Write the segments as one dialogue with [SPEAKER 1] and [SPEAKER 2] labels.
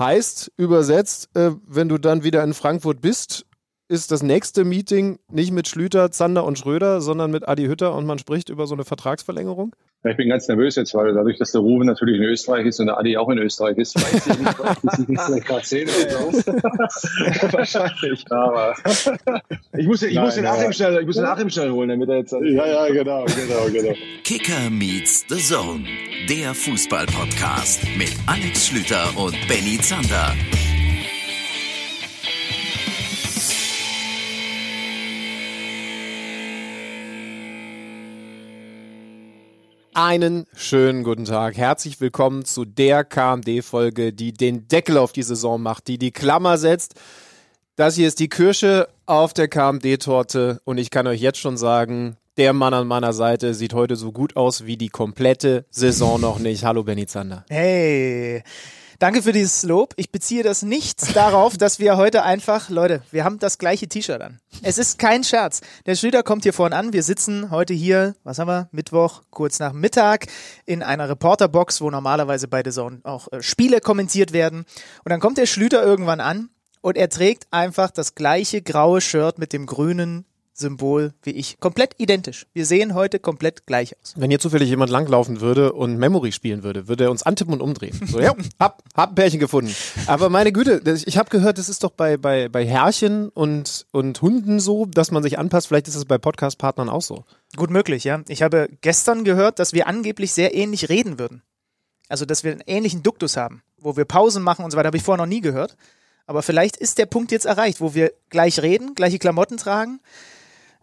[SPEAKER 1] Heißt, übersetzt, äh, wenn du dann wieder in Frankfurt bist, ist das nächste Meeting nicht mit Schlüter, Zander und Schröder, sondern mit Adi Hütter und man spricht über so eine Vertragsverlängerung?
[SPEAKER 2] Ja, ich bin ganz nervös jetzt, weil dadurch, dass der Ruben natürlich in Österreich ist und der Adi auch in Österreich ist, weiß ich nicht, ob sich nicht vielleicht gerade sehen oder so. Wahrscheinlich. Aber ich muss, ich Nein, muss den Achim schnell, ich muss den Achim schnell holen, damit er jetzt.
[SPEAKER 3] Ja, ja, genau, genau, genau.
[SPEAKER 4] Kicker meets the Zone, der Fußball-Podcast mit Alex Schlüter und Benny Zander.
[SPEAKER 1] Einen schönen guten Tag. Herzlich willkommen zu der KMD-Folge, die den Deckel auf die Saison macht, die die Klammer setzt. Das hier ist die Kirsche auf der KMD-Torte und ich kann euch jetzt schon sagen, der Mann an meiner Seite sieht heute so gut aus wie die komplette Saison noch nicht. Hallo Benny Zander.
[SPEAKER 5] Hey. Danke für dieses Lob. Ich beziehe das nicht darauf, dass wir heute einfach, Leute, wir haben das gleiche T-Shirt an. Es ist kein Scherz. Der Schlüter kommt hier vorne an. Wir sitzen heute hier, was haben wir, Mittwoch, kurz nach Mittag, in einer Reporterbox, wo normalerweise bei The Zone auch äh, Spiele kommentiert werden. Und dann kommt der Schlüter irgendwann an und er trägt einfach das gleiche graue Shirt mit dem grünen Symbol wie ich. Komplett identisch. Wir sehen heute komplett gleich aus.
[SPEAKER 1] Wenn hier zufällig jemand langlaufen würde und Memory spielen würde, würde er uns antippen und umdrehen. So, ja, hab, hab ein Pärchen gefunden. Aber meine Güte, ich habe gehört, das ist doch bei, bei, bei Herrchen und, und Hunden so, dass man sich anpasst. Vielleicht ist es bei Podcast-Partnern auch so.
[SPEAKER 5] Gut möglich, ja. Ich habe gestern gehört, dass wir angeblich sehr ähnlich reden würden. Also, dass wir einen ähnlichen Duktus haben, wo wir Pausen machen und so weiter. Habe ich vorher noch nie gehört. Aber vielleicht ist der Punkt jetzt erreicht, wo wir gleich reden, gleiche Klamotten tragen,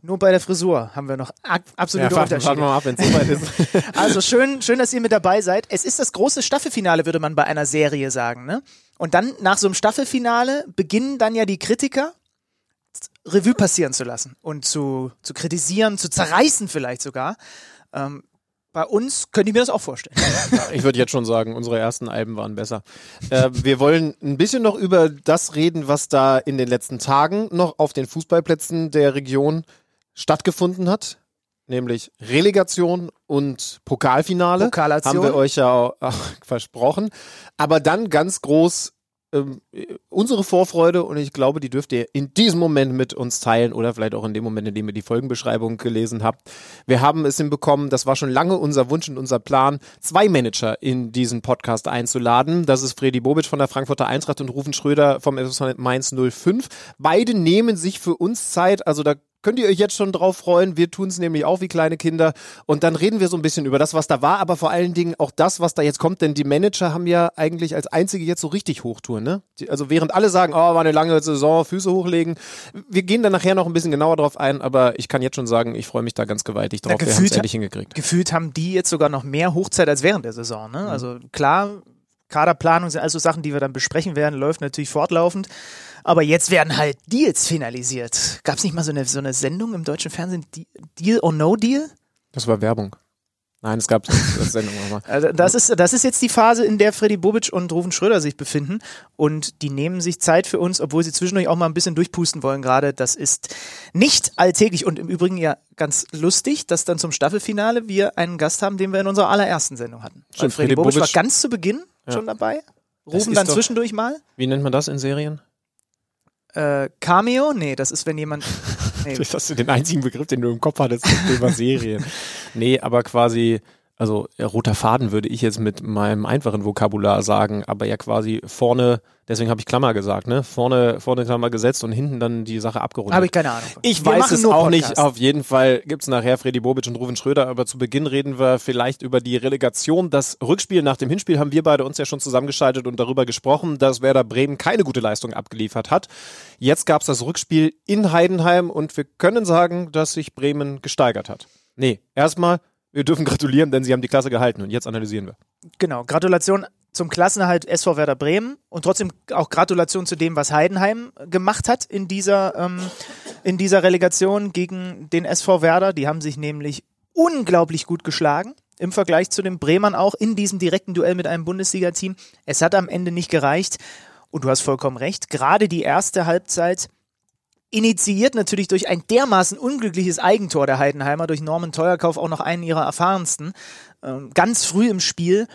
[SPEAKER 5] nur bei der Frisur haben wir noch absolute ja, Unterschiede. Warten wir mal ab, wenn es soweit ist. also schön, schön, dass ihr mit dabei seid. Es ist das große Staffelfinale, würde man bei einer Serie sagen. Ne? Und dann nach so einem Staffelfinale beginnen dann ja die Kritiker Revue passieren zu lassen und zu, zu kritisieren, zu zerreißen vielleicht sogar. Ähm, bei uns könnte ich mir das auch vorstellen.
[SPEAKER 1] Ich würde jetzt schon sagen, unsere ersten Alben waren besser. Äh, wir wollen ein bisschen noch über das reden, was da in den letzten Tagen noch auf den Fußballplätzen der Region stattgefunden hat, nämlich Relegation und Pokalfinale.
[SPEAKER 5] Pokalation.
[SPEAKER 1] Haben wir euch ja auch, versprochen. Aber dann ganz groß ähm, unsere Vorfreude und ich glaube, die dürft ihr in diesem Moment mit uns teilen oder vielleicht auch in dem Moment, in dem ihr die Folgenbeschreibung gelesen habt. Wir haben es hinbekommen, das war schon lange unser Wunsch und unser Plan, zwei Manager in diesen Podcast einzuladen. Das ist Freddy Bobic von der Frankfurter Eintracht und Rufen Schröder vom FSV Mainz 05. Beide nehmen sich für uns Zeit, also da könnt ihr euch jetzt schon drauf freuen. Wir tun es nämlich auch wie kleine Kinder. Und dann reden wir so ein bisschen über das, was da war, aber vor allen Dingen auch das, was da jetzt kommt. Denn die Manager haben ja eigentlich als einzige jetzt so richtig Hochtouren. Ne? Also während alle sagen, oh, war eine lange Saison, Füße hochlegen. Wir gehen dann nachher noch ein bisschen genauer drauf ein, aber ich kann jetzt schon sagen, ich freue mich da ganz gewaltig drauf.
[SPEAKER 5] Ja, wir haben es endlich hingekriegt. Gefühlt haben die jetzt sogar noch mehr Hochzeit als während der Saison. Ne? Mhm. Also klar, Kaderplanung sind also Sachen, die wir dann besprechen werden, läuft natürlich fortlaufend. Aber jetzt werden halt Deals finalisiert. Gab es nicht mal so eine, so eine Sendung im deutschen Fernsehen, Deal or No Deal?
[SPEAKER 1] Das war Werbung. Nein, es gab eine Sendung
[SPEAKER 5] nochmal. Also das ist, das ist jetzt die Phase, in der Freddy Bobic und Rufen Schröder sich befinden. Und die nehmen sich Zeit für uns, obwohl sie zwischendurch auch mal ein bisschen durchpusten wollen gerade. Das ist nicht alltäglich und im Übrigen ja ganz lustig, dass dann zum Staffelfinale wir einen Gast haben, den wir in unserer allerersten Sendung hatten. Stimmt, Freddy, Freddy Bobic, Bobic war ganz zu Beginn ja. schon dabei. Rufen dann zwischendurch mal.
[SPEAKER 1] Wie nennt man das in Serien?
[SPEAKER 5] Äh, Cameo? Nee, das ist, wenn jemand.
[SPEAKER 1] Nee. das hast du den einzigen Begriff, den du im Kopf hattest, über Serien. nee, aber quasi also roter Faden würde ich jetzt mit meinem einfachen Vokabular sagen, aber ja quasi vorne, deswegen habe ich Klammer gesagt, ne? Vorne, vorne Klammer gesetzt und hinten dann die Sache abgerundet.
[SPEAKER 5] Habe ich keine Ahnung.
[SPEAKER 1] Von. Ich wir weiß es auch Podcast. nicht. Auf jeden Fall gibt's nachher Freddy Bobic und Ruven Schröder, aber zu Beginn reden wir vielleicht über die Relegation. Das Rückspiel nach dem Hinspiel haben wir beide uns ja schon zusammengeschaltet und darüber gesprochen, dass Werder Bremen keine gute Leistung abgeliefert hat. Jetzt gab's das Rückspiel in Heidenheim und wir können sagen, dass sich Bremen gesteigert hat. Nee, erstmal wir dürfen gratulieren, denn sie haben die Klasse gehalten und jetzt analysieren wir.
[SPEAKER 5] Genau, Gratulation zum Klassenerhalt SV Werder Bremen und trotzdem auch Gratulation zu dem, was Heidenheim gemacht hat in dieser, ähm, in dieser Relegation gegen den SV Werder. Die haben sich nämlich unglaublich gut geschlagen im Vergleich zu den Bremern auch in diesem direkten Duell mit einem Bundesliga-Team. Es hat am Ende nicht gereicht und du hast vollkommen recht. Gerade die erste Halbzeit initiiert natürlich durch ein dermaßen unglückliches Eigentor der Heidenheimer, durch Norman Teuerkauf auch noch einen ihrer erfahrensten, ähm, ganz früh im Spiel.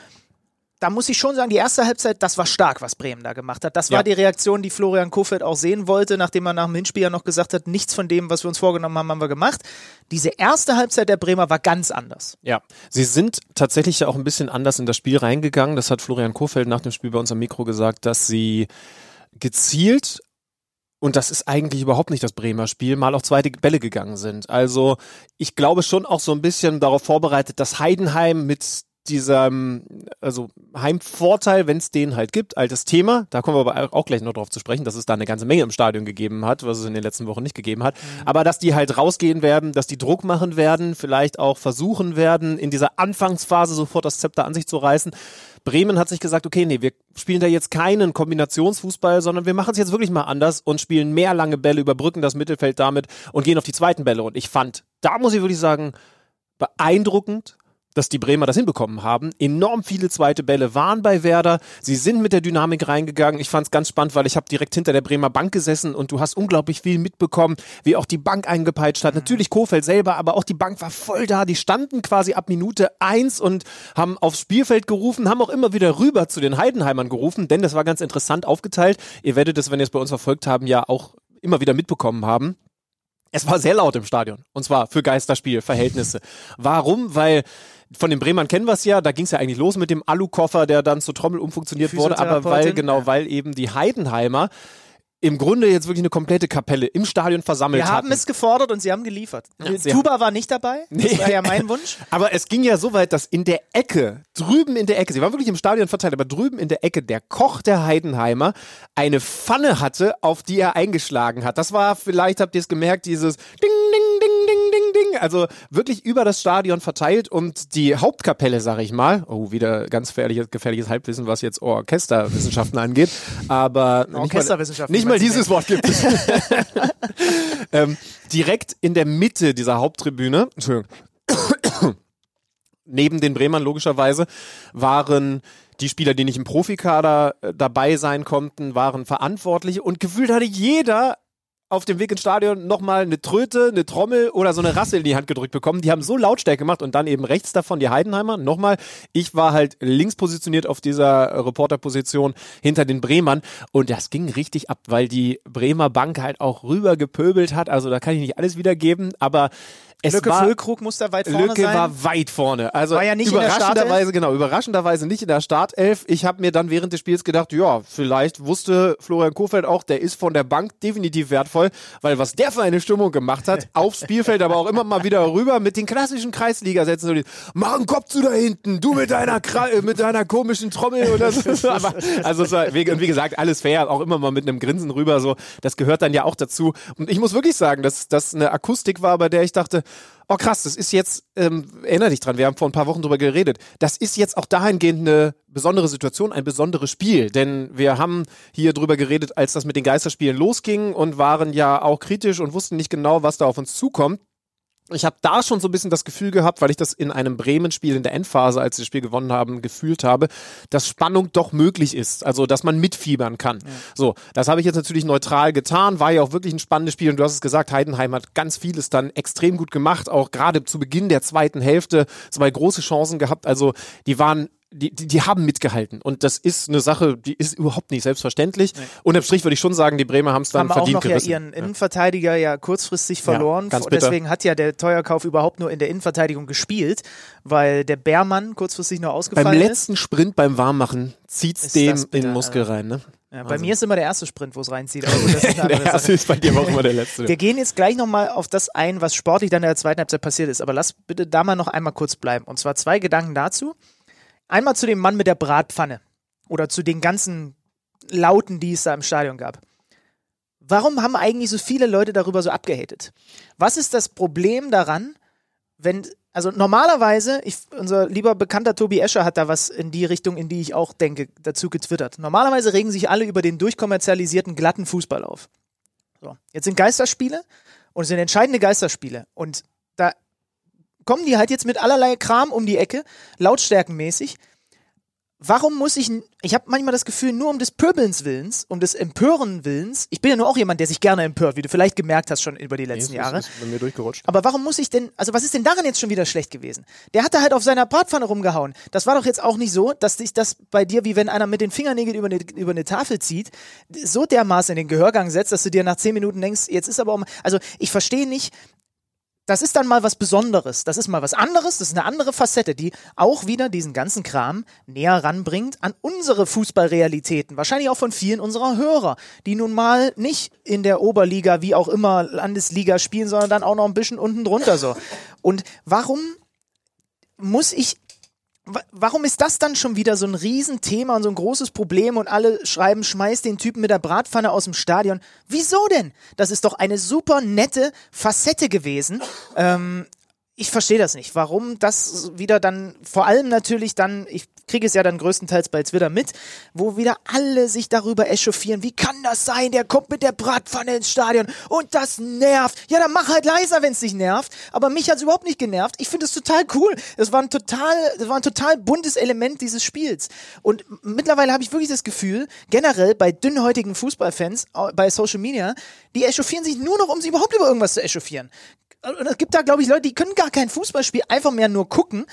[SPEAKER 5] da muss ich schon sagen, die erste Halbzeit, das war stark, was Bremen da gemacht hat. Das war
[SPEAKER 1] Ja.
[SPEAKER 5] die Reaktion, die Florian Kofeld auch sehen wollte, nachdem er nach dem Hinspiel ja noch gesagt hat, nichts von dem, was wir uns vorgenommen haben, haben wir gemacht. Diese erste Halbzeit der Bremer war ganz anders.
[SPEAKER 1] Ja, sie sind tatsächlich ja auch ein bisschen anders in das Spiel reingegangen. Das hat Florian Kofeld nach dem Spiel bei uns am Mikro gesagt, dass sie gezielt und das ist eigentlich überhaupt nicht das Bremer Spiel, mal auf zweite Bälle gegangen sind. Also ich glaube schon auch so ein bisschen darauf vorbereitet, dass Heidenheim mit diesem, also Heimvorteil, wenn es den halt gibt, altes Thema, da kommen wir aber auch gleich noch drauf zu sprechen, dass es da eine ganze Menge im Stadion gegeben hat, was es in den letzten Wochen nicht gegeben hat, aber dass die halt rausgehen werden, dass die Druck machen werden, vielleicht auch versuchen werden, in dieser Anfangsphase sofort das Zepter an sich zu reißen. Bremen hat sich gesagt, okay, nee, wir spielen da jetzt keinen Kombinationsfußball, sondern wir machen es jetzt wirklich mal anders und spielen mehr lange Bälle, überbrücken das Mittelfeld damit und gehen auf die zweiten Bälle. Und ich fand, da muss ich wirklich sagen, beeindruckend, dass die Bremer das hinbekommen haben. Enorm viele zweite Bälle waren bei Werder. Sie sind mit der Dynamik reingegangen. Ich fand es ganz spannend, weil ich habe direkt hinter der Bremer Bank gesessen und du hast unglaublich viel mitbekommen, wie auch die Bank eingepeitscht hat. Natürlich Kofeld selber, aber auch die Bank war voll da. Die standen quasi ab Minute eins und haben aufs Spielfeld gerufen, haben auch immer wieder rüber zu den Heidenheimern gerufen, denn das war ganz interessant aufgeteilt. Ihr werdet es, wenn ihr es bei uns verfolgt haben, ja auch immer wieder mitbekommen haben. Es war sehr laut im Stadion. Und zwar für Geisterspielverhältnisse. Warum? Weil von den Bremern kennen wir es ja, da ging es ja eigentlich los mit dem Alukoffer, der dann zur Trommel umfunktioniert wurde, aber weil, genau, weil eben die Heidenheimer im Grunde jetzt wirklich eine komplette Kapelle im Stadion versammelt
[SPEAKER 5] Wir haben
[SPEAKER 1] hatten.
[SPEAKER 5] es gefordert und sie haben geliefert.
[SPEAKER 1] sie
[SPEAKER 5] Tuba war nicht dabei. Das
[SPEAKER 1] Nee.
[SPEAKER 5] war ja mein Wunsch.
[SPEAKER 1] Aber es ging ja so weit, dass in der Ecke, drüben in der Ecke, sie waren wirklich im Stadion verteilt, aber drüben in der Ecke der Koch der Heidenheimer eine Pfanne hatte, auf die er eingeschlagen hat. Das war, vielleicht habt ihr es gemerkt, dieses Ding, Ding, Ding, Ding, Ding, Ding. Also wirklich über das Stadion verteilt und die Hauptkapelle, sag ich mal, oh, wieder ganz gefährliches, gefährliches Halbwissen, was jetzt Orchesterwissenschaften angeht, aber nicht mal,
[SPEAKER 5] Orchesterwissenschaften,
[SPEAKER 1] nicht mal
[SPEAKER 5] meinst du
[SPEAKER 1] dieses Wort gibt es. ähm, direkt in der Mitte dieser Haupttribüne, Entschuldigung, neben den Bremern logischerweise, waren die Spieler, die nicht im Profikader äh, dabei sein konnten, waren Verantwortliche und gefühlt hatte jeder auf dem Weg ins Stadion nochmal eine Tröte, eine Trommel oder so eine Rassel in die Hand gedrückt bekommen. Die haben so Lautstärke gemacht und dann eben rechts davon die Heidenheimer. Nochmal, ich war halt links positioniert auf dieser Reporterposition hinter den Bremern und das ging richtig ab, weil die Bremer Bank halt auch rüber gepöbelt hat. Also da kann ich nicht alles wiedergeben, aber es
[SPEAKER 5] Lücke
[SPEAKER 1] war
[SPEAKER 5] Füllkrug muss da weit vorne
[SPEAKER 1] Lücke
[SPEAKER 5] sein.
[SPEAKER 1] war weit vorne. Also
[SPEAKER 5] War ja nicht in der
[SPEAKER 1] überraschenderweise, genau, überraschenderweise nicht in der Startelf. Ich habe mir dann während des Spiels gedacht, ja, vielleicht wusste Florian Kofeld auch, der ist von der Bank definitiv wertvoll, weil was der für eine Stimmung gemacht hat, aufs Spielfeld, aber auch immer mal wieder rüber mit den klassischen Kreisliga-Sätzen. so die, Mach einen Kopf zu da hinten, du mit deiner, Kra äh, mit deiner komischen Trommel oder so. Aber, also war, wie, und wie gesagt, alles fair, auch immer mal mit einem Grinsen rüber, so. Das gehört dann ja auch dazu. Und ich muss wirklich sagen, dass das eine Akustik war, bei der ich dachte, oh krass, das ist jetzt, ähm, erinnere dich dran, wir haben vor ein paar Wochen drüber geredet, das ist jetzt auch dahingehend eine besondere Situation, ein besonderes Spiel, denn wir haben hier drüber geredet, als das mit den Geisterspielen losging und waren ja auch kritisch und wussten nicht genau, was da auf uns zukommt. Ich habe da schon so ein bisschen das Gefühl gehabt, weil ich das in einem Bremen-Spiel in der Endphase, als sie das Spiel gewonnen haben, gefühlt habe, dass Spannung doch möglich ist. Also, dass man mitfiebern kann. So, das habe ich jetzt natürlich neutral getan. War ja auch wirklich ein spannendes Spiel. Und du hast es gesagt, Heidenheim hat ganz vieles dann extrem gut gemacht. Auch gerade zu Beginn der zweiten Hälfte zwei große Chancen gehabt. Also, die waren die, die, die haben mitgehalten. Und das ist eine Sache, die ist überhaupt nicht selbstverständlich. Unterm Strich würde ich schon sagen, die Bremer haben es dann
[SPEAKER 5] haben auch
[SPEAKER 1] verdient
[SPEAKER 5] noch ja
[SPEAKER 1] gerissen.
[SPEAKER 5] ihren Innenverteidiger ja kurzfristig verloren.
[SPEAKER 1] bitter.
[SPEAKER 5] Deswegen hat ja der Teuerkauf überhaupt nur in der Innenverteidigung gespielt, weil der Bärmann kurzfristig nur
[SPEAKER 1] Beim
[SPEAKER 5] ausgefallen ist.
[SPEAKER 1] letzten Sprint beim Warmmachen zieht's
[SPEAKER 5] Ist
[SPEAKER 1] dem
[SPEAKER 5] das
[SPEAKER 1] in
[SPEAKER 5] bitter,
[SPEAKER 1] den Muskel rein. Ne?
[SPEAKER 5] Ja, bei mir ist immer der erste Sprint, wo es reinzieht. Eine
[SPEAKER 1] Der erste ist bei dir auch immer der letzte.
[SPEAKER 5] Wir gehen jetzt gleich nochmal auf das ein, was sportlich dann in der zweiten Halbzeit passiert ist. Aber lass bitte da mal noch einmal kurz bleiben. Und zwar zwei Gedanken dazu. Einmal zu dem Mann mit der Bratpfanne. Oder zu den ganzen Lauten, die es da im Stadion gab. Warum haben eigentlich so viele Leute darüber so abgehatet? Was ist das Problem daran, wenn, also normalerweise, ich, unser lieber bekannter Tobi Escher hat da was in die Richtung, in die ich auch denke, dazu getwittert. Normalerweise regen sich alle über den durchkommerzialisierten, glatten Fußball auf. So, jetzt sind Geisterspiele und es sind entscheidende Geisterspiele. Und kommen die halt jetzt mit allerlei Kram um die Ecke, lautstärkenmäßig. warum muss ich, ich habe manchmal das Gefühl, nur um des Pöbelns Willens, um des Empören Willens, ich bin ja nur auch jemand, der sich gerne empört, wie du vielleicht gemerkt hast schon über die letzten
[SPEAKER 1] Nee,
[SPEAKER 5] Jahre.
[SPEAKER 1] Ist, bei mir durchgerutscht.
[SPEAKER 5] Aber warum muss ich denn, also was ist denn daran jetzt schon wieder schlecht gewesen? Der hat da halt auf seiner Bratpfanne rumgehauen. Das war doch jetzt auch nicht so, dass dich das bei dir, wie wenn einer mit den Fingernägeln über eine, über eine Tafel zieht, so dermaßen in den Gehörgang setzt, dass du dir nach zehn Minuten denkst, jetzt ist aber um, also ich verstehe nicht, das ist dann mal was Besonderes. Das ist mal was anderes. Das ist eine andere Facette, die auch wieder diesen ganzen Kram näher ranbringt an unsere Fußballrealitäten. Wahrscheinlich auch von vielen unserer Hörer, die nun mal nicht in der Oberliga, wie auch immer, Landesliga spielen, sondern dann auch noch ein bisschen unten drunter so. Und warum muss ich Warum ist das dann schon wieder so ein Riesenthema und so ein großes Problem und alle schreiben, schmeiß den Typen mit der Bratpfanne aus dem Stadion? Wieso denn? Das ist doch eine super nette Facette gewesen. Ähm, ich verstehe das nicht. Warum das wieder dann, vor allem natürlich dann, ich kriege es ja dann größtenteils bei Twitter mit, wo wieder alle sich darüber echauffieren. Wie kann das sein? Der kommt mit der Bratpfanne ins Stadion und das nervt. Ja, dann mach halt leiser, wenn es dich nervt. Aber mich hat es überhaupt nicht genervt. Ich finde es total cool. Es war ein total, war ein total buntes Element dieses Spiels. Und mittlerweile habe ich wirklich das Gefühl, generell bei dünnhäutigen Fußballfans bei Social Media, die echauffieren sich nur noch, um sich überhaupt über irgendwas zu echauffieren. Und es gibt da, glaube ich, Leute, die können gar kein Fußballspiel einfach mehr nur gucken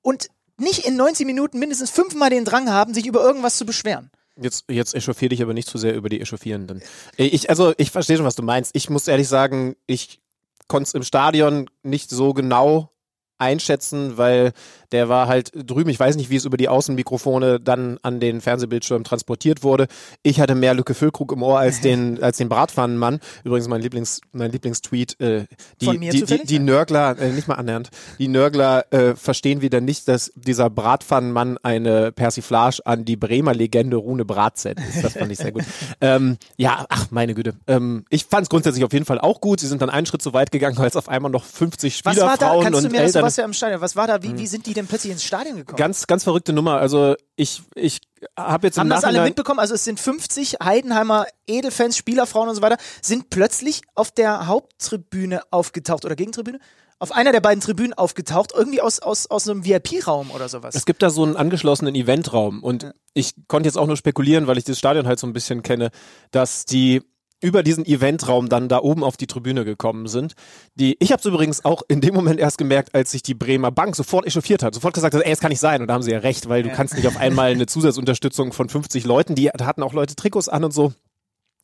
[SPEAKER 5] und nicht in 90 Minuten mindestens fünfmal den Drang haben, sich über irgendwas zu beschweren.
[SPEAKER 1] Jetzt, jetzt echauffier dich aber nicht zu sehr über die Echauffierenden. Ich, also, ich verstehe schon, was du meinst. Ich muss ehrlich sagen, ich konnte es im Stadion nicht so genau einschätzen, weil der war halt drüben. Ich weiß nicht, wie es über die Außenmikrofone dann an den Fernsehbildschirm transportiert wurde. Ich hatte mehr Lücke Füllkrug im Ohr als den, als den Bratpfannenmann. Übrigens mein Lieblings, mein Lieblingstweet. Äh, die, die, die, die Nörgler, äh, nicht mal annähernd, die Nörgler äh, verstehen wieder nicht, dass dieser Bratpfannenmann eine Persiflage an die Bremer Legende Rune Bratzett ist. Das fand ich sehr gut. ähm, ja, ach meine Güte. Ähm, ich fand es grundsätzlich auf jeden Fall auch gut. Sie sind dann einen Schritt zu weit gegangen, als auf einmal noch 50
[SPEAKER 5] Was
[SPEAKER 1] Spieler,
[SPEAKER 5] war da?
[SPEAKER 1] Frauen
[SPEAKER 5] Kannst du
[SPEAKER 1] und Eltern.
[SPEAKER 5] Warst ja im Stadion, was war da? Wie, wie sind die denn plötzlich ins Stadion gekommen?
[SPEAKER 1] Ganz, ganz verrückte Nummer. Also ich, ich habe jetzt im
[SPEAKER 5] Haben das alle
[SPEAKER 1] Nachhinein
[SPEAKER 5] mitbekommen? Also es sind 50 Heidenheimer Edelfans, Spielerfrauen und so weiter, sind plötzlich auf der Haupttribüne aufgetaucht oder Gegentribüne? Auf einer der beiden Tribünen aufgetaucht, irgendwie aus, aus, aus einem VIP-Raum oder sowas.
[SPEAKER 1] Es gibt da so einen angeschlossenen Eventraum und ich konnte jetzt auch nur spekulieren, weil ich das Stadion halt so ein bisschen kenne, dass die über diesen Eventraum dann da oben auf die Tribüne gekommen sind. Die, ich habe es übrigens auch in dem Moment erst gemerkt, als sich die Bremer Bank sofort echauffiert hat, sofort gesagt hat, ey, es kann nicht sein. Und da haben sie ja recht, weil du kannst nicht auf einmal eine Zusatzunterstützung von 50 Leuten, die da hatten auch Leute Trikots an und so.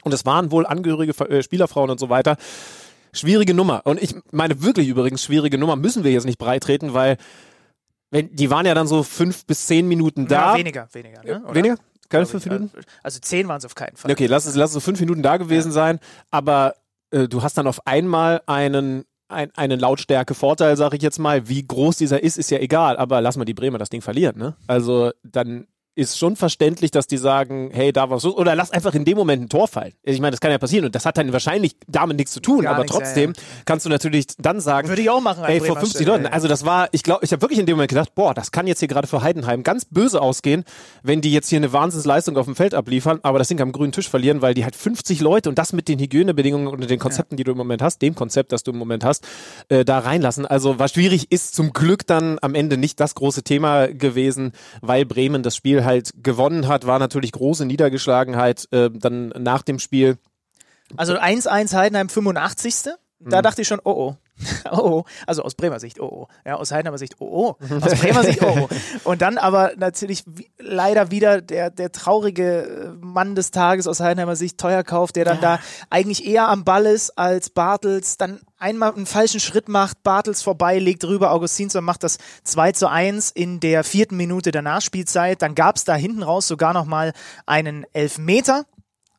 [SPEAKER 1] Und es waren wohl angehörige äh, Spielerfrauen und so weiter. Schwierige Nummer. Und ich meine wirklich übrigens schwierige Nummer müssen wir jetzt nicht breitreten, weil wenn, die waren ja dann so fünf bis zehn Minuten da.
[SPEAKER 5] ja, weniger, weniger. Ne? Oder?
[SPEAKER 1] Weniger? Keine fünf Minuten?
[SPEAKER 5] Also zehn waren es auf keinen Fall.
[SPEAKER 1] Okay, lass es, lass es so fünf Minuten da gewesen sein, aber äh, du hast dann auf einmal einen, ein, einen Lautstärke-Vorteil, sag ich jetzt mal. Wie groß dieser ist, ist ja egal, aber lass mal die Bremer das Ding verlieren, ne? Also dann ist schon verständlich, dass die sagen, hey, da was los, oder lass einfach in dem Moment ein Tor fallen. Ich meine, das kann ja passieren und das hat dann wahrscheinlich damit nichts zu tun,
[SPEAKER 5] Gar
[SPEAKER 1] aber
[SPEAKER 5] nichts, ja,
[SPEAKER 1] trotzdem kannst du natürlich dann sagen,
[SPEAKER 5] Würde ich auch machen. an
[SPEAKER 1] Ey, vor
[SPEAKER 5] Bremer
[SPEAKER 1] 50
[SPEAKER 5] Stelle,
[SPEAKER 1] Leuten.
[SPEAKER 5] ja.
[SPEAKER 1] Also das war, ich glaube, ich habe wirklich in dem Moment gedacht, boah, das kann jetzt hier gerade für Heidenheim ganz böse ausgehen, wenn die jetzt hier eine Wahnsinnsleistung auf dem Feld abliefern, aber das Ding am grünen Tisch verlieren, weil die halt 50 Leute und das mit den Hygienebedingungen und den Konzepten, die du im Moment hast, dem Konzept, das du im Moment hast, äh, da reinlassen. Also war schwierig, ist zum Glück dann am Ende nicht das große Thema gewesen, weil Bremen das Spiel halt gewonnen hat, war natürlich große Niedergeschlagenheit äh, dann nach dem Spiel.
[SPEAKER 5] Also 1-1 Heidenheim 85. Da
[SPEAKER 1] Mhm.
[SPEAKER 5] dachte ich schon, oh oh. Oh, oh. Also aus Bremer Sicht, oh oh. Ja, aus Heidenheimer Sicht, oh oh. Aus Bremer Sicht, oh oh. Und dann aber natürlich wie, leider wieder der, der traurige äh, Mann des Tages aus Heidenheimer Sicht, Teuerkauf, der dann da eigentlich eher am Ball ist als Bartels, dann einmal einen falschen Schritt macht, Bartels vorbei, legt rüber, Augustinsson macht das 2 zu 1 in der vierten Minute der Nachspielzeit. Dann gab es da hinten raus sogar nochmal einen Elfmeter.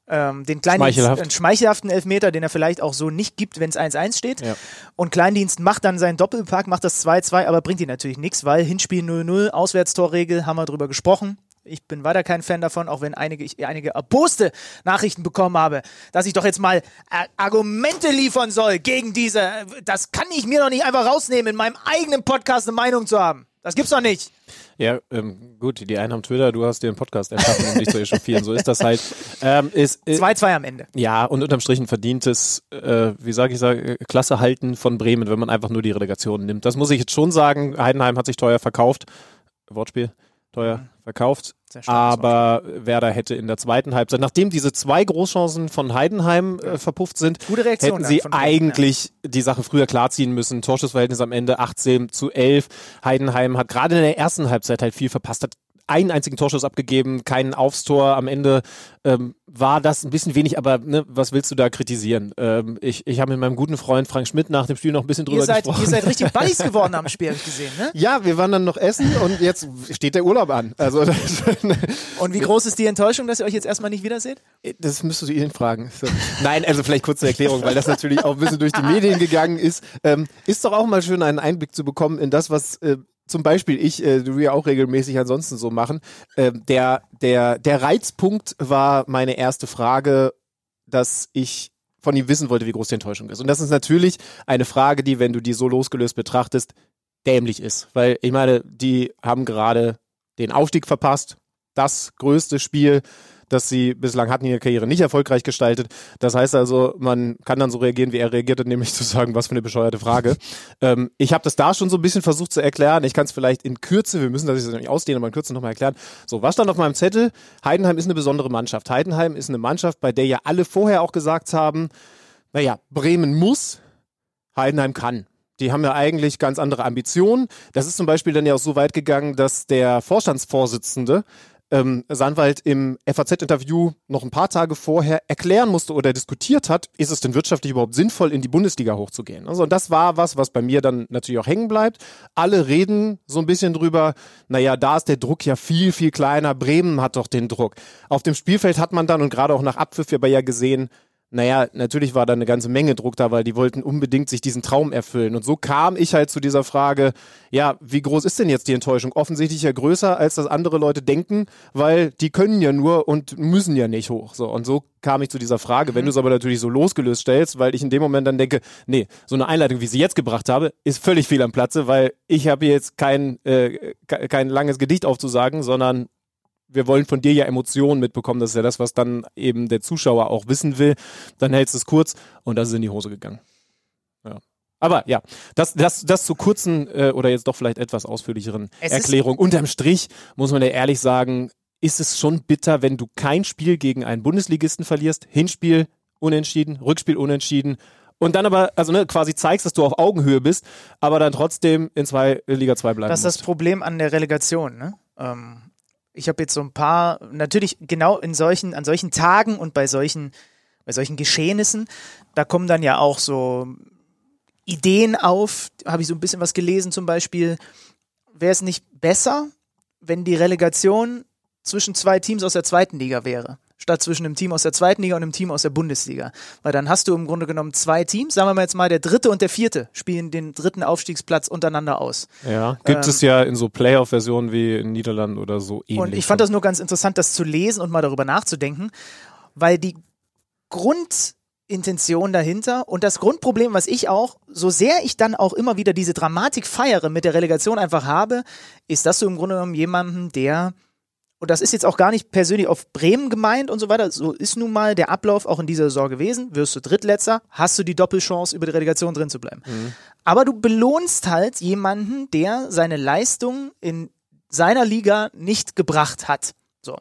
[SPEAKER 5] Ähm, den kleinen
[SPEAKER 1] Schmeichelhaft.
[SPEAKER 5] einen schmeichelhaften Elfmeter, den er vielleicht auch so nicht gibt, wenn es 1-1 steht.
[SPEAKER 1] Ja.
[SPEAKER 5] Und Kleindienst macht dann seinen Doppelpack, macht das 2-2, aber bringt ihn natürlich nichts, weil Hinspiel 0-0, Auswärtstorregel, haben wir drüber gesprochen. Ich bin weiter kein Fan davon, auch wenn einige, ich einige erboste Nachrichten bekommen habe, dass ich doch jetzt mal äh, Argumente liefern soll gegen diese. Das kann ich mir doch nicht einfach rausnehmen, in meinem eigenen Podcast eine Meinung zu haben. Das gibt's doch nicht.
[SPEAKER 1] Ja, ähm, gut, die einen haben Twitter, du hast dir einen Podcast erschaffen, um dich zu echauffieren. So ist das halt. Ähm, ist, äh,
[SPEAKER 5] 2-2 am Ende.
[SPEAKER 1] ja, und unterm Strich ein verdientes, äh, wie sage ich, sag, äh, Klasse halten von Bremen, wenn man einfach nur die Relegation nimmt. Das muss ich jetzt schon sagen. Heidenheim hat sich teuer verkauft. Wortspiel. teuer verkauft. Aber Werder hätte in der zweiten Halbzeit, nachdem diese zwei Großchancen von Heidenheim äh, verpufft sind,
[SPEAKER 5] Gute Reaktion
[SPEAKER 1] hätten sie eigentlich die Sache früher klarziehen müssen. Torschussverhältnis am Ende 18 zu 11. Heidenheim hat gerade in der ersten Halbzeit halt viel verpasst, hat einen einzigen Torschuss abgegeben, keinen Aufstor. Am Ende ähm, war das ein bisschen wenig, aber ne, was willst du da kritisieren? Ähm, ich ich habe mit meinem guten Freund Frank Schmidt nach dem Spiel noch ein bisschen drüber
[SPEAKER 5] Ihr seid,
[SPEAKER 1] gesprochen.
[SPEAKER 5] ihr seid richtig Buddies geworden am Spiel, hab ich gesehen, ne?
[SPEAKER 1] ja, wir waren dann noch essen und jetzt steht der Urlaub an. Also
[SPEAKER 5] Und wie groß ist die Enttäuschung, dass ihr euch jetzt erstmal nicht wiederseht?
[SPEAKER 1] das müsstest du ihn fragen. Nein, also vielleicht kurze Erklärung, weil das natürlich auch ein bisschen durch die Medien gegangen ist. Ähm, ist doch auch mal schön, einen Einblick zu bekommen in das, was äh, zum Beispiel ich, äh, du ja auch regelmäßig ansonsten so machen. Ähm, der, der, der Reizpunkt war meine erste Frage, dass ich von ihm wissen wollte, wie groß die Enttäuschung ist. Und das ist natürlich eine Frage, die, wenn du die so losgelöst betrachtest, dämlich ist. Weil ich meine, die haben gerade den Aufstieg verpasst. Das größte Spiel, das sie bislang hatten in ihrer Karriere, nicht erfolgreich gestaltet. Das heißt also, man kann dann so reagieren, wie er reagiert hat, nämlich zu sagen, was für eine bescheuerte Frage. ähm, ich habe das da schon so ein bisschen versucht zu erklären. Ich kann es vielleicht in Kürze, wir müssen das jetzt nicht ausdehnen, aber in Kürze nochmal erklären. So, was stand auf meinem Zettel? Heidenheim ist eine besondere Mannschaft. Heidenheim ist eine Mannschaft, bei der ja alle vorher auch gesagt haben, naja, Bremen muss, Heidenheim kann. Die haben ja eigentlich ganz andere Ambitionen. Das ist zum Beispiel dann ja auch so weit gegangen, dass der Vorstandsvorsitzende ähm, Sandwald im FAZ-Interview noch ein paar Tage vorher erklären musste oder diskutiert hat, ist es denn wirtschaftlich überhaupt sinnvoll, in die Bundesliga hochzugehen? Also und das war was, was bei mir dann natürlich auch hängen bleibt. Alle reden so ein bisschen drüber, naja, da ist der Druck ja viel, viel kleiner. Bremen hat doch den Druck. Auf dem Spielfeld hat man dann und gerade auch nach Abpfiff aber ja gesehen, naja, natürlich war da eine ganze Menge Druck da, weil die wollten unbedingt sich diesen Traum erfüllen. Und so kam ich halt zu dieser Frage, ja, wie groß ist denn jetzt die Enttäuschung? Offensichtlich ja größer, als das andere Leute denken, weil die können ja nur und müssen ja nicht hoch. So, und so kam ich zu dieser Frage. Wenn du es aber natürlich so losgelöst stellst, weil ich in dem Moment dann denke, nee, so eine Einleitung, wie ich sie jetzt gebracht habe, ist völlig fehl am Platze, weil ich habe jetzt kein, äh, ke- kein langes Gedicht aufzusagen, sondern wir wollen von dir ja Emotionen mitbekommen. Das ist ja das, was dann eben der Zuschauer auch wissen will. Dann hältst du es kurz und das ist in die Hose gegangen. Ja. Aber ja, das, das, das zu kurzen äh, oder jetzt doch vielleicht etwas ausführlicheren
[SPEAKER 5] Es ist-
[SPEAKER 1] Erklärung. Unterm Strich muss man ja ehrlich sagen, ist es schon bitter, wenn du kein Spiel gegen einen Bundesligisten verlierst. Hinspiel unentschieden, Rückspiel unentschieden. Und dann aber, also ne, quasi zeigst, dass du auf Augenhöhe bist, aber dann trotzdem in zwei Liga 2 bleiben
[SPEAKER 5] Das ist das
[SPEAKER 1] musst.
[SPEAKER 5] Problem an der Relegation. Ne? Ähm, ich habe jetzt so ein paar, natürlich genau in solchen, an solchen Tagen und bei solchen, bei solchen Geschehnissen, da kommen dann ja auch so Ideen auf. Habe ich so ein bisschen was gelesen zum Beispiel. Wäre es nicht besser, wenn die Relegation zwischen zwei Teams aus der zweiten Liga wäre? Statt zwischen einem Team aus der zweiten Liga und einem Team aus der Bundesliga. Weil dann hast du im Grunde genommen zwei Teams, sagen wir mal jetzt mal, der dritte und der vierte spielen den dritten Aufstiegsplatz untereinander aus.
[SPEAKER 1] Ja, gibt
[SPEAKER 5] Ähm,
[SPEAKER 1] es ja in so Playoff-Versionen wie in Niederlanden oder so ähnlich.
[SPEAKER 5] Und ich fand das nur ganz interessant, das zu lesen und mal darüber nachzudenken, weil die Grundintention dahinter und das Grundproblem, was ich auch, so sehr ich dann auch immer wieder diese Dramatik feiere mit der Relegation einfach habe, ist, dass du im Grunde genommen jemanden, der und das ist jetzt auch gar nicht persönlich auf Bremen gemeint und so weiter. So ist nun mal der Ablauf auch in dieser Saison gewesen. Wirst du Drittletzter, hast du die Doppelchance, über die Relegation drin zu bleiben. Aber du belohnst halt jemanden, der seine Leistung in seiner Liga nicht gebracht hat. So.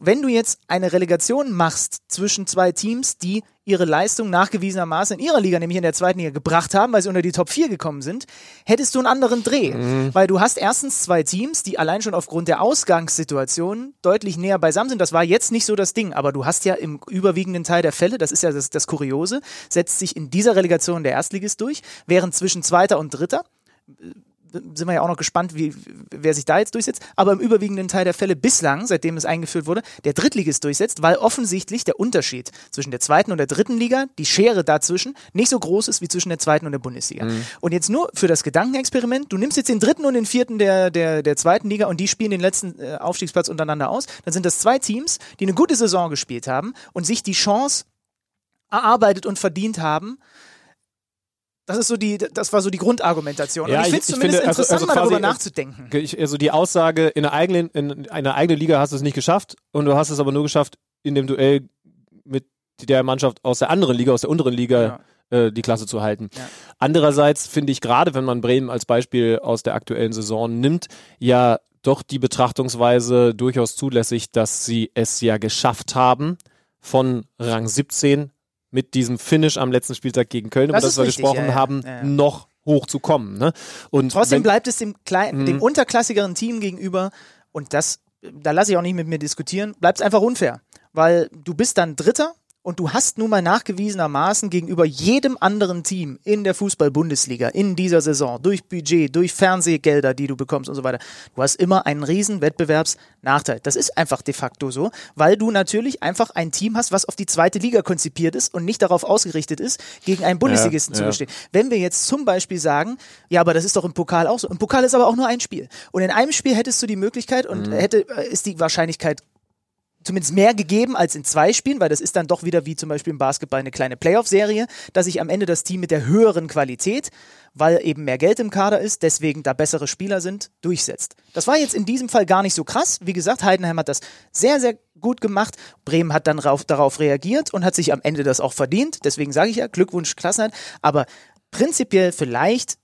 [SPEAKER 5] Wenn du jetzt eine Relegation machst zwischen zwei Teams, die ihre Leistung nachgewiesenermaßen in ihrer Liga, nämlich in der zweiten Liga, gebracht haben, weil sie unter die Top 4 gekommen sind, hättest du einen anderen Dreh. Weil du hast erstens zwei Teams, die allein schon aufgrund der Ausgangssituation deutlich näher beisammen sind. Das war jetzt nicht so das Ding, aber du hast ja im überwiegenden Teil der Fälle, das ist ja das, das Kuriose, setzt sich in dieser Relegation der Erstligist durch, während zwischen Zweiter und Dritter sind wir ja auch noch gespannt, wie, wer sich da jetzt durchsetzt. Aber im überwiegenden Teil der Fälle bislang, seitdem es eingeführt wurde, der Drittligist durchsetzt, weil offensichtlich der Unterschied zwischen der zweiten und der dritten Liga, die Schere dazwischen, nicht so groß ist wie zwischen der zweiten und der Bundesliga. Und jetzt nur für das Gedankenexperiment, du nimmst jetzt den dritten und den vierten der, der, der zweiten Liga und die spielen den letzten äh, Aufstiegsplatz untereinander aus, dann sind das zwei Teams, die eine gute Saison gespielt haben und sich die Chance erarbeitet und verdient haben, das ist so die, das war so die Grundargumentation.
[SPEAKER 1] Ja,
[SPEAKER 5] und ich
[SPEAKER 1] ich-
[SPEAKER 5] finde es
[SPEAKER 1] ich
[SPEAKER 5] zumindest
[SPEAKER 1] finde, also-
[SPEAKER 5] interessant,
[SPEAKER 1] also
[SPEAKER 5] mal
[SPEAKER 1] quasi,
[SPEAKER 5] darüber
[SPEAKER 1] äh,
[SPEAKER 5] nachzudenken.
[SPEAKER 1] Ich, also die Aussage, in einer eigenen, in einer eigenen Liga hast du es nicht geschafft und du hast es aber nur geschafft, in dem Duell mit der Mannschaft aus der anderen Liga, aus der unteren Liga, äh, die Klasse zu halten.
[SPEAKER 5] Ja.
[SPEAKER 1] Andererseits finde ich gerade, wenn man Bremen als Beispiel aus der aktuellen Saison nimmt, ja doch die Betrachtungsweise durchaus zulässig, dass sie es ja geschafft haben, von Rang 17 mit diesem Finish am letzten Spieltag gegen Köln,
[SPEAKER 5] Das
[SPEAKER 1] über das wir
[SPEAKER 5] richtig,
[SPEAKER 1] gesprochen
[SPEAKER 5] ja, ja.
[SPEAKER 1] haben,
[SPEAKER 5] Ja,
[SPEAKER 1] noch hochzukommen. Ne? Und
[SPEAKER 5] Trotzdem
[SPEAKER 1] wenn-
[SPEAKER 5] bleibt es dem, kleinen,
[SPEAKER 1] Mhm.
[SPEAKER 5] dem unterklassigeren Team gegenüber und das, da lasse ich auch nicht mit mir diskutieren, bleibt es einfach unfair. Weil du bist dann Dritter und du hast nun mal nachgewiesenermaßen gegenüber jedem anderen Team in der Fußball-Bundesliga in dieser Saison durch Budget, durch Fernsehgelder, die du bekommst und so weiter, du hast immer einen riesen Wettbewerbsnachteil. Das ist einfach de facto so, weil du natürlich einfach ein Team hast, was auf die zweite Liga konzipiert ist und nicht darauf ausgerichtet ist, gegen einen Bundesligisten zu
[SPEAKER 1] ja.
[SPEAKER 5] bestehen. Wenn wir jetzt zum Beispiel sagen, ja, aber das ist doch im Pokal auch so. Im Pokal ist aber auch nur ein Spiel. Und in einem Spiel hättest du die Möglichkeit und hätte, äh, ist die Wahrscheinlichkeit zumindest mehr gegeben als in zwei Spielen, weil das ist dann doch wieder wie zum Beispiel im Basketball eine kleine Playoff-Serie, dass sich am Ende das Team mit der höheren Qualität, weil eben mehr Geld im Kader ist, deswegen da bessere Spieler sind, durchsetzt. Das war jetzt in diesem Fall gar nicht so krass. Wie gesagt, Heidenheim hat das sehr, sehr gut gemacht. Bremen hat dann rauf, darauf reagiert und hat sich am Ende das auch verdient. Deswegen sage ich ja, Glückwunsch, Klassenheit. Aber prinzipiell vielleicht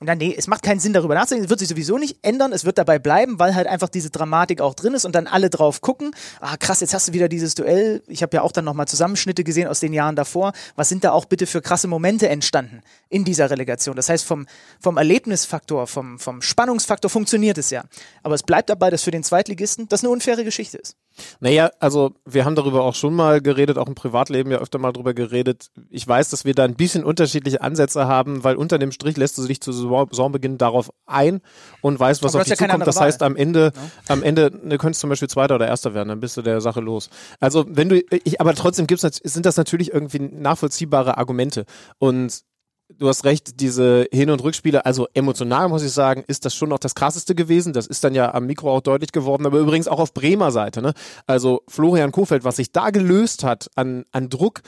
[SPEAKER 5] na, nee, es macht keinen Sinn, darüber nachzudenken. Es wird sich sowieso nicht ändern. Es wird dabei bleiben, weil halt einfach diese Dramatik auch drin ist und dann alle drauf gucken. Ah, krass, jetzt hast du wieder dieses Duell. Ich habe ja auch dann nochmal Zusammenschnitte gesehen aus den Jahren davor. Was sind da auch bitte für krasse Momente entstanden in dieser Relegation? Das heißt, vom, vom Erlebnisfaktor, vom, vom Spannungsfaktor funktioniert es ja. Aber es bleibt dabei, dass für den Zweitligisten das eine unfaire Geschichte ist.
[SPEAKER 1] Naja, also wir haben darüber auch schon mal geredet, auch im Privatleben ja öfter mal drüber geredet. Ich weiß, dass wir da ein bisschen unterschiedliche Ansätze haben, weil unter dem Strich lässt du dich zu Saison- Saisonbeginn darauf ein und weißt, was
[SPEAKER 5] Aber
[SPEAKER 1] auf dich
[SPEAKER 5] ja
[SPEAKER 1] zukommt. Das heißt, am Ende, am Ende, du könntest zum Beispiel Zweiter oder Erster werden, dann bist du der Sache los. Also wenn du, ich, aber trotzdem gibt's, sind das natürlich irgendwie nachvollziehbare Argumente und du hast recht, diese Hin- und Rückspiele, also emotional muss ich sagen, ist das schon noch das krasseste gewesen. Das ist dann ja am Mikro auch deutlich geworden, aber übrigens auch auf Bremer Seite. Ne? Also Florian Kofeld, was sich da gelöst hat an, an Druck,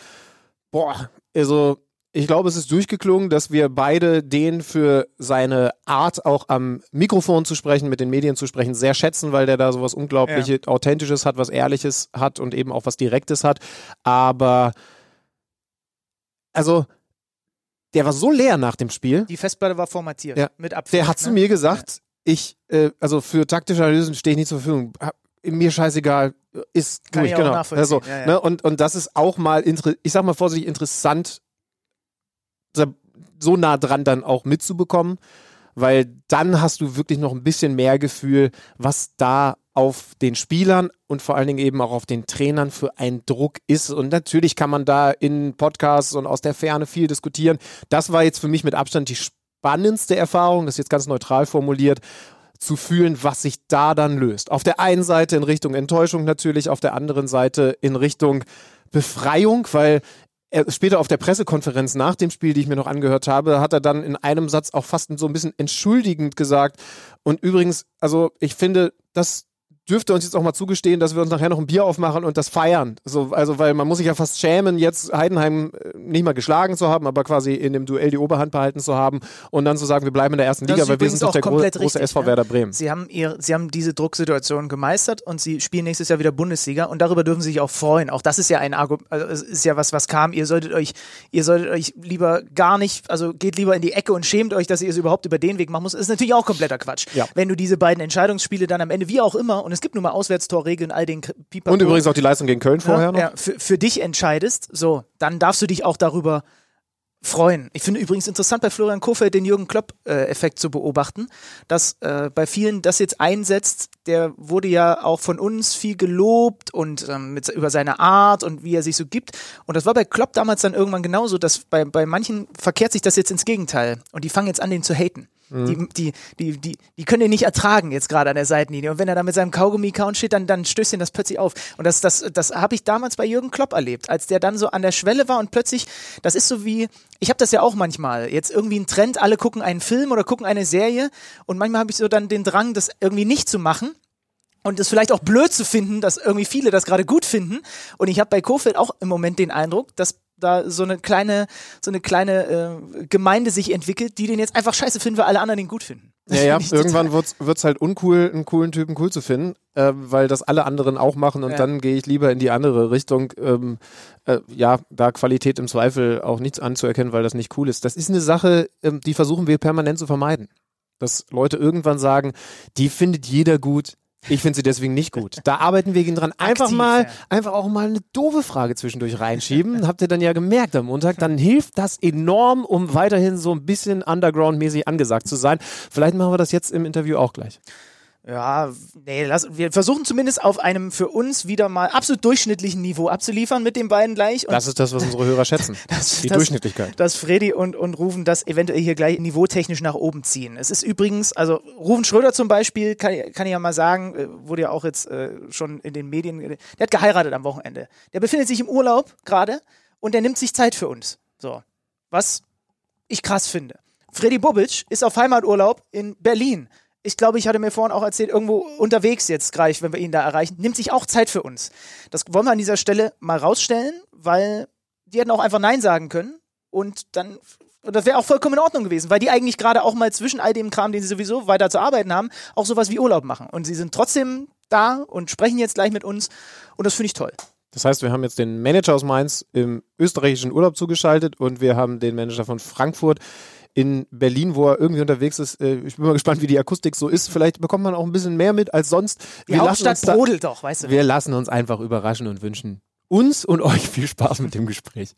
[SPEAKER 1] boah, also ich glaube, es ist durchgeklungen, dass wir beide den für seine Art auch am Mikrofon zu sprechen, mit den Medien zu sprechen, sehr schätzen, weil der da sowas unglaublich Authentisches hat, was Ehrliches hat und eben auch was Direktes hat. Aber also der war so leer nach dem Spiel.
[SPEAKER 5] Die Festplatte war formatiert
[SPEAKER 1] Ja.
[SPEAKER 5] mit Abfall.
[SPEAKER 1] Der hat zu mir gesagt, ich, äh, also für taktische Analysen stehe ich nicht zur Verfügung. Hab- Mir scheißegal, ist
[SPEAKER 5] Kann
[SPEAKER 1] durch,
[SPEAKER 5] ich
[SPEAKER 1] genau. Also,
[SPEAKER 5] ja, ja.
[SPEAKER 1] Ne, und, und das ist auch mal, ich sag mal vorsichtig, interessant, so nah dran dann auch mitzubekommen, weil dann hast du wirklich noch ein bisschen mehr Gefühl, was da auf den Spielern und vor allen Dingen eben auch auf den Trainern für ein Druck ist. Und natürlich kann man da in Podcasts und aus der Ferne viel diskutieren. Das war jetzt für mich mit Abstand die spannendste Erfahrung, das ist jetzt ganz neutral formuliert, zu fühlen, was sich da dann löst. Auf der einen Seite in Richtung Enttäuschung natürlich, auf der anderen Seite in Richtung Befreiung, weil er später auf der Pressekonferenz nach dem Spiel, die ich mir noch angehört habe, hat er dann in einem Satz auch fast so ein bisschen entschuldigend gesagt. Und übrigens, also ich finde, das dürfte uns jetzt auch mal zugestehen, dass wir uns nachher noch ein Bier aufmachen und das feiern. So, also, weil man muss sich ja fast schämen, jetzt Heidenheim äh, nicht mal geschlagen zu haben, aber quasi in dem Duell die Oberhand behalten zu haben und dann zu sagen, wir bleiben in der ersten
[SPEAKER 5] Das
[SPEAKER 1] Liga, weil wir sind doch der gro
[SPEAKER 5] komplett
[SPEAKER 1] große
[SPEAKER 5] richtig,
[SPEAKER 1] SV
[SPEAKER 5] ja.
[SPEAKER 1] Werder Bremen.
[SPEAKER 5] Sie haben, ihr, sie haben diese Drucksituation gemeistert und sie spielen nächstes Jahr wieder Bundesliga und darüber dürfen sie sich auch freuen. Auch das ist ja ein Argument, also ist ja was, was kam. Ihr solltet euch, ihr solltet euch lieber gar nicht, also geht lieber in die Ecke und schämt euch, dass ihr es überhaupt über den Weg machen muss. Das ist natürlich auch kompletter Quatsch.
[SPEAKER 1] Ja.
[SPEAKER 5] Wenn du diese beiden Entscheidungsspiele dann am Ende, wie auch immer, und es gibt nun mal Auswärtstorregeln, all den Pipapo.
[SPEAKER 1] Und übrigens auch die Leistung gegen Köln vorher
[SPEAKER 5] ja,
[SPEAKER 1] noch.
[SPEAKER 5] Ja, für, für dich entscheidest, so, dann darfst du dich auch darüber freuen. Ich finde übrigens interessant bei Florian Kofeld den Jürgen Klopp-Effekt zu beobachten, dass äh, bei vielen das jetzt einsetzt. Der wurde ja auch von uns viel gelobt und ähm, mit, über seine Art und wie er sich so gibt. Und das war bei Klopp damals dann irgendwann genauso, dass bei, bei manchen verkehrt sich das jetzt ins Gegenteil und die fangen jetzt an, den zu haten. Die, die, die, die, die können den nicht ertragen jetzt gerade an der Seitenlinie. Und wenn er da mit seinem Kaugummi-Count steht, dann, dann stößt ihn das plötzlich auf. Und das, das, das habe ich damals bei Jürgen Klopp erlebt, als der dann so an der Schwelle war und plötzlich, das ist so wie, ich habe das ja auch manchmal, jetzt irgendwie ein Trend, alle gucken einen Film oder gucken eine Serie und manchmal habe ich so dann den Drang, das irgendwie nicht zu machen und es vielleicht auch blöd zu finden, dass irgendwie viele das gerade gut finden. Und ich habe bei Kofeld auch im Moment den Eindruck, dass da so eine kleine, so eine kleine äh, Gemeinde sich entwickelt, die den jetzt einfach scheiße finden, weil alle anderen den gut finden. Das
[SPEAKER 1] Ja, ja, irgendwann wird es halt uncool, einen coolen Typen cool zu finden, äh, weil das alle anderen auch machen und
[SPEAKER 5] Ja.
[SPEAKER 1] dann gehe ich lieber in die andere Richtung. Ähm, äh, ja, da Qualität im Zweifel auch nichts anzuerkennen, weil das nicht cool ist. Das ist eine Sache, ähm, die versuchen wir permanent zu vermeiden. dass Leute irgendwann sagen, die findet jeder gut, ich finde sie deswegen nicht gut. Da arbeiten wir gegen dran. Einfach
[SPEAKER 5] Aktiv,
[SPEAKER 1] mal,
[SPEAKER 5] ja.
[SPEAKER 1] einfach auch mal eine doofe Frage zwischendurch reinschieben. Habt ihr dann ja gemerkt am Montag. Dann hilft das enorm, um weiterhin so ein bisschen Underground-mäßig angesagt zu sein. Vielleicht machen wir das jetzt im Interview auch gleich.
[SPEAKER 5] Ja, nee, lass, wir versuchen zumindest auf einem für uns wieder mal absolut durchschnittlichen Niveau abzuliefern mit den beiden gleich. Und
[SPEAKER 1] Das ist das, was unsere Hörer schätzen.
[SPEAKER 5] Das-
[SPEAKER 1] Die
[SPEAKER 5] das-
[SPEAKER 1] Durchschnittlichkeit.
[SPEAKER 5] dass Freddy und, und Rufen das eventuell hier gleich niveautechnisch nach oben ziehen. Es ist übrigens, also Rufen Schröder zum Beispiel, kann, kann ich ja mal sagen, äh, wurde ja auch jetzt äh, schon in den Medien, der hat geheiratet am Wochenende. Der befindet sich im Urlaub gerade und der nimmt sich Zeit für uns. So, was ich krass finde. Freddy Bobic ist auf Heimaturlaub in Berlin. Ich glaube, ich hatte mir vorhin auch erzählt, irgendwo unterwegs jetzt gleich, wenn wir ihn da erreichen, nimmt sich auch Zeit für uns. Das wollen wir an dieser Stelle mal rausstellen, weil die hätten auch einfach Nein sagen können und dann und das wäre auch vollkommen in Ordnung gewesen, weil die eigentlich gerade auch mal zwischen all dem Kram, den sie sowieso weiter zu arbeiten haben, auch sowas wie Urlaub machen. Und sie sind trotzdem da und sprechen jetzt gleich mit uns und das finde ich toll.
[SPEAKER 1] Das heißt, wir haben jetzt den Manager aus Mainz im österreichischen Urlaub zugeschaltet und wir haben den Manager von Frankfurt in Berlin, wo er irgendwie unterwegs ist. Äh, Ich bin mal gespannt, wie die Akustik so ist. Vielleicht bekommt man auch ein bisschen mehr mit als sonst.
[SPEAKER 5] Die
[SPEAKER 1] Wir
[SPEAKER 5] Hauptstadt brodelt doch, weißt du.
[SPEAKER 1] Wir lassen uns einfach überraschen und wünschen uns und euch viel Spaß mit dem Gespräch.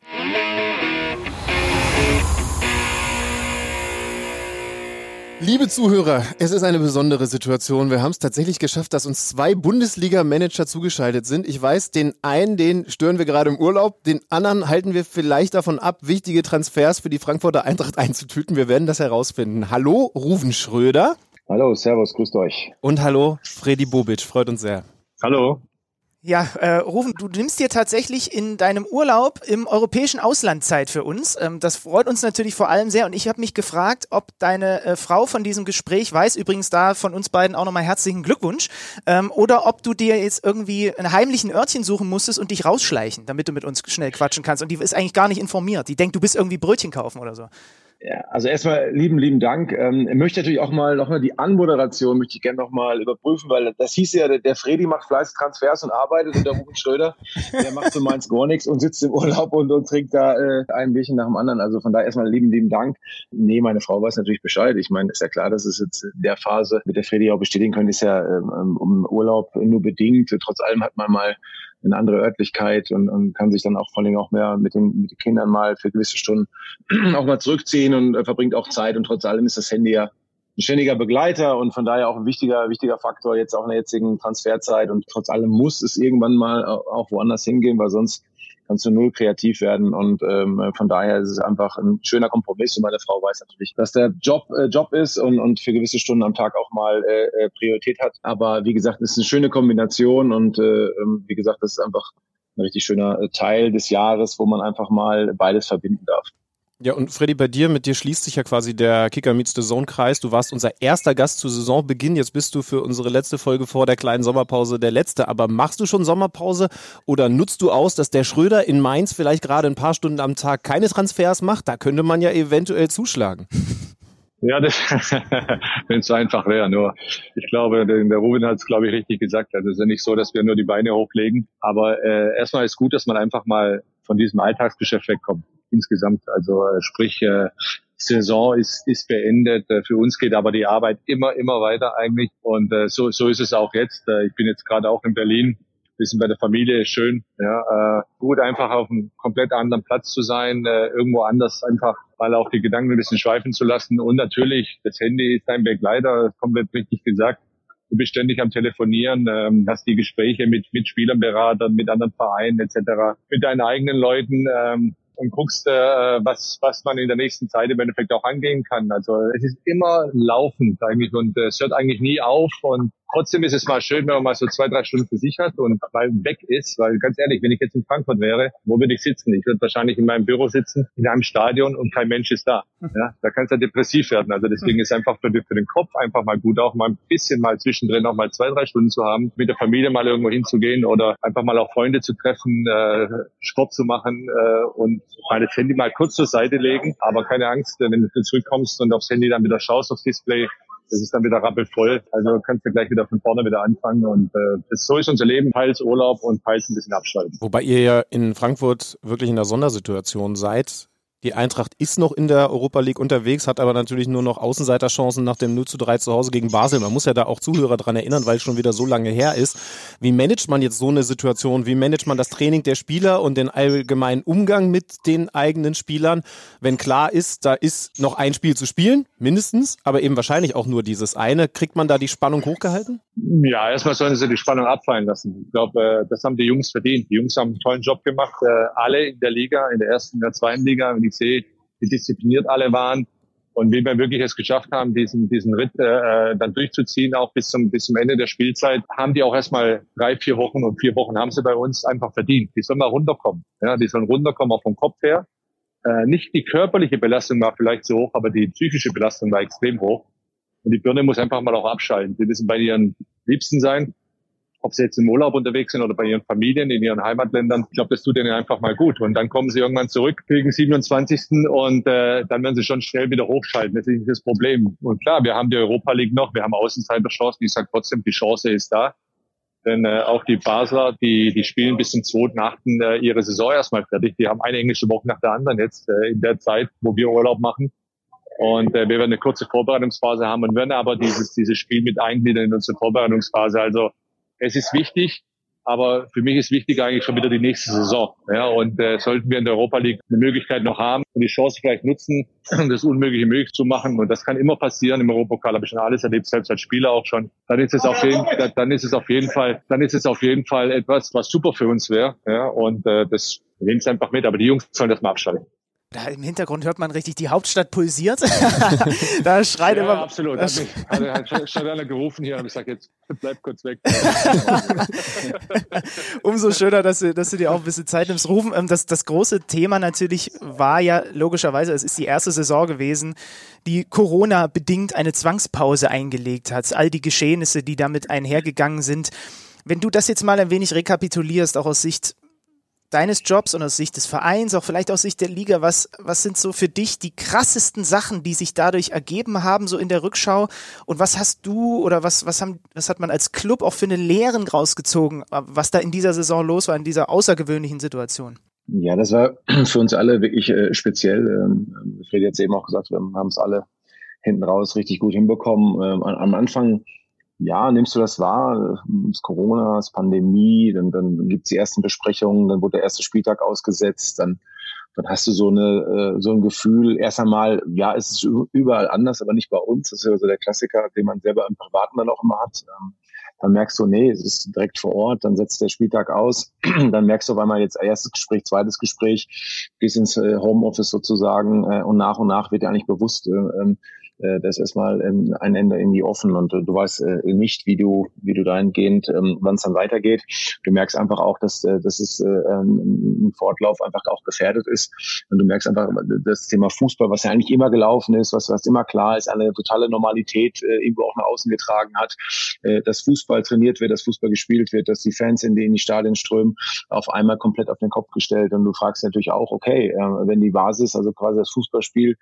[SPEAKER 1] Liebe Zuhörer, es ist eine besondere Situation. Wir haben es tatsächlich geschafft, dass uns zwei Bundesliga-Manager zugeschaltet sind. Ich weiß, den einen, den stören wir gerade im Urlaub, den anderen halten wir vielleicht davon ab, wichtige Transfers für die Frankfurter Eintracht einzutüten. Wir werden das herausfinden. Hallo, Ruven Schröder
[SPEAKER 2] Hallo, Servus, grüßt euch.
[SPEAKER 1] und hallo, Freddy Bobic. Freut uns sehr.
[SPEAKER 2] Hallo.
[SPEAKER 5] Ja, äh, Rufen, du nimmst dir tatsächlich in deinem Urlaub im europäischen Ausland Zeit für uns. Ähm, das freut uns natürlich vor allem sehr. Und ich habe mich gefragt, ob deine äh, Frau von diesem Gespräch weiß, übrigens da von uns beiden auch nochmal herzlichen Glückwunsch, ähm, oder ob du dir jetzt irgendwie ein heimlichen Örtchen suchen musstest und dich rausschleichen, damit du mit uns schnell quatschen kannst. Und die ist eigentlich gar nicht informiert. Die denkt, du bist irgendwie Brötchen kaufen oder so.
[SPEAKER 2] Ja, also erstmal lieben, lieben Dank. Ähm, ich möchte natürlich auch mal noch mal die Anmoderation möchte ich gerne noch mal überprüfen, weil das hieß ja, der, der Fredi macht fleißig Transfers und arbeitet und der Ruben Schröder, der macht für Mainz gar nichts und sitzt im Urlaub und, und trinkt da äh, ein Bierchen nach dem anderen. Also von daher erstmal lieben, lieben Dank. Nee, meine Frau weiß natürlich Bescheid. Ich meine, ist ja klar, dass es jetzt in der Phase mit der Fredi auch bestätigen können, ist ja ähm, um Urlaub nur bedingt. Trotz allem hat man mal eine andere Örtlichkeit und, und kann sich dann auch vor allem auch mehr mit den, mit den Kindern mal für gewisse Stunden auch mal zurückziehen und äh, verbringt auch Zeit und trotz allem ist das Handy ja ein ständiger Begleiter und von daher auch ein wichtiger, wichtiger Faktor jetzt auch in der jetzigen Transferzeit und trotz allem muss es irgendwann mal au- auch woanders hingehen, weil sonst kannst du null kreativ werden und ähm, von daher ist es einfach ein schöner Kompromiss und meine Frau weiß natürlich, dass der Job äh, Job ist und, und für gewisse Stunden am Tag auch mal äh, äh, Priorität hat, aber wie gesagt, es ist eine schöne Kombination und äh, ähm, wie gesagt, das ist einfach ein richtig schöner äh, Teil des Jahres, wo man einfach mal beides verbinden darf.
[SPEAKER 1] Ja, und Freddy, bei dir, mit dir schließt sich ja quasi der Kicker Meets the Zone Kreis. Du warst unser erster Gast zu Saisonbeginn. Jetzt bist du für unsere letzte Folge vor der kleinen Sommerpause der letzte. Aber machst du schon Sommerpause oder nutzt du aus, dass der Schröder in Mainz vielleicht gerade ein paar Stunden am Tag keine Transfers macht? Da könnte man ja eventuell zuschlagen.
[SPEAKER 3] Ja, wenn es so einfach wäre. Nur, ich glaube, der, der Ruben hat es, glaube ich, richtig gesagt. Also es ist ja nicht so, dass wir nur die Beine hochlegen. Aber äh, erstmal ist gut, dass man einfach mal von diesem Alltagsgeschäft wegkommt. Insgesamt. Also äh, sprich, äh, Saison ist, ist beendet. Äh, Für uns geht aber die Arbeit immer, immer weiter eigentlich. Und äh, so, so ist es auch jetzt. Äh, ich bin jetzt gerade auch in Berlin. Bisschen bei der Familie ist schön. Ja, äh, gut, einfach auf einem komplett anderen Platz zu sein, äh, irgendwo anders einfach mal auch die Gedanken ein bisschen schweifen zu lassen. Und natürlich, das Handy ist dein Begleiter, komplett richtig gesagt. Du bist ständig am Telefonieren, ähm, hast die Gespräche mit, mit Spielern, Beratern, mit anderen Vereinen etc., mit deinen eigenen Leuten ähm, und guckst, äh, was, was man in der nächsten Zeit im Endeffekt auch angehen kann. Also es ist immer laufend eigentlich und äh, es hört eigentlich nie auf und Trotzdem ist es mal schön, wenn man mal so zwei, drei Stunden für sich hat und mal weg ist, weil ganz ehrlich, wenn ich jetzt in Frankfurt wäre, wo würde ich sitzen? Ich würde wahrscheinlich in meinem Büro sitzen, in einem Stadion und kein Mensch ist da. Ja, da kann es ja depressiv werden. Also deswegen ist einfach für, für den Kopf einfach mal gut, auch mal ein bisschen mal zwischendrin auch mal zwei, drei Stunden zu haben, mit der Familie mal irgendwo hinzugehen oder einfach mal auch Freunde zu treffen, äh, Sport zu machen äh, und das Handy mal kurz zur Seite legen. Aber keine Angst, wenn du zurückkommst und aufs Handy dann wieder schaust aufs Display, das ist dann wieder rappelvoll. Also kannst du gleich wieder von vorne wieder anfangen. Und äh, so ist unser Leben, teils Urlaub und teils ein bisschen abschalten.
[SPEAKER 1] Wobei ihr ja in Frankfurt wirklich in einer Sondersituation seid. Die Eintracht ist noch in der Europa League unterwegs, hat aber natürlich nur noch Außenseiterchancen nach dem 0 zu 3 zu Hause gegen Basel. Man muss ja da auch Zuhörer dran erinnern, weil es schon wieder so lange her ist. Wie managt man jetzt so eine Situation? Wie managt man das Training der Spieler und den allgemeinen Umgang mit den eigenen Spielern, wenn klar ist, da ist noch ein Spiel zu spielen, mindestens, aber eben wahrscheinlich auch nur dieses eine. Kriegt man da die Spannung hochgehalten?
[SPEAKER 3] Ja, erstmal sollen sie die Spannung abfallen lassen. Ich glaube, äh, das haben die Jungs verdient. Die Jungs haben einen tollen Job gemacht, äh, alle in der Liga, in der ersten, in der zweiten Liga. Wenn ich sehe, wie diszipliniert alle waren und wie wir wirklich es geschafft haben, diesen, diesen Ritt äh, dann durchzuziehen, auch bis zum, bis zum Ende der Spielzeit, haben die auch erstmal drei, vier Wochen und vier Wochen haben sie bei uns einfach verdient. Die sollen mal runterkommen. Ja, die sollen runterkommen auch vom Kopf her. Äh, nicht die körperliche Belastung war vielleicht so hoch, aber die psychische Belastung war extrem hoch. Und die Birne muss einfach mal auch abschalten. Sie müssen bei ihren Liebsten sein ob sie jetzt im Urlaub unterwegs sind oder bei ihren Familien in ihren Heimatländern. Ich glaube, das tut ihnen einfach mal gut. Und dann kommen sie irgendwann zurück gegen 27. und äh, dann werden sie schon schnell wieder hochschalten. Das ist nicht das Problem. Und klar, wir haben die Europa League noch, wir haben Außenseiterchancen. Ich sage trotzdem, die Chance ist da. Denn äh, auch die Basler, die, die spielen bis zum 2.8. Äh, ihre Saison erstmal fertig. Die haben eine englische Woche nach der anderen jetzt äh, in der Zeit, wo wir Urlaub machen. Und äh, wir werden eine kurze Vorbereitungsphase haben und werden aber dieses, dieses Spiel mit eingliedern in unsere Vorbereitungsphase. Also es ist wichtig, aber für mich ist wichtig eigentlich schon wieder die nächste Saison. Ja, und äh, sollten wir in der Europa League eine Möglichkeit noch haben und die Chance vielleicht nutzen, das Unmögliche möglich zu machen. Und das kann immer passieren. Im Europapokal habe ich schon alles erlebt, selbst als Spieler auch schon. Dann ist es auf jeden, dann ist es auf jeden Fall, dann ist es auf jeden Fall etwas, was super für uns wäre. Ja, und äh, das nehmen es einfach mit. Aber die Jungs sollen das mal abschalten.
[SPEAKER 5] Da im Hintergrund hört man richtig, die Hauptstadt pulsiert. da schreit
[SPEAKER 3] ja,
[SPEAKER 5] immer.
[SPEAKER 3] absolut. Hat, mich, hat, hat schon einer gerufen hier und ich sage jetzt, bleib kurz weg.
[SPEAKER 5] Umso schöner, dass du, dass du dir auch ein bisschen Zeit nimmst. Rufen, ähm, das, das große Thema natürlich war ja logischerweise, es ist die erste Saison gewesen, die Corona bedingt eine Zwangspause eingelegt hat. All die Geschehnisse, die damit einhergegangen sind. Wenn du das jetzt mal ein wenig rekapitulierst, auch aus Sicht deines Jobs und aus Sicht des Vereins, auch vielleicht aus Sicht der Liga, was, was sind so für dich die krassesten Sachen, die sich dadurch ergeben haben, so in der Rückschau? Und was hast du oder was, was, haben, was hat man als Club auch für eine Lehren rausgezogen, was da in dieser Saison los war, in dieser außergewöhnlichen Situation?
[SPEAKER 2] Ja, das war für uns alle wirklich äh, speziell. Ähm, Fred jetzt eben auch gesagt, wir haben es alle hinten raus richtig gut hinbekommen. Ähm, am Anfang ja, nimmst du das wahr? Das Corona, das Pandemie, dann, dann gibt es die ersten Besprechungen, dann wurde der erste Spieltag ausgesetzt, dann, dann hast du so eine äh, so ein Gefühl, erst einmal, ja, es ist überall anders, aber nicht bei uns. Das ist ja so der Klassiker, den man selber im Privaten dann auch immer hat. Ähm, dann merkst du, nee, es ist direkt vor Ort, dann setzt der Spieltag aus, dann merkst du auf einmal jetzt erstes Gespräch, zweites Gespräch, gehst ins äh, Homeoffice sozusagen äh, und nach und nach wird dir eigentlich bewusst, ähm, äh, das erstmal ähm, ein Ende irgendwie offen und äh, du weißt äh, nicht, wie du, wie du dahingehend, ähm, wann es dann weitergeht. Du merkst einfach auch, dass, dass es äh, ähm, ein Fortlauf einfach auch gefährdet ist. Und du merkst einfach, das Thema Fußball, was ja eigentlich immer gelaufen ist, was, was immer klar ist, eine totale Normalität äh, irgendwo auch nach außen getragen hat, äh, dass Fußball trainiert wird, dass Fußball gespielt wird, dass die Fans in die, die Stadien strömen, auf einmal komplett auf den Kopf gestellt. Und du fragst natürlich auch, okay, wenn die Basis, also quasi das Fußballspiel,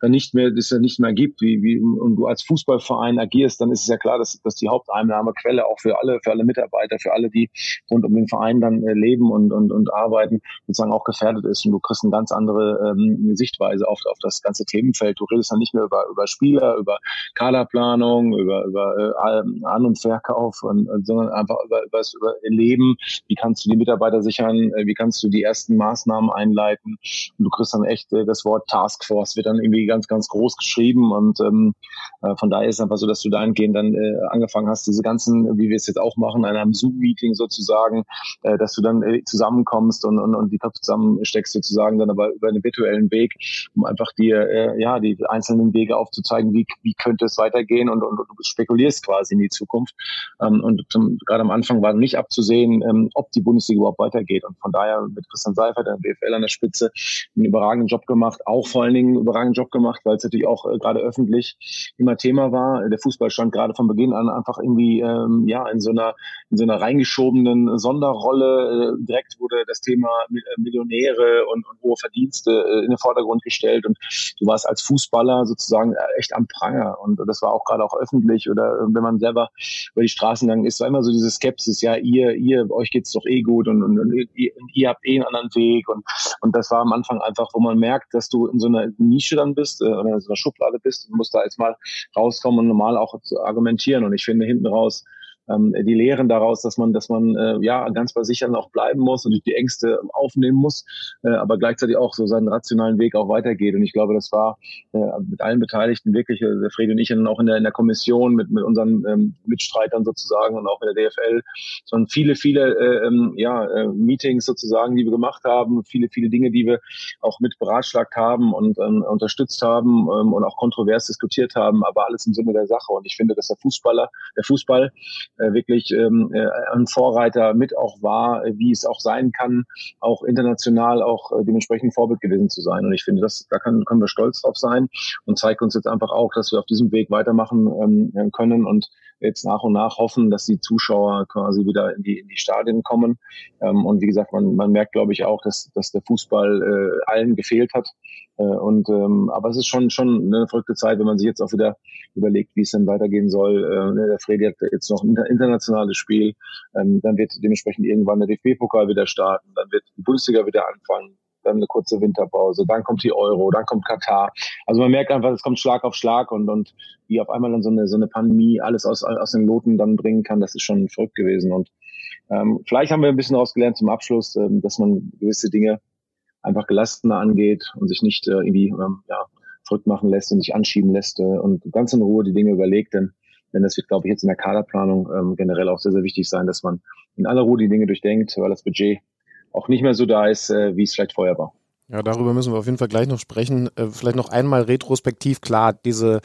[SPEAKER 2] dann nicht mehr, das ja nicht mehr gibt, wie, wie und du als Fußballverein agierst, dann ist es ja klar, dass, dass die Haupteinnahmequelle auch für alle, für alle Mitarbeiter, für alle, die rund um den Verein dann äh, leben und, und, und arbeiten, sozusagen auch gefährdet ist. Und du kriegst eine ganz andere ähm, Sichtweise auf, auf das ganze Themenfeld. Du redest dann nicht mehr über, über Spieler, über Kaderplanung, über, über äh, An- und Verkauf, und, sondern einfach über, über über Leben. Wie kannst du die Mitarbeiter sichern? Äh, wie kannst du die ersten Maßnahmen einleiten? Und du kriegst dann echt äh, das Wort Taskforce wird dann irgendwie ganz, ganz groß geschrieben und und ähm, äh, von daher ist es einfach so, dass du dahingehend dann äh, angefangen hast, diese ganzen, wie wir es jetzt auch machen, in einem Zoom-Meeting sozusagen, äh, dass du dann äh, zusammenkommst und, und, und die Köpfe zusammensteckst sozusagen dann aber über einen virtuellen Weg, um einfach dir äh, ja die einzelnen Wege aufzuzeigen, wie, wie könnte es weitergehen und, und, und du spekulierst quasi in die Zukunft. Ähm, und zum, gerade am Anfang war nicht abzusehen, ähm, ob die Bundesliga überhaupt weitergeht. Und von daher mit Christian Seifert, der BFL an der Spitze, einen überragenden Job gemacht, auch vor allen Dingen einen überragenden Job gemacht, weil es natürlich auch äh, gerade öffentlich immer Thema war. Der Fußball stand gerade von Beginn an einfach irgendwie ähm, ja in so einer in so einer reingeschobenen Sonderrolle. Äh, direkt wurde das Thema äh, Millionäre und, und hohe Verdienste äh, in den Vordergrund gestellt und du warst als Fußballer sozusagen äh, echt am Pranger und das war auch gerade auch öffentlich oder wenn man selber über die Straßen gegangen ist, war immer so diese Skepsis, ja ihr ihr euch geht's doch eh gut und, und, und ihr, ihr habt eh einen anderen Weg und und das war am Anfang einfach, wo man merkt, dass du in so einer Nische dann bist äh, oder in so einer Schublade bist und musst da jetzt mal rauskommen und normal auch zu argumentieren. Und ich finde hinten raus ähm, die Lehren daraus, dass man, dass man äh, ja ganz bei sich dann auch bleiben muss und die Ängste aufnehmen muss, äh, aber gleichzeitig auch so seinen rationalen Weg auch weitergeht. Und ich glaube, das war äh, mit allen Beteiligten wirklich, äh, Fred und ich dann auch in der, in der Kommission mit, mit unseren ähm, Mitstreitern sozusagen und auch in der DFL, sondern viele, viele äh, ähm, ja, äh, Meetings sozusagen, die wir gemacht haben, viele, viele Dinge, die wir auch mit beratschlagt haben und ähm, unterstützt haben ähm, und auch kontrovers diskutiert haben, aber alles im Sinne der Sache. Und ich finde, dass der Fußballer, der Fußball äh, wirklich ähm, äh, ein Vorreiter mit auch war, äh, wie es auch sein kann, auch international auch äh, dementsprechend Vorbild gewesen zu sein. Und ich finde, das, da kann, können wir stolz drauf sein und zeigt uns jetzt einfach auch, dass wir auf diesem Weg weitermachen ähm, können und jetzt nach und nach hoffen, dass die Zuschauer quasi wieder in die, in die Stadien kommen. Ähm, und wie gesagt, man, man merkt, glaube ich, auch, dass, dass der Fußball äh, allen gefehlt hat. Äh, und ähm, aber es ist schon schon eine verrückte Zeit, wenn man sich jetzt auch wieder überlegt, wie es dann weitergehen soll. Äh, ne, der Fredi hat jetzt noch ein internationales Spiel, ähm, dann wird dementsprechend irgendwann der DFB-Pokal wieder starten, dann wird die Bundesliga wieder anfangen dann eine kurze Winterpause, dann kommt die Euro, dann kommt Katar. Also man merkt einfach, es kommt Schlag auf Schlag und, und wie auf einmal dann so eine, so eine Pandemie alles aus, aus den Loten dann bringen kann, das ist schon verrückt gewesen. Und ähm, vielleicht haben wir ein bisschen daraus zum Abschluss, ähm, dass man gewisse Dinge einfach gelassener angeht und sich nicht äh, irgendwie ähm, ja, verrückt machen lässt und sich anschieben lässt äh, und ganz in Ruhe die Dinge überlegt, denn denn das wird, glaube ich, jetzt in der Kaderplanung ähm, generell auch sehr, sehr wichtig sein, dass man in aller Ruhe die Dinge durchdenkt, weil das Budget auch nicht mehr so da ist, äh, wie es vielleicht vorher war.
[SPEAKER 1] Ja, darüber müssen wir auf jeden Fall gleich noch sprechen. Äh, vielleicht noch einmal retrospektiv klar, diese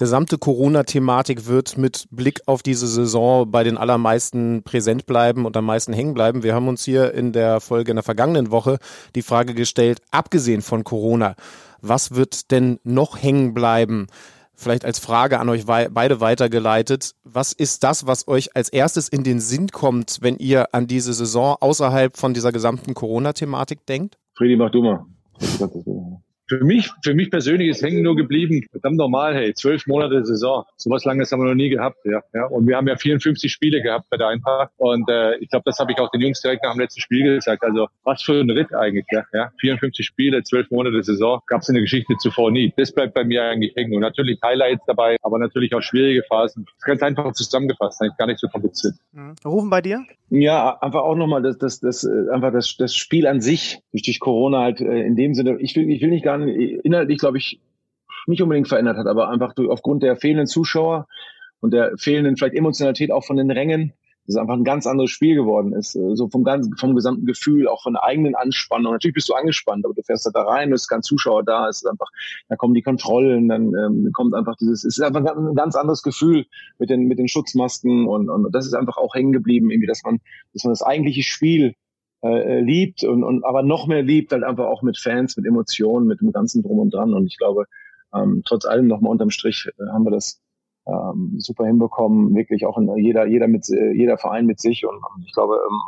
[SPEAKER 1] gesamte Corona-Thematik wird mit Blick auf diese Saison bei den allermeisten präsent bleiben und am meisten hängen bleiben. Wir haben uns hier in der Folge in der vergangenen Woche die Frage gestellt, abgesehen von Corona, was wird denn noch hängen bleiben? vielleicht als Frage an euch beide weitergeleitet. Was ist das, was euch als erstes in den Sinn kommt, wenn ihr an diese Saison außerhalb von dieser gesamten Corona-Thematik denkt?
[SPEAKER 2] Friedi, mach du mal.
[SPEAKER 3] Für mich, für mich persönlich ist hängen nur geblieben, verdammt normal, hey, zwölf Monate Saison. So was Langes haben wir noch nie gehabt, ja. ja. Und wir haben ja 54 Spiele gehabt bei der Einpark. Und äh, ich glaube, das habe ich auch den Jungs direkt nach dem letzten Spiel gesagt. Also was für ein Ritt eigentlich, ja. ja. 54 Spiele, zwölf Monate Saison, gab es in der Geschichte zuvor nie. Das bleibt bei mir eigentlich hängen. Und natürlich Highlights dabei, aber natürlich auch schwierige Phasen. Das ist ganz einfach zusammengefasst, eigentlich gar nicht so kompliziert.
[SPEAKER 5] Mhm. Rufen bei dir?
[SPEAKER 2] Ja, einfach auch nochmal das, das, das, äh, einfach das, das Spiel an sich durch, durch Corona halt äh, in dem Sinne. Ich will, ich will nicht gar inhaltlich, glaube ich, nicht unbedingt verändert hat, aber einfach durch, aufgrund der fehlenden Zuschauer und der fehlenden vielleicht Emotionalität auch von den Rängen, dass es einfach ein ganz anderes Spiel geworden ist. Äh, so vom ganzen, vom gesamten Gefühl, auch von der eigenen Anspannung. Natürlich bist du angespannt, aber du fährst da rein, es ist kein Zuschauer da, es ist einfach, da kommen die Kontrollen, dann ähm, kommt einfach dieses, es ist einfach ein ganz anderes Gefühl mit den, mit den Schutzmasken und, und das ist einfach auch hängen geblieben, irgendwie, dass man, dass man das eigentliche Spiel äh, äh, liebt und, und aber noch mehr liebt, halt einfach auch mit Fans, mit Emotionen, mit dem ganzen Drum und Dran. Und ich glaube, ähm, trotz allem nochmal unterm Strich äh, haben wir das ähm, super hinbekommen, wirklich auch in, jeder, jeder mit äh, jeder Verein mit sich und ähm, ich glaube, ähm,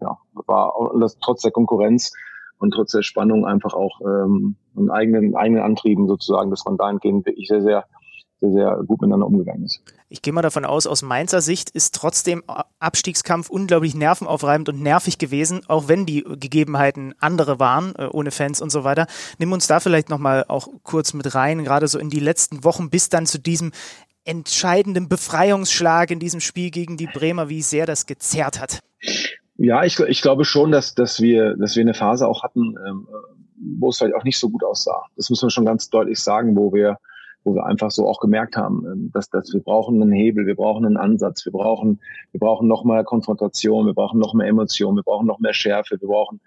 [SPEAKER 2] ja, war auch das, trotz der Konkurrenz und trotz der Spannung einfach auch ähm, einen eigenen, eigenen Antrieben sozusagen, dass man dahingehend wirklich sehr, sehr sehr, sehr gut miteinander umgegangen ist.
[SPEAKER 5] Ich gehe mal davon aus, aus Mainzer Sicht ist trotzdem Abstiegskampf unglaublich nervenaufreibend und nervig gewesen, auch wenn die Gegebenheiten andere waren, äh, ohne Fans und so weiter. Nimm uns da vielleicht nochmal auch kurz mit rein, gerade so in die letzten Wochen bis dann zu diesem entscheidenden Befreiungsschlag in diesem Spiel gegen die Bremer, wie sehr das gezerrt hat.
[SPEAKER 2] Ja, ich, ich glaube schon, dass, dass, wir, dass wir eine Phase auch hatten, ähm, wo es vielleicht auch nicht so gut aussah. Das muss man schon ganz deutlich sagen, wo wir wo wir einfach so auch gemerkt haben, ähm, dass, dass wir brauchen einen Hebel, wir brauchen einen Ansatz, wir brauchen, wir brauchen noch mehr Konfrontation, wir brauchen noch mehr Emotion, wir brauchen noch mehr Schärfe, wir brauchen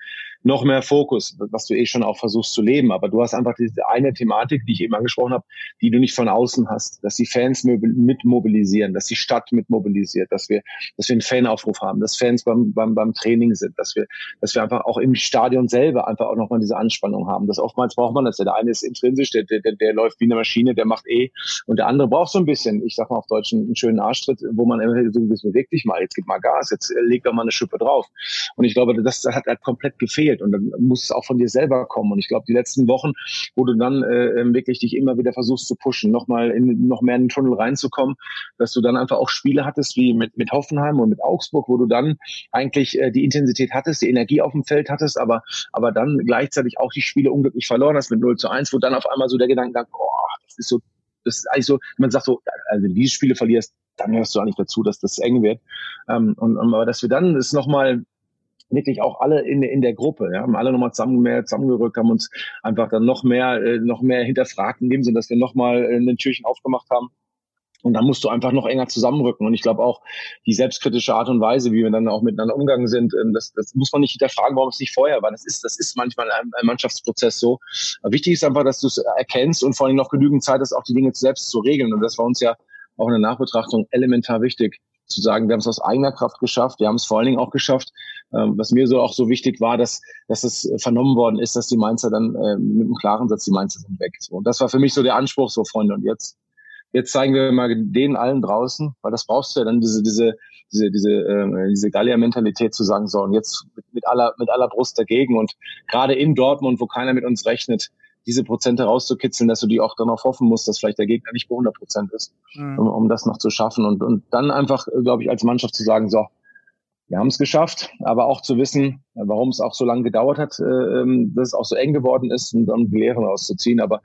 [SPEAKER 2] noch mehr Fokus, was du eh schon auch versuchst zu leben. Aber du hast einfach diese eine Thematik, die ich eben angesprochen habe, die du nicht von außen hast, dass die Fans mit mobilisieren, dass die Stadt mit mobilisiert, dass wir, dass wir einen Fanaufruf haben, dass Fans beim, beim, beim Training sind, dass wir, dass wir einfach auch im Stadion selber einfach auch nochmal diese Anspannung haben. Das oftmals braucht man das. Der eine ist intrinsisch, der, der, der läuft wie eine Maschine, der macht eh. Und der andere braucht so ein bisschen, ich sag mal auf Deutsch, einen schönen Arschtritt, wo man immer so ein bisschen bewegt dich mal, jetzt gib mal Gas, jetzt leg doch mal eine Schippe drauf. Und ich glaube, das hat halt komplett gefehlt. Und dann muss es auch von dir selber kommen. Und ich glaube, die letzten Wochen, wo du dann äh, ähm, wirklich dich immer wieder versuchst zu pushen, nochmal in, noch mehr in den Tunnel reinzukommen, dass du dann einfach auch Spiele hattest wie mit, mit Hoffenheim und mit Augsburg, wo du dann eigentlich äh, die Intensität hattest, die Energie auf dem Feld hattest, aber, aber dann gleichzeitig auch die Spiele unglücklich verloren hast mit 0 zu 1, wo dann auf einmal so der Gedanke kam, boah, das ist so, das ist eigentlich so, man sagt so, also wenn du diese Spiele verlierst, dann hörst du eigentlich dazu, dass das eng wird. Ähm, und, und aber dass wir dann das nochmal wirklich auch alle in, in der Gruppe, ja, haben alle nochmal zusammen mehr zusammengerückt, haben uns einfach dann noch mehr, äh, noch mehr hinterfragt in dem Sinne, dass wir nochmal äh, ein Türchen aufgemacht haben. Und dann musst du einfach noch enger zusammenrücken. Und ich glaube auch die selbstkritische Art und Weise, wie wir dann auch miteinander umgegangen sind, ähm, das, das muss man nicht hinterfragen, warum es nicht vorher war. Das ist, das ist manchmal ein, ein Mannschaftsprozess so. Aber wichtig ist einfach, dass du es erkennst und vor allem noch genügend Zeit hast, auch die Dinge selbst zu regeln. Und das war uns ja auch in der Nachbetrachtung elementar wichtig zu sagen, wir haben es aus eigener Kraft geschafft, wir haben es vor allen Dingen auch geschafft, ähm, was mir so auch so wichtig war, dass, dass es vernommen worden ist, dass die Mainzer dann äh, mit einem klaren Satz, die Mainzer sind weg. So, und das war für mich so der Anspruch, so Freunde. Und jetzt, jetzt zeigen wir mal denen allen draußen, weil das brauchst du ja dann diese, diese, diese, diese, äh, diese Gallier-Mentalität zu sagen, so, und jetzt mit, mit aller, mit aller Brust dagegen. Und gerade in Dortmund, wo keiner mit uns rechnet, diese Prozente rauszukitzeln, dass du die auch dann noch hoffen musst, dass vielleicht der Gegner nicht bei 100 Prozent ist, mhm. um, um das noch zu schaffen. Und, und dann einfach, glaube ich, als Mannschaft zu sagen, so, wir haben es geschafft, aber auch zu wissen, warum es auch so lange gedauert hat, äh, ähm, dass es auch so eng geworden ist und dann die Lehren auszuziehen. Aber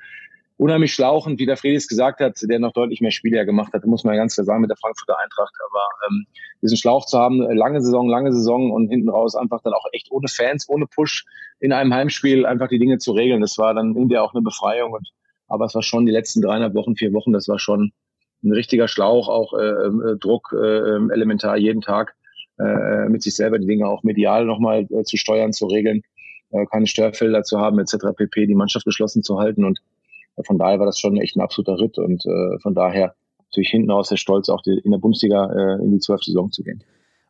[SPEAKER 2] unheimlich schlauchend, wie der Fredis gesagt hat, der noch deutlich mehr Spiele gemacht hat, muss man ja ganz klar sagen mit der Frankfurter Eintracht. Aber ähm, diesen Schlauch zu haben, äh, lange Saison, lange Saison und hinten raus einfach dann auch echt ohne Fans, ohne Push in einem Heimspiel einfach die Dinge zu regeln, das war dann in der auch eine Befreiung. Und aber es war schon die letzten dreieinhalb Wochen, vier Wochen, das war schon ein richtiger Schlauch, auch äh, äh, Druck äh, ähm, elementar jeden Tag äh, mit sich selber die Dinge auch medial nochmal äh, zu steuern, zu regeln, äh, keine Störfelder zu haben etc. pp. Die Mannschaft geschlossen zu halten und von daher war das schon echt ein absoluter Ritt und äh, von daher natürlich hinten raus der Stolz, auch die, in der Bundesliga äh, in die zwölfte Saison zu gehen.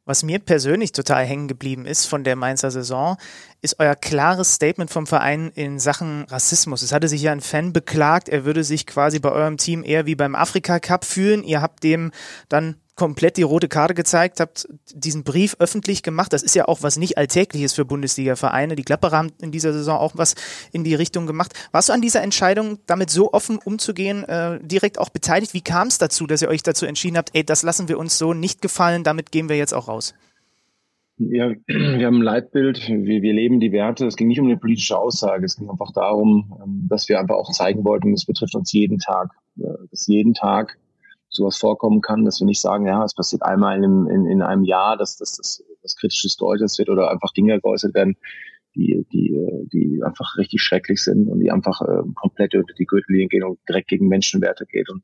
[SPEAKER 5] Was mir persönlich total hängen geblieben ist von der Mainzer Saison, ist euer klares Statement vom Verein in Sachen Rassismus. Es hatte sich ja ein Fan beklagt, er würde sich quasi bei eurem Team eher wie beim Afrika Cup fühlen. Ihr habt dem dann komplett die rote Karte gezeigt, habt diesen Brief öffentlich gemacht. Das ist ja auch was nicht Alltägliches für Bundesliga-Vereine. Die Klapperer haben in dieser Saison auch was in die Richtung gemacht. Warst du an dieser Entscheidung, damit so offen umzugehen, äh, direkt auch beteiligt? Wie kam es dazu, dass ihr euch dazu entschieden habt, ey, das lassen wir uns so nicht gefallen, damit gehen wir jetzt auch raus?
[SPEAKER 2] Ja, wir haben ein Leitbild, wir, wir leben die Werte. Es ging nicht um eine politische Aussage, es ging einfach darum, ähm, dass wir einfach auch zeigen wollten, es betrifft uns jeden Tag, dass jeden Tag sowas vorkommen kann, dass wir nicht sagen, ja, es passiert einmal in, in, in einem Jahr, dass das dass, dass kritisches geäußert wird oder einfach Dinge geäußert werden, die, die, die einfach richtig schrecklich sind und die einfach äh, komplett über die Gürtellinie gehen und direkt gegen Menschenwerte geht. Und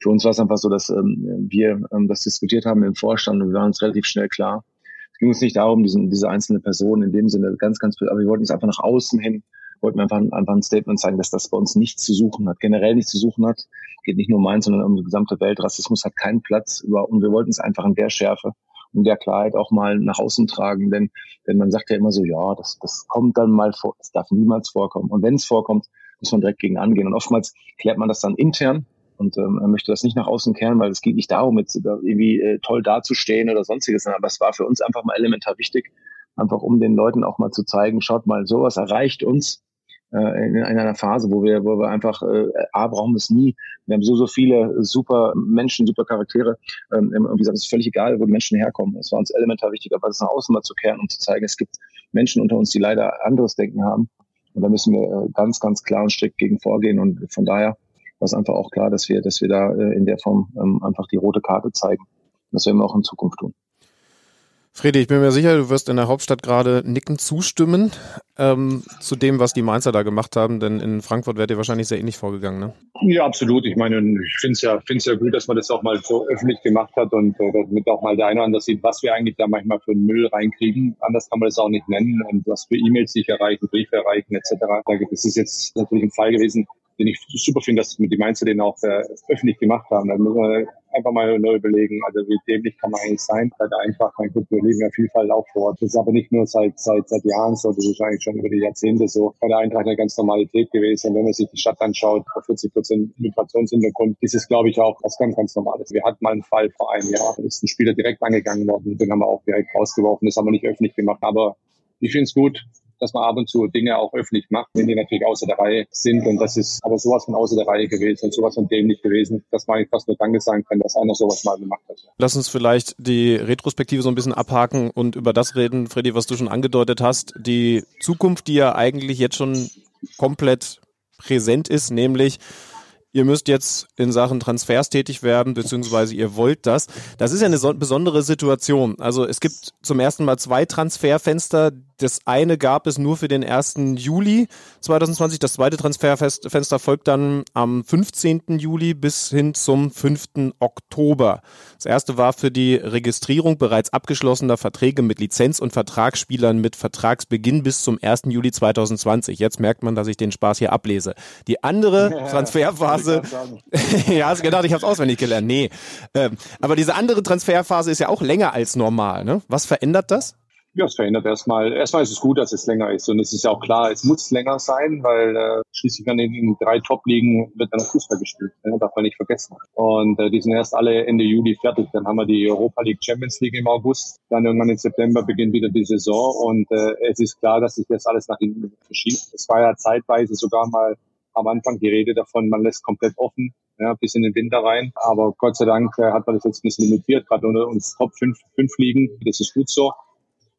[SPEAKER 2] für uns war es einfach so, dass ähm, wir ähm, das diskutiert haben im Vorstand und wir waren uns relativ schnell klar. Es ging uns nicht darum, diesen, diese einzelne Person in dem Sinne ganz, ganz, aber wir wollten es einfach nach außen hin wollten wir einfach, einfach ein Statement zeigen, dass das bei uns nichts zu suchen hat, generell nichts zu suchen hat. Geht nicht nur um Mainz, sondern um die gesamte Welt. Rassismus hat keinen Platz über, und wir wollten es einfach in der Schärfe und der Klarheit auch mal nach außen tragen, denn, denn man sagt ja immer so, ja, das, das kommt dann mal vor, es darf niemals vorkommen. Und wenn es vorkommt, muss man direkt gegen angehen. Und oftmals klärt man das dann intern und ähm, möchte das nicht nach außen kehren, weil es geht nicht darum, jetzt irgendwie äh, toll dazustehen oder sonstiges, aber es war für uns einfach mal elementar wichtig, einfach um den Leuten auch mal zu zeigen, schaut mal, sowas erreicht uns in, in einer Phase, wo wir, wo wir einfach, äh, A, brauchen wir es nie. Wir haben so, so viele super Menschen, super Charaktere. Ähm, wie gesagt, es ist völlig egal, wo die Menschen herkommen. Es war uns elementar wichtig, aber es nach außen mal zu kehren, um zu zeigen, es gibt Menschen unter uns, die leider anderes Denken haben. Und da müssen wir äh, ganz, ganz klar und strikt gegen vorgehen. Und von daher war es einfach auch klar, dass wir, dass wir da äh, in der Form ähm, einfach die rote Karte zeigen. Das werden wir auch in Zukunft tun.
[SPEAKER 1] Fredi, ich bin mir sicher, du wirst in der Hauptstadt gerade nicken zustimmen ähm, zu dem, was die Mainzer da gemacht haben, denn in Frankfurt werdet ihr wahrscheinlich sehr ähnlich vorgegangen, ne?
[SPEAKER 3] Ja, absolut. Ich meine, ich finde es ja, find's ja gut, dass man das auch mal so öffentlich gemacht hat und äh, damit auch mal der eine oder andere sieht, was wir eigentlich da manchmal für Müll reinkriegen. Anders kann man das auch nicht nennen und was für E-Mails sich erreichen, Briefe erreichen etc. Das ist jetzt natürlich ein Fall gewesen, den ich super finde, dass die Mainzer den auch äh, öffentlich gemacht haben. Da muss man einfach mal neu überlegen, also wie dämlich kann man eigentlich sein? Halt einfach, mein Gott, wir leben ja Vielfalt auch vor Ort. Das ist aber nicht nur seit, seit, seit Jahren so, das ist eigentlich schon über die Jahrzehnte so. Bei der Eintracht eine ganz Normalität gewesen. Und wenn man sich die Stadt anschaut, vor 40 Prozent Migrationshintergrund, ist es, glaube ich, auch was ganz, ganz Normales. Wir hatten mal einen Fall vor einem Jahr, da ist ein Spieler direkt angegangen worden, den haben wir auch direkt rausgeworfen, das haben wir nicht öffentlich gemacht, aber ich finde es gut, dass man ab und zu Dinge auch öffentlich macht, wenn die natürlich außer der Reihe sind. Und das ist aber sowas von außer der Reihe gewesen und sowas von dämlich gewesen, dass man fast nur Danke sagen kann, dass einer sowas mal gemacht hat.
[SPEAKER 1] Lass uns vielleicht die Retrospektive so ein bisschen abhaken und über das reden, Freddy, was du schon angedeutet hast. Die Zukunft, die ja eigentlich jetzt schon komplett präsent ist, nämlich ihr müsst jetzt in Sachen Transfers tätig werden, beziehungsweise ihr wollt das. Das ist ja eine besondere Situation. Also es gibt zum ersten Mal zwei Transferfenster, das eine gab es nur für den 1. Juli 2020. Das zweite Transferfenster folgt dann am 15. Juli bis hin zum 5. Oktober. Das erste war für die Registrierung bereits abgeschlossener Verträge mit Lizenz- und Vertragsspielern mit Vertragsbeginn bis zum 1. Juli 2020. Jetzt merkt man, dass ich den Spaß hier ablese. Die andere Transferphase, ja, hast gedacht, ich habe es auswendig gelernt. Nee, ähm, aber diese andere Transferphase ist ja auch länger als normal. Ne? Was verändert das?
[SPEAKER 3] Ja, es verändert erstmal. Erstmal ist es gut, dass es länger ist. Und es ist ja auch klar, es muss länger sein, weil äh, schließlich an den drei Top-Ligen wird dann Fußball gespielt. Ne? Darf man nicht vergessen. Und äh, die sind erst alle Ende Juli fertig. Dann haben wir die Europa League Champions League im August. Dann irgendwann im September beginnt wieder die Saison. Und äh, es ist klar, dass sich jetzt alles nach hinten verschiebt. Es war ja zeitweise sogar mal am Anfang die Rede davon, man lässt komplett offen, ja, bis in den Winter rein. Aber Gott sei Dank äh, hat man das jetzt ein bisschen limitiert, gerade unter uns Top 5, 5 Ligen. Das ist gut so.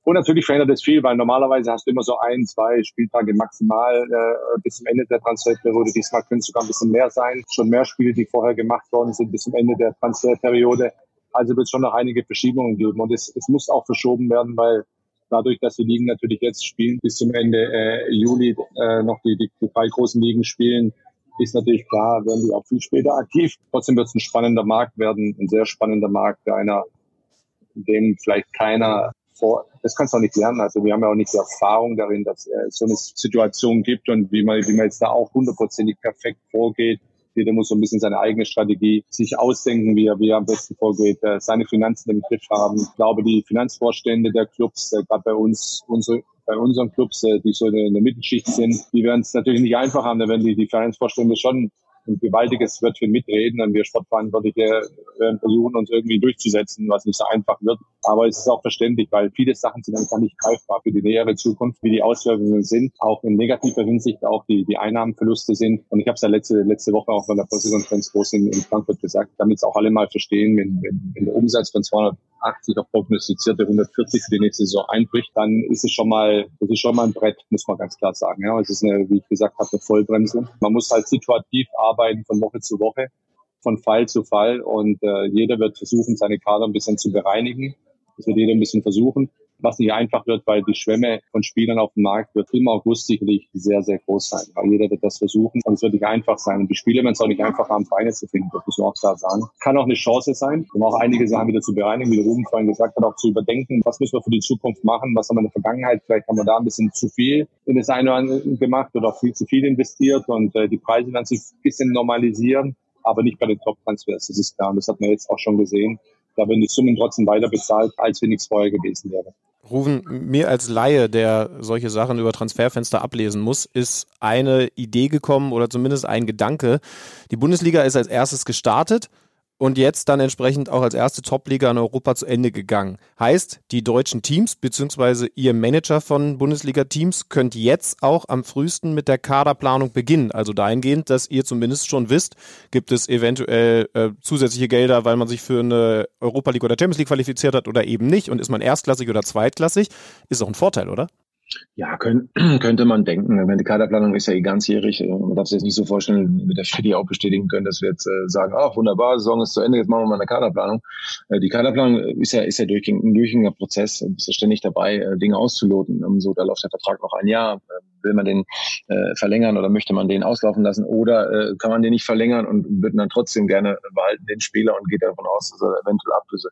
[SPEAKER 3] Und natürlich verändert es viel, weil normalerweise hast du immer so ein, zwei Spieltage maximal äh, bis zum Ende der Transferperiode. Diesmal können es sogar ein bisschen mehr sein. Schon mehr Spiele, die vorher gemacht worden sind, bis zum Ende der Transferperiode. Also wird es schon noch einige Verschiebungen geben. Und es, es muss auch verschoben werden, weil dadurch, dass die Ligen natürlich jetzt spielen, bis zum Ende äh, Juli äh, noch die, die, die drei großen Ligen spielen, ist natürlich klar, werden die auch viel später aktiv. Trotzdem wird es ein spannender Markt werden, ein sehr spannender Markt, der einer, in dem vielleicht keiner vor, das kannst du auch nicht lernen. Also wir haben ja auch nicht die Erfahrung darin, dass es so eine Situation gibt und wie man, wie man jetzt da auch hundertprozentig perfekt vorgeht. Jeder muss so ein bisschen seine eigene Strategie sich ausdenken, wie er, wie er am besten vorgeht, äh, seine Finanzen im Griff haben. Ich glaube, die Finanzvorstände der Clubs, äh, gerade bei uns, unsere, bei unseren Clubs, äh, die so in der Mittelschicht sind, die werden es natürlich nicht einfach haben. Da werden die, die Vereinsvorstände schon ein gewaltiges Wörtchen mitreden und wir Sportverantwortliche werden versuchen, uns irgendwie durchzusetzen, was nicht so einfach wird. Aber es ist auch verständlich, weil viele Sachen sind einfach nicht greifbar für die nähere Zukunft, wie die Auswirkungen sind, auch in negativer Hinsicht auch die, die Einnahmenverluste sind. Und ich habe es ja letzte, letzte Woche auch von der Pressekonferenz groß in, in Frankfurt gesagt, damit es auch alle mal verstehen, wenn, wenn, wenn der Umsatz von 200 80 auf prognostizierte 140 für die nächste Saison einbricht, dann ist es schon mal, das ist schon mal ein Brett, muss man ganz klar sagen. Ja, es ist eine, wie ich gesagt habe, eine Vollbremse. Man muss halt situativ arbeiten von Woche zu Woche, von Fall zu Fall und äh, jeder wird versuchen, seine Kader ein bisschen zu bereinigen. Das wird jeder ein bisschen versuchen was nicht einfach wird, weil die Schwemme von Spielern auf dem Markt wird im August sicherlich sehr, sehr groß sein, weil jeder wird das versuchen. Und es wird nicht einfach sein. Und die Spieler werden es auch nicht einfach haben, Vereine zu finden, das muss man auch klar sagen. Kann auch eine Chance sein, um auch einige Sachen wieder zu bereinigen, wie der Ruben vorhin gesagt hat, auch zu überdenken, was müssen wir für die Zukunft machen, was haben wir in der Vergangenheit, vielleicht haben wir da ein bisschen zu viel in das eine oder andere gemacht oder auch viel zu viel investiert. Und äh, die Preise dann sich ein bisschen normalisieren, aber nicht bei den Top-Transfers, das ist klar. Und das hat man jetzt auch schon gesehen. Da werden die Summen trotzdem weiter bezahlt, als wenn nichts vorher gewesen wäre.
[SPEAKER 1] Rufen, mir als Laie, der solche Sachen über Transferfenster ablesen muss, ist eine Idee gekommen oder zumindest ein Gedanke. Die Bundesliga ist als erstes gestartet und jetzt dann entsprechend auch als erste Top-Liga in Europa zu Ende gegangen. Heißt, die deutschen Teams bzw. ihr Manager von Bundesliga-Teams könnt jetzt auch am frühesten mit der Kaderplanung beginnen. Also dahingehend, dass ihr zumindest schon wisst, gibt es eventuell äh, zusätzliche Gelder, weil man sich für eine Europa League oder Champions League qualifiziert hat oder eben nicht und ist man erstklassig oder zweitklassig, ist auch ein Vorteil, oder?
[SPEAKER 2] Ja, können, könnte man denken. Die Kaderplanung ist ja eh ganzjährig. Äh, man darf sich jetzt nicht so vorstellen, mit der Fedi auch bestätigen können, dass wir jetzt äh, sagen, ach wunderbar, Saison ist zu Ende, jetzt machen wir mal eine Kaderplanung. Äh, die Kaderplanung ist ja, ist ja durchgängig, ein durchgängiger Prozess. Du bist ja ständig dabei, äh, Dinge auszuloten. Um, so, da läuft der Vertrag noch ein Jahr. Äh, will man den äh, verlängern oder möchte man den auslaufen lassen oder kann man den nicht verlängern und würde dann trotzdem gerne behalten den Spieler und geht davon aus, dass er eventuell Ablöse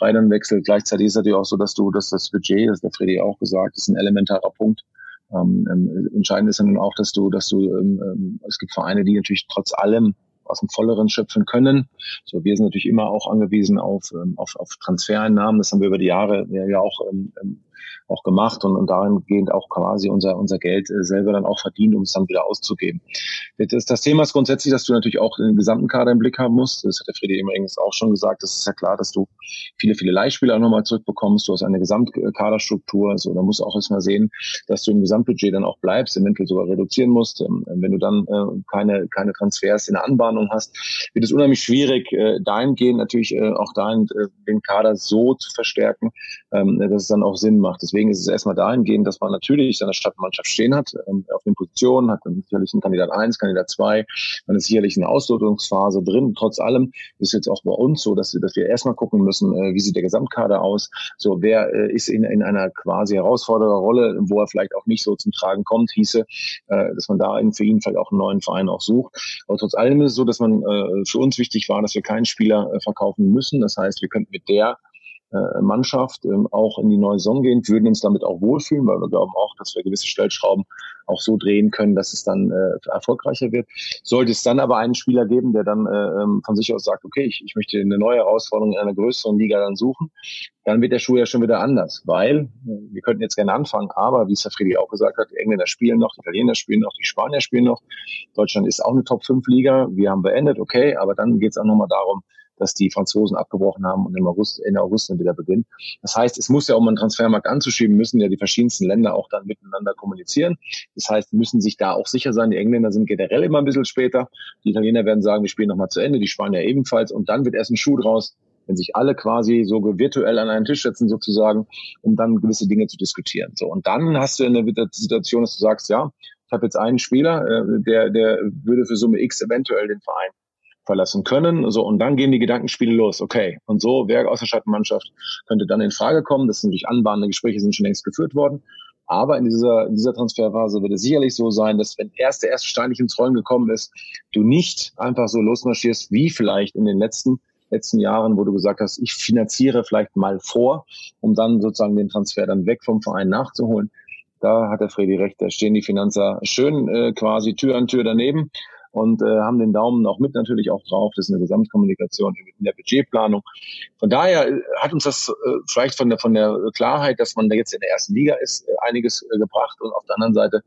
[SPEAKER 2] wechselt. Gleichzeitig ist natürlich auch so, dass du, dass das Budget, das hat der Freddy auch gesagt, ist ein elementarer Punkt. Ähm, ähm, entscheidend ist dann auch, dass du, dass du, ähm, ähm, es gibt Vereine, die natürlich trotz allem aus dem Volleren schöpfen können. So, wir sind natürlich immer auch angewiesen auf, ähm, auf, auf Transfereinnahmen. Das haben wir über die Jahre ja, ja auch ähm, ähm auch gemacht und, und dahingehend auch quasi unser, unser Geld äh, selber dann auch verdient, um es dann wieder auszugeben. Das, das Thema ist grundsätzlich, dass du natürlich auch den gesamten Kader im Blick haben musst. Das hat der Friede übrigens auch schon gesagt. Das ist ja klar, dass du viele, viele Leihspieler nochmal zurückbekommst. Du hast eine Gesamtkaderstruktur. Also da musst du auch erstmal sehen, dass du im Gesamtbudget dann auch bleibst, eventuell sogar reduzieren musst. Ähm, wenn du dann äh, keine, keine Transfers in der Anbahnung hast, wird es unheimlich schwierig, äh, dahingehend natürlich äh, auch dahin äh, den Kader so zu verstärken, ähm, dass es dann auch Sinn macht. Das Deswegen ist es erstmal dahingehend, dass man natürlich seine Stadtmannschaft stehen hat, ähm, auf den Positionen, hat dann sicherlich einen Kandidat 1, Kandidat 2, man ist sicherlich in der Auslotungsphase drin. Trotz allem ist jetzt auch bei uns so, dass, dass wir erstmal gucken müssen, äh, wie sieht der Gesamtkader aus, so wer äh, ist in, in einer quasi herausfordernden Rolle, wo er vielleicht auch nicht so zum Tragen kommt, hieße, äh, dass man da für ihn vielleicht auch einen neuen Verein auch sucht. Aber trotz allem ist es so, dass man äh, für uns wichtig war, dass wir keinen Spieler äh, verkaufen müssen. Das heißt, wir könnten mit der äh, Mannschaft ähm, auch in die neue Saison gehen, würden uns damit auch wohlfühlen, weil wir glauben auch, dass wir gewisse Stellschrauben auch so drehen können, dass es dann äh, erfolgreicher wird. Sollte es dann aber einen Spieler geben, der dann äh, ähm, von sich aus sagt, okay, ich, ich möchte eine neue Herausforderung in einer größeren Liga dann suchen, dann wird der Schuh ja schon wieder anders, weil wir könnten jetzt gerne anfangen, aber wie es Herr Friedi auch gesagt hat, die Engländer spielen noch, die Italiener spielen noch, die Spanier spielen noch. Deutschland ist auch eine Top-5-Liga. Wir haben beendet, okay, aber dann geht es auch nochmal darum, dass die Franzosen abgebrochen haben und im August, Ende August dann wieder beginnen. Das heißt, es muss ja, um einen Transfermarkt anzuschieben, müssen ja die verschiedensten Länder auch dann miteinander kommunizieren. Das heißt, müssen sich da auch sicher sein. Die Engländer sind generell immer ein bisschen später. Die Italiener werden sagen, wir spielen nochmal zu Ende, die Spanier ebenfalls. Und dann wird erst ein Schuh draus, wenn sich alle quasi so virtuell an einen Tisch setzen sozusagen, um dann gewisse Dinge zu diskutieren. So und dann hast du eine Situation, dass du sagst, ja, ich habe jetzt einen Spieler, äh, der der würde für Summe X eventuell den Verein verlassen können. So, und dann gehen die Gedankenspiele los. Okay. Und so, wer aus der Schattenmannschaft könnte dann in Frage kommen? Das sind natürlich anbahnende Gespräche, sind schon längst geführt worden. Aber in dieser, in dieser Transferphase wird es sicherlich so sein, dass wenn erst der erste Stein nicht ins Rollen gekommen ist, du nicht einfach so losmarschierst, wie vielleicht in den letzten, letzten Jahren, wo du gesagt hast, ich finanziere vielleicht mal vor, um dann sozusagen den Transfer dann weg vom Verein nachzuholen. Da hat der Freddy recht, da stehen die Finanzer schön äh, quasi Tür an Tür daneben und äh, haben den Daumen auch mit natürlich auch drauf. Das ist eine Gesamtkommunikation in der Budgetplanung. Von daher äh, hat uns das äh, vielleicht von der, von der Klarheit, dass man da jetzt in der ersten Liga ist, äh, einiges äh, gebracht. Und auf der anderen Seite,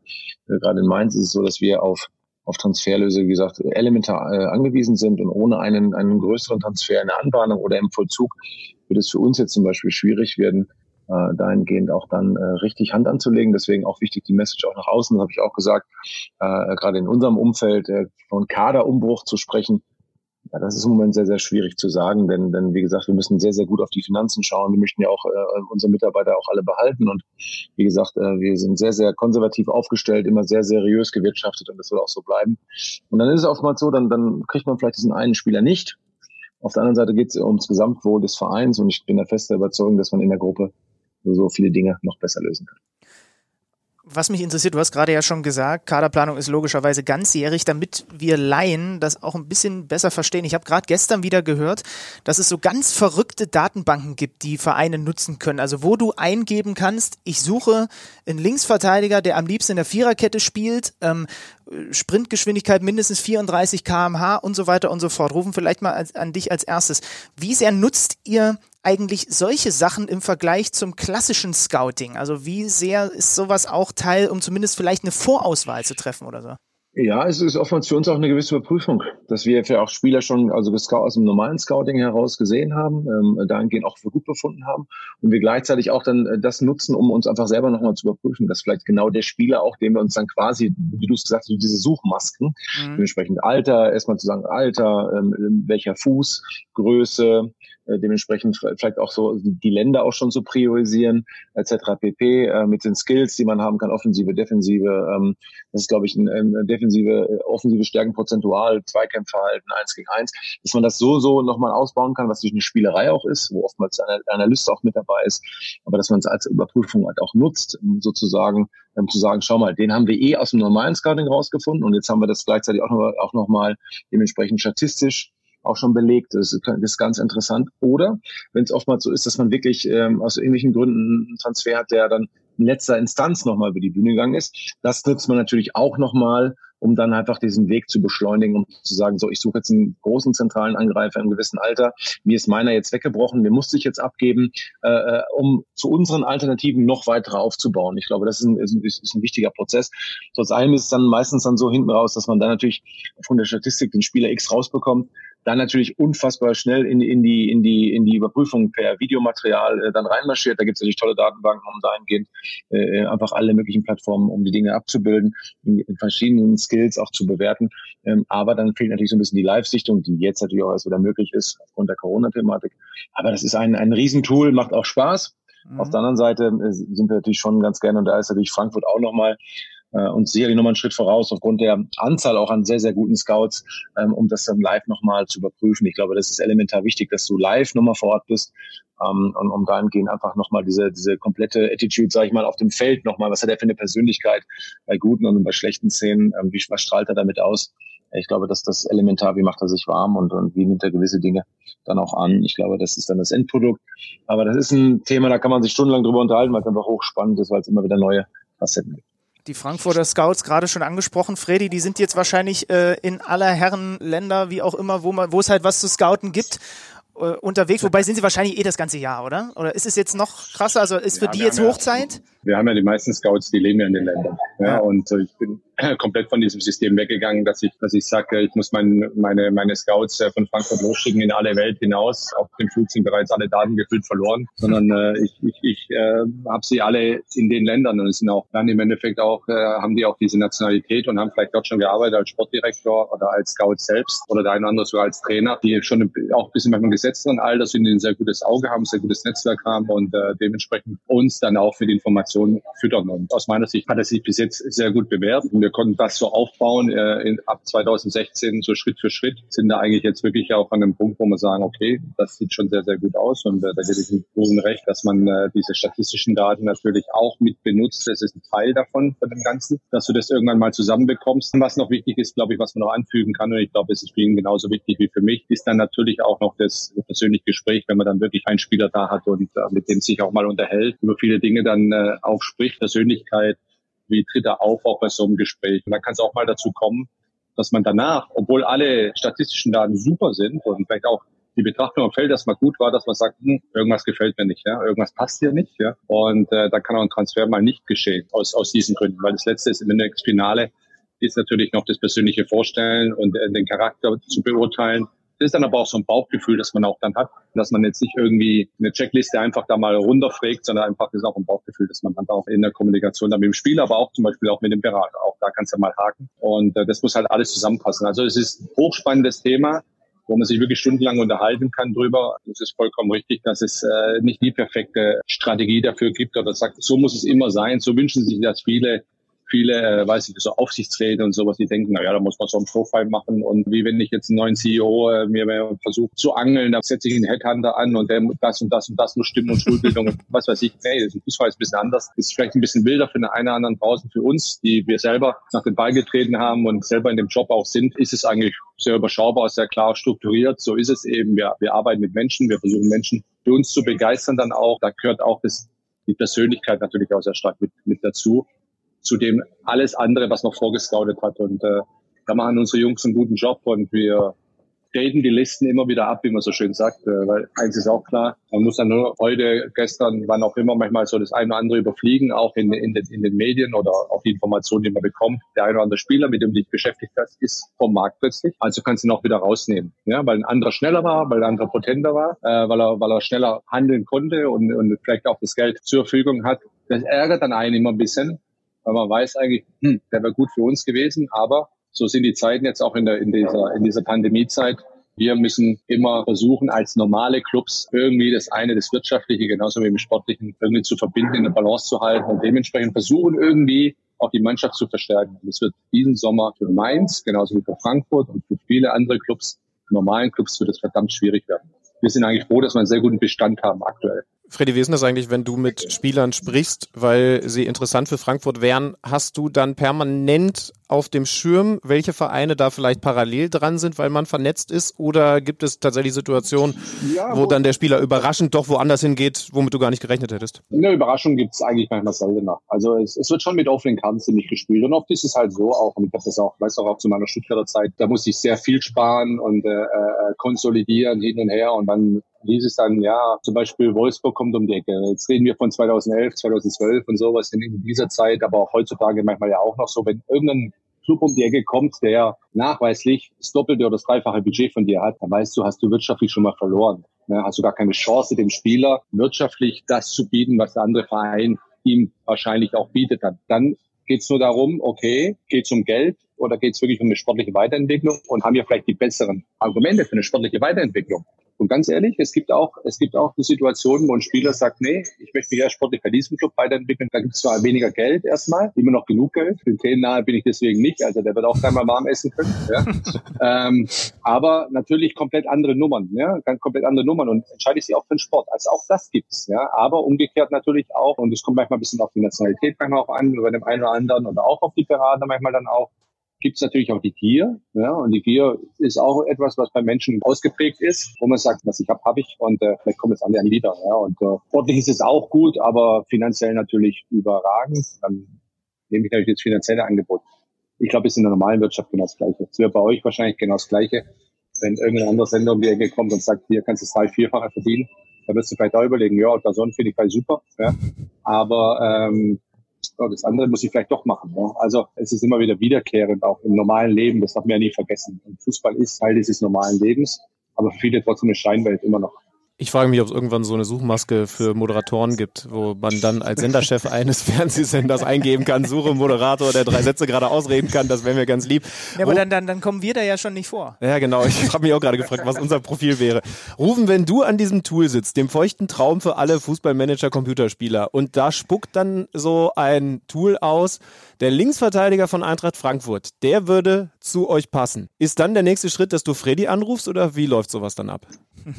[SPEAKER 2] äh, gerade in Mainz ist es so, dass wir auf auf Transferlöse, wie gesagt, elementar äh, angewiesen sind und ohne einen, einen größeren Transfer in der Anbahnung oder im Vollzug wird es für uns jetzt zum Beispiel schwierig werden, äh, dahingehend auch dann äh, richtig Hand anzulegen. Deswegen auch wichtig die Message auch nach außen, das habe ich auch gesagt, äh, gerade in unserem Umfeld äh, von Kaderumbruch zu sprechen. Ja, das ist im Moment sehr, sehr schwierig zu sagen, denn, denn wie gesagt, wir müssen sehr, sehr gut auf die Finanzen schauen. Wir möchten ja auch äh, unsere Mitarbeiter auch alle behalten. Und wie gesagt, äh, wir sind sehr, sehr konservativ aufgestellt, immer sehr seriös gewirtschaftet und das soll auch so bleiben. Und dann ist es oftmals so, dann, dann kriegt man vielleicht diesen einen Spieler nicht. Auf der anderen Seite geht es ums Gesamtwohl des Vereins und ich bin der festen Überzeugung, dass man in der Gruppe so viele Dinge noch besser lösen kann.
[SPEAKER 5] Was mich interessiert, du hast gerade ja schon gesagt, Kaderplanung ist logischerweise ganzjährig, damit wir Laien das auch ein bisschen besser verstehen. Ich habe gerade gestern wieder gehört, dass es so ganz verrückte Datenbanken gibt, die Vereine nutzen können. Also wo du eingeben kannst, ich suche einen Linksverteidiger, der am liebsten in der Viererkette spielt, ähm, Sprintgeschwindigkeit mindestens 34 kmh und so weiter und so fort. Rufen vielleicht mal als, an dich als erstes. Wie sehr nutzt ihr eigentlich solche Sachen im Vergleich zum klassischen Scouting? Also wie sehr ist sowas auch Teil, um zumindest vielleicht eine Vorauswahl zu treffen oder so?
[SPEAKER 2] Ja, es ist oftmals für uns auch eine gewisse Überprüfung, dass wir für auch Spieler schon also aus dem normalen Scouting heraus gesehen haben, ähm, dahingehend auch für gut befunden haben und wir gleichzeitig auch dann äh, das nutzen, um uns einfach selber nochmal zu überprüfen, dass vielleicht genau der Spieler auch, den wir uns dann quasi, wie du es gesagt hast, diese Suchmasken, mhm. dementsprechend Alter, erstmal zu sagen Alter, ähm, welcher Fuß, Größe, dementsprechend vielleicht auch so die Länder auch schon so priorisieren, etc. pp. Äh, mit den Skills, die man haben kann, Offensive, Defensive. Ähm, das ist, glaube ich, ein, ein defensive, äh, offensive Stärken prozentual, Zweikämpferhalten, eins gegen eins, dass man das so, so nochmal ausbauen kann, was durch eine Spielerei auch ist, wo oftmals eine Analyst auch mit dabei ist, aber dass man es als Überprüfung halt auch nutzt, sozusagen, um zu sagen, schau mal, den haben wir eh aus dem normalen Scouting rausgefunden und jetzt haben wir das gleichzeitig auch noch, auch noch dementsprechend statistisch auch schon belegt. Das ist, ganz interessant. Oder wenn es oftmals so ist, dass man wirklich ähm, aus irgendwelchen Gründen einen Transfer hat, der dann in letzter Instanz nochmal über die Bühne gegangen ist. Das nutzt man natürlich auch nochmal, um dann einfach diesen Weg zu beschleunigen, um zu sagen, so, ich suche jetzt einen großen zentralen Angreifer im gewissen Alter. Mir ist meiner jetzt weggebrochen, mir musste ich jetzt abgeben, äh, äh um zu unseren Alternativen noch weiter aufzubauen. Ich glaube, das ist ein, ist ein, ist ein wichtiger Prozess. Trotz allem ist es dann meistens dann so hinten raus, dass man dann natürlich von der Statistik den Spieler X rausbekommt, dann natürlich unfassbar schnell in, in, die, in, die, in die Überprüfung per Videomaterial äh, dann reinmarschiert. Da gibt es natürlich tolle Datenbanken, um dahingehend äh, einfach alle möglichen Plattformen, um die Dinge abzubilden, in, in verschiedenen Skills auch zu bewerten. Ähm, aber dann fehlt natürlich so ein bisschen die Live-Sichtung, die jetzt natürlich auch erst wieder möglich ist aufgrund der Corona-Thematik. Aber das ist ein, ein Riesentool, macht auch Spaß. Mhm. Auf der anderen Seite äh, sind wir natürlich schon ganz gerne, und da ist natürlich Frankfurt auch nochmal äh, und sicherlich nochmal einen Schritt voraus aufgrund der Anzahl auch an sehr, sehr guten Scouts, ähm, um das dann live nochmal zu überprüfen. Ich glaube, das ist elementar wichtig, dass du live nochmal vor Ort bist ähm, und um dahingehend einfach nochmal diese, diese komplette Attitude, sage ich mal, auf dem Feld nochmal, was hat er für eine Persönlichkeit bei guten und bei schlechten Szenen, ähm, wie, was strahlt er damit aus? Ich glaube, dass das elementar, wie macht er sich warm und, und wie nimmt er gewisse Dinge dann auch an. Ich glaube, das ist dann das Endprodukt. Aber das ist ein Thema, da kann man sich stundenlang drüber unterhalten, weil es einfach hochspannend ist, weil es immer wieder neue Facetten gibt
[SPEAKER 5] die Frankfurter Scouts gerade schon angesprochen. Freddy, die sind jetzt wahrscheinlich äh, in aller Herren Länder, wie auch immer, wo man, wo es halt was zu scouten gibt, unterwegs. Wobei sind sie wahrscheinlich eh das ganze Jahr, oder? Oder ist es jetzt noch krasser? Also ist für die jetzt Hochzeit?
[SPEAKER 3] Ja, wir haben ja die meisten Scouts, die leben ja in den Ländern. Ja, ja. Und äh, ich bin komplett von diesem System weggegangen, dass ich, dass ich sage, ich muss mein, meine, meine Scouts äh, von Frankfurt losschicken in alle Welt hinaus. Auf dem Flug sind bereits alle Daten gefühlt verloren, sondern äh, ich, ich, ich äh, habe sie alle in den Ländern und es sind auch dann im Endeffekt auch, äh, haben die auch diese Nationalität und haben vielleicht dort schon gearbeitet als Sportdirektor oder als Scout selbst oder der eine oder andere sogar als Trainer, die schon auch ein bisschen beim gesetzteren Alter sind, die ein sehr gutes Auge haben, sehr gutes Netzwerk haben und äh, dementsprechend uns dann auch die Informationen füttern. Und aus meiner Sicht hat es sich bis jetzt sehr gut bewährt. Und wir konnten das so aufbauen äh, in, ab 2016 so Schritt für Schritt. Sind da eigentlich jetzt wirklich auch an einem Punkt, wo wir sagen, okay, das sieht schon sehr, sehr gut aus. Und äh, da gebe ich Ihnen recht, dass man äh, diese statistischen Daten natürlich auch mit benutzt. Das ist ein Teil davon, von dem Ganzen, dass du das irgendwann mal zusammenbekommst. Und was noch wichtig ist, glaube ich, was man noch anfügen kann, und ich glaube, es ist für ihn genauso wichtig wie für mich, ist dann natürlich auch noch das persönliche Gespräch, wenn man dann wirklich einen Spieler da hat und äh, mit dem sich auch mal unterhält, über viele Dinge dann äh, aufspricht, Persönlichkeit, wie tritt er auf auch bei so einem Gespräch. Und dann kann es auch mal dazu kommen, dass man danach, obwohl alle statistischen Daten super sind und vielleicht auch die Betrachtung am Feld erstmal gut war, dass man sagt, hm, irgendwas gefällt mir nicht, ja, irgendwas passt hier nicht, ja. Und äh, da kann auch ein Transfer mal nicht geschehen aus, aus diesen Gründen, weil das letzte ist im Endeffekt Finale ist natürlich noch das persönliche Vorstellen und äh, den Charakter zu beurteilen ist dann aber auch so ein Bauchgefühl, das man auch dann hat, dass man jetzt nicht irgendwie eine Checkliste einfach da mal runterfragt, sondern einfach das ist auch ein Bauchgefühl, dass man dann auch in der Kommunikation dann mit dem Spieler, aber auch zum Beispiel auch mit dem Berater, auch da kannst du mal haken. Und äh, das muss halt alles zusammenpassen. Also es ist ein hochspannendes Thema wo man sich wirklich stundenlang unterhalten kann drüber. Es ist vollkommen richtig, dass es äh, nicht die perfekte Strategie dafür gibt oder sagt, so muss es immer sein. So wünschen sich das viele viele, äh, weiß ich, so Aufsichtsräte und sowas, die denken, na ja, da muss man so ein Profile machen und wie wenn ich jetzt einen neuen CEO äh, mir versuche zu angeln, da setze ich einen Headhunter an und der das und das und das muss stimmen und Schulbildung und was weiß ich. Nee, das ist ein bisschen anders. Das ist vielleicht ein bisschen wilder für den einen oder anderen draußen für uns, die wir selber nach den Ball getreten haben und selber in dem Job auch sind, ist es eigentlich sehr überschaubar, sehr klar strukturiert. So ist es eben. Wir, wir arbeiten mit Menschen, wir versuchen Menschen für uns zu begeistern dann auch. Da gehört auch das, die Persönlichkeit natürlich auch sehr stark mit, mit dazu zu dem alles andere, was noch vorgescoutet hat. Und äh, da machen unsere Jungs einen guten Job und wir graden die Listen immer wieder ab, wie man so schön sagt, äh, weil eins ist auch klar, man muss dann nur heute, gestern, wann auch immer, manchmal so das eine oder andere überfliegen, auch in, in, den, in den Medien oder auch die Informationen, die man bekommt. Der eine oder andere Spieler, mit dem du dich beschäftigt hast, ist vom Markt plötzlich. Also kannst du ihn auch wieder rausnehmen, ja, weil ein anderer schneller war, weil ein anderer potenter war, äh, weil er, weil er schneller handeln konnte und, und vielleicht auch das Geld zur Verfügung hat. Das ärgert dann einen immer ein bisschen, weil man weiß eigentlich, hm, der wäre gut für uns gewesen, aber so sind die Zeiten jetzt auch in, der, in, dieser, in dieser Pandemiezeit.
[SPEAKER 2] Wir müssen immer versuchen, als normale Clubs irgendwie das eine, das Wirtschaftliche, genauso wie im Sportlichen, irgendwie zu verbinden, in der Balance zu halten und dementsprechend versuchen irgendwie auch die Mannschaft zu verstärken. Das wird diesen Sommer für Mainz, genauso wie für Frankfurt und für viele andere Clubs, normalen Clubs, wird es verdammt schwierig werden. Wir sind eigentlich froh, dass wir einen sehr guten Bestand haben aktuell.
[SPEAKER 1] Freddy, wie ist das eigentlich, wenn du mit Spielern sprichst, weil sie interessant für Frankfurt wären? Hast du dann permanent auf dem Schirm, welche Vereine da vielleicht parallel dran sind, weil man vernetzt ist? Oder gibt es tatsächlich Situationen, ja, wo, wo, dann der Spieler überraschend doch woanders hingeht, womit du gar nicht gerechnet hättest?
[SPEAKER 2] Eine Überraschung gibt es eigentlich manchmal seltener. Also es, es, wird schon mit offenen Karten ziemlich gespielt. Und oft ist es halt so auch, und ich habe das auch, weiß auch, auch zu meiner Stuttgarter Zeit, da muss ich sehr viel sparen und äh, äh konsolidieren hin und her und dann hieß es dann, ja, zum Beispiel Wolfsburg kommt um die Ecke. Jetzt reden wir von 2011, 2012 und sowas in dieser Zeit, aber auch heutzutage manchmal ja auch noch so, wenn irgendein Club um die Ecke kommt, der nachweislich das doppelte oder das dreifache Budget von dir hat, dann weißt du, hast du wirtschaftlich schon mal verloren. Ne? Hast du gar keine Chance, dem Spieler wirtschaftlich das zu bieten, was der andere Verein ihm wahrscheinlich auch bietet. Dann, dann geht es nur darum, okay, geht es um Geld oder geht es wirklich um eine sportliche Weiterentwicklung und haben wir vielleicht die besseren Argumente für eine sportliche Weiterentwicklung? Und ganz ehrlich, es gibt auch, es gibt auch die Situationen, wo ein Spieler sagt, nee, ich möchte mich ja sportlich bei diesem Club weiterentwickeln. Da gibt es zwar weniger Geld erstmal, immer noch genug Geld. Den Tränen nahe bin ich deswegen nicht. Also der wird auch dreimal warm essen können. Ja. ähm, aber natürlich komplett andere Nummern, ja, ganz komplett andere Nummern und entscheide ich sich auch für den Sport. Also auch das gibt's, ja. Aber umgekehrt natürlich auch, und es kommt manchmal ein bisschen auf die Nationalität manchmal auch an, über dem einen oder anderen oder auch auf die Berater manchmal dann auch gibt es natürlich auch die Gier. Ja, und die Gier ist auch etwas, was bei Menschen ausgeprägt ist, wo man sagt, was ich habe, habe ich und äh, vielleicht kommen jetzt alle an wieder. Ja, und äh, sportlich ist es auch gut, aber finanziell natürlich überragend. Dann nehme ich natürlich das finanzielle Angebot. Ich glaube, es ist in der normalen Wirtschaft genau das Gleiche. Es wäre bei euch wahrscheinlich genau das Gleiche. Wenn irgendein anderer Sender um die Ecke kommt und sagt, hier kannst du drei, vierfache verdienen, dann wirst du vielleicht auch überlegen, ja, der Sohn finde ich vielleicht super. Ja. Aber ähm, oh, das andere muss ich vielleicht doch machen. Ja? Also es ist immer wieder wiederkehrend, auch im normalen Leben, das darf man ja nie vergessen. Und Fußball ist Teil dieses normalen Lebens, aber für viele trotzdem eine Scheinwelt immer noch.
[SPEAKER 1] Ich frage mich, ob es irgendwann so eine Suchmaske für Moderatoren gibt, wo man dann als Senderchef eines Fernsehsenders eingeben kann, suche Moderator, der drei Sätze gerade ausreden kann, das wäre mir ganz lieb.
[SPEAKER 5] Ja, aber dann, dann, dann kommen wir da ja schon nicht vor.
[SPEAKER 1] Ja, genau. Ich habe mich auch gerade gefragt, was unser Profil wäre. Rufen, wenn du an diesem Tool sitzt, dem feuchten Traum für alle Fußballmanager-Computerspieler, und da spuckt dann so ein Tool aus, der Linksverteidiger von Eintracht Frankfurt, der würde zu euch passen. Ist dann der nächste Schritt, dass du Freddy anrufst oder wie läuft sowas dann ab?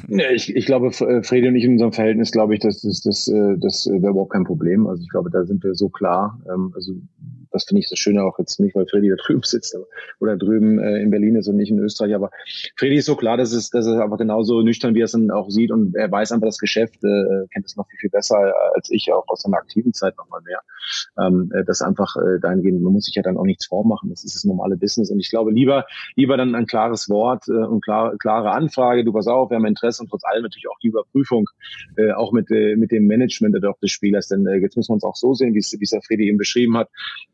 [SPEAKER 2] Ja, ich, ich glaube, äh, Fredi und ich in unserem Verhältnis, glaube ich, das, das, das, äh, das wäre überhaupt kein Problem. Also ich glaube, da sind wir so klar. Ähm, also das finde ich das Schöne auch jetzt nicht, weil Freddy da drüben sitzt aber, oder drüben äh, in Berlin ist und nicht in Österreich. Aber Freddy ist so klar, dass es, dass er einfach genauso nüchtern, wie er es dann auch sieht und er weiß einfach das Geschäft, äh, kennt es noch viel, viel besser als ich, auch aus seiner aktiven Zeit nochmal mehr. Ähm, äh, das einfach äh, dahingehend, man muss sich ja dann auch nichts vormachen. Das ist das normale Business. Und ich glaube, lieber, lieber dann ein klares Wort äh, und klar, klare Anfrage, du pass auf, wir haben Interesse und trotz allem natürlich auch die Überprüfung, äh, auch mit, äh, mit dem Management des Spielers. Denn äh, jetzt muss man es auch so sehen, wie es der Freddy eben beschrieben hat,